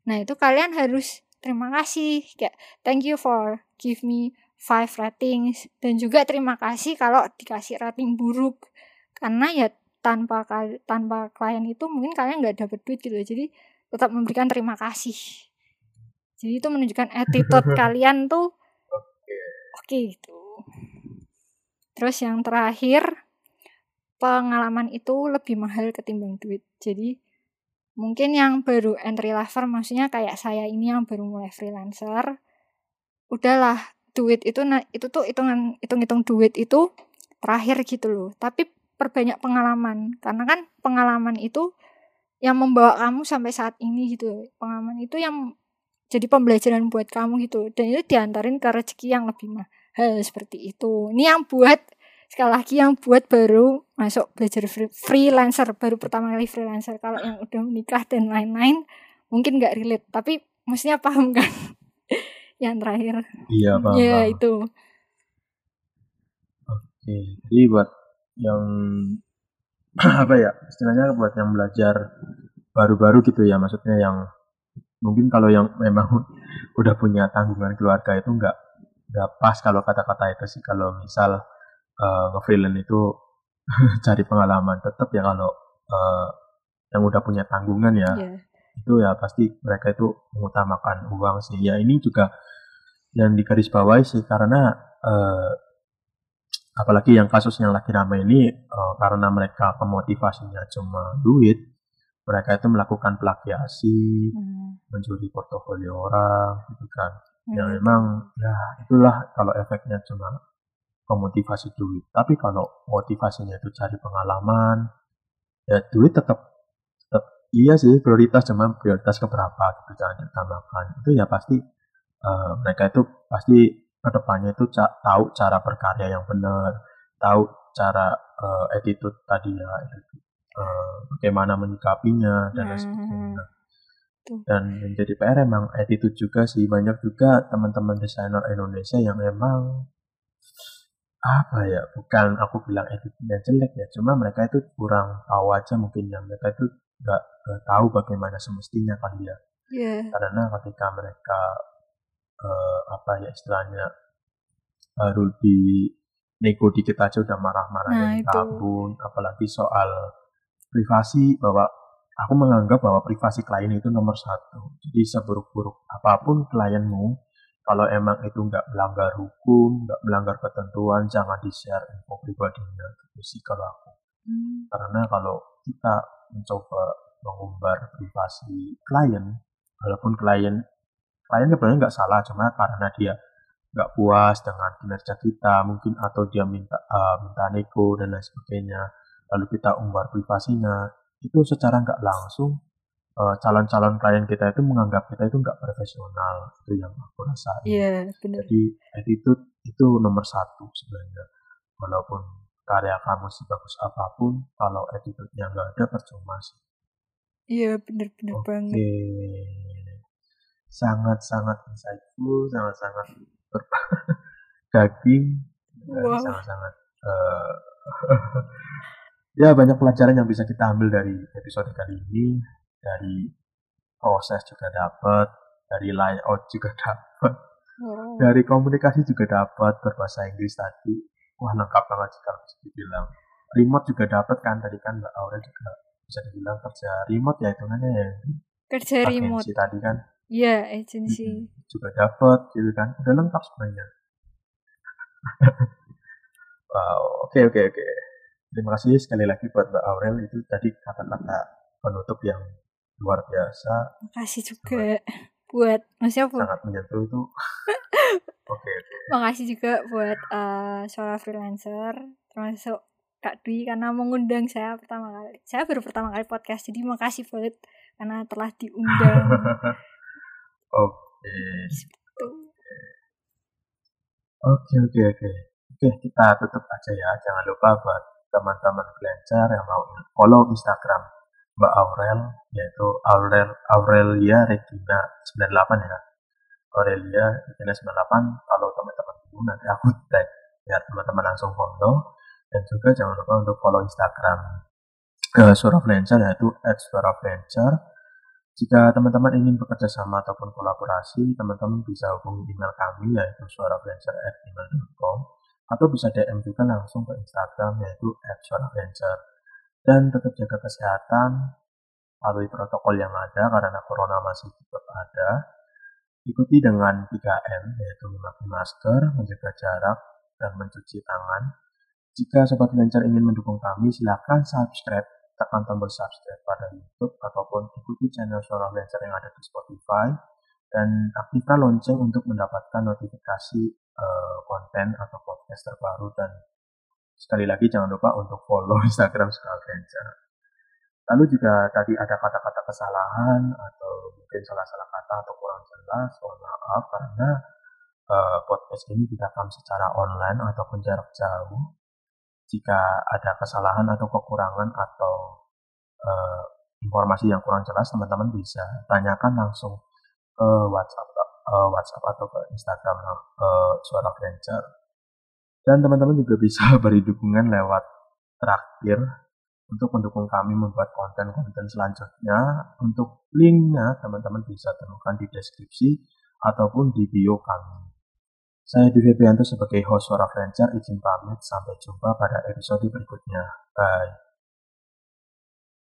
nah itu kalian harus terima kasih. Kayak thank you for give me five ratings. Dan juga terima kasih kalau dikasih rating buruk. Karena ya tanpa tanpa klien itu mungkin kalian nggak dapet duit gitu. Jadi tetap memberikan terima kasih jadi itu menunjukkan attitude kalian tuh oke. gitu. Terus yang terakhir pengalaman itu lebih mahal ketimbang duit. Jadi mungkin yang baru entry level maksudnya kayak saya ini yang baru mulai freelancer udahlah duit itu nah itu tuh hitungan hitung-hitung duit itu terakhir gitu loh. Tapi perbanyak pengalaman karena kan pengalaman itu yang membawa kamu sampai saat ini gitu pengalaman itu yang jadi pembelajaran buat kamu gitu. Dan itu diantarin ke rezeki yang lebih mahal seperti itu. Ini yang buat sekali lagi yang buat baru masuk belajar free- freelancer baru pertama kali freelancer. Kalau yang udah menikah dan lain-lain mungkin nggak relate. Tapi maksudnya paham kan? Yang terakhir. Iya paham, ya paham. itu. Oke, jadi buat yang apa ya istilahnya buat yang belajar baru-baru gitu ya maksudnya yang mungkin kalau yang memang udah punya tanggungan keluarga itu nggak nggak pas kalau kata-kata itu sih. Kalau misal uh, nge-freelance itu cari pengalaman tetap ya kalau uh, yang udah punya tanggungan ya ya itu ya pasti mereka itu mengutamakan uang sih. Ya ini juga yang digarisbawahi sih karena eh, apalagi yang kasus yang lagi ramai ini eh, karena mereka pemotivasinya cuma duit mereka itu melakukan plagiasi Hmm, mencuri portofolio orang gitu kan. Ya hmm, memang ya itulah kalau efeknya cuma pemotivasi duit. Tapi kalau motivasinya itu cari pengalaman ya duit tetap tetap iya sih prioritas cuma prioritas keberapa gitu jangan diutamakan itu ya pasti eh, mereka itu pasti ke depannya itu ca- tahu cara berkarya yang benar tahu cara eh, attitude tadi ya eh, bagaimana menyikapinya dan lain Nah, sebagainya. Tuh. dan yang jadi PR emang attitude juga sih. Banyak juga teman-teman desainer Indonesia yang emang apa ya bukan aku bilang attitude-nya jelek ya. Cuma mereka itu kurang tahu aja mungkin ya. Mereka itu nggak tahu bagaimana semestinya kali ya. Ya karena ketika mereka eh, apa ya istilahnya baru di nego dikit aja udah marah-marah Nah, dan kabun apalagi soal privasi bahwa aku menganggap bahwa privasi klien itu nomor satu. Jadi seburuk-buruk apa pun klienmu kalau emang itu nggak melanggar hukum nggak melanggar ketentuan jangan di share info pribadinya gitu sih kalau aku. Hmm, karena kalau kita mencoba mengumbar privasi klien walaupun klien klien sebenarnya nggak salah cuma karena dia nggak puas dengan kinerja kita mungkin atau dia minta eh, minta nego dan lain sebagainya lalu kita umbar privasinya. Itu secara nggak langsung eh, calon-calon klien kita itu menganggap kita itu nggak profesional. Itu yang aku rasain. Iya benar. Jadi attitude itu nomor satu sebenarnya. Walaupun karya kamu sebagus apa pun kalau attitude-nya nggak ada percuma sih. Iya benar-benar Oke, banget. Sangat-sangat insightful, sangat-sangat daging, Wow. sangat-sangat eh, ya banyak pelajaran yang bisa kita ambil dari episode kali ini, dari proses juga dapat, dari layout juga dapat, Wow. dari komunikasi juga dapat berbahasa Inggris tadi, wah lengkap banget sih kalau bisa dibilang. Remote juga dapat kan tadi kan Mbak Aurel juga bisa dibilang kerja remote ya hitungannya ya. Kerja remote. agensi tadi kan. Iya agensi. Juga dapat gitu kan. Udah lengkap sebenarnya. Wow oke oke oke terima kasih sekali lagi buat Mbak Aurel itu tadi kata-kata penutup yang luar biasa makasih juga buat maksudnya bu- sangat menyentuh itu oke oke makasih juga buat eh, suara freelancer termasuk Kak Dwi karena mengundang saya pertama kali. Saya baru pertama kali podcast, jadi makasih banget karena telah diundang. Oke. Gitu. Oke, oke, oke. Oke, kita tutup aja ya. Jangan lupa buat teman-teman freelancer yang mau follow Instagram Mbak Aurel, yaitu Aurel Aurelia Regina 98 ya. Aurelia Regina 98. Kalau teman-teman bingung nanti aku tag biar teman-teman langsung follow. Dan juga jangan lupa untuk follow Instagram ke Suara Freelancer yaitu @suarafreelancer. Jika teman-teman ingin bekerja sama ataupun kolaborasi, teman-teman bisa hubungi email kami yaitu suarafreelancer@gmail.com atau bisa DM juga langsung ke Instagram yaitu @suarafreelancer. Dan tetap jaga kesehatan, melalui protokol yang ada karena corona masih tetap ada. Ikuti dengan 3M yaitu memakai masker, menjaga jarak, dan mencuci tangan. Jika Sobat Freelancer ingin mendukung kami, silakan subscribe, tekan tombol subscribe pada YouTube ataupun ikuti channel Freelancer yang ada di Spotify dan aktifkan lonceng untuk mendapatkan notifikasi uh, konten atau podcast terbaru dan sekali lagi jangan lupa untuk follow Instagram Freelancer. Lalu juga tadi ada kata-kata kesalahan atau mungkin salah-salah kata atau kurang jelas, mohon maaf karena uh, podcast ini direkam secara online ataupun jarak jauh jika ada kesalahan atau kekurangan atau uh, informasi yang kurang jelas, teman-teman bisa tanyakan langsung ke WhatsApp, uh, WhatsApp atau ke Instagram uh, Suara Freelancer. Dan teman-teman juga bisa beri dukungan lewat terakhir untuk mendukung kami membuat konten-konten selanjutnya. Untuk linknya teman-teman bisa temukan di deskripsi ataupun di bio kami. Saya Dwi Febrianto sebagai host Suara Francer izin pamit sampai jumpa pada episode berikutnya. Bye.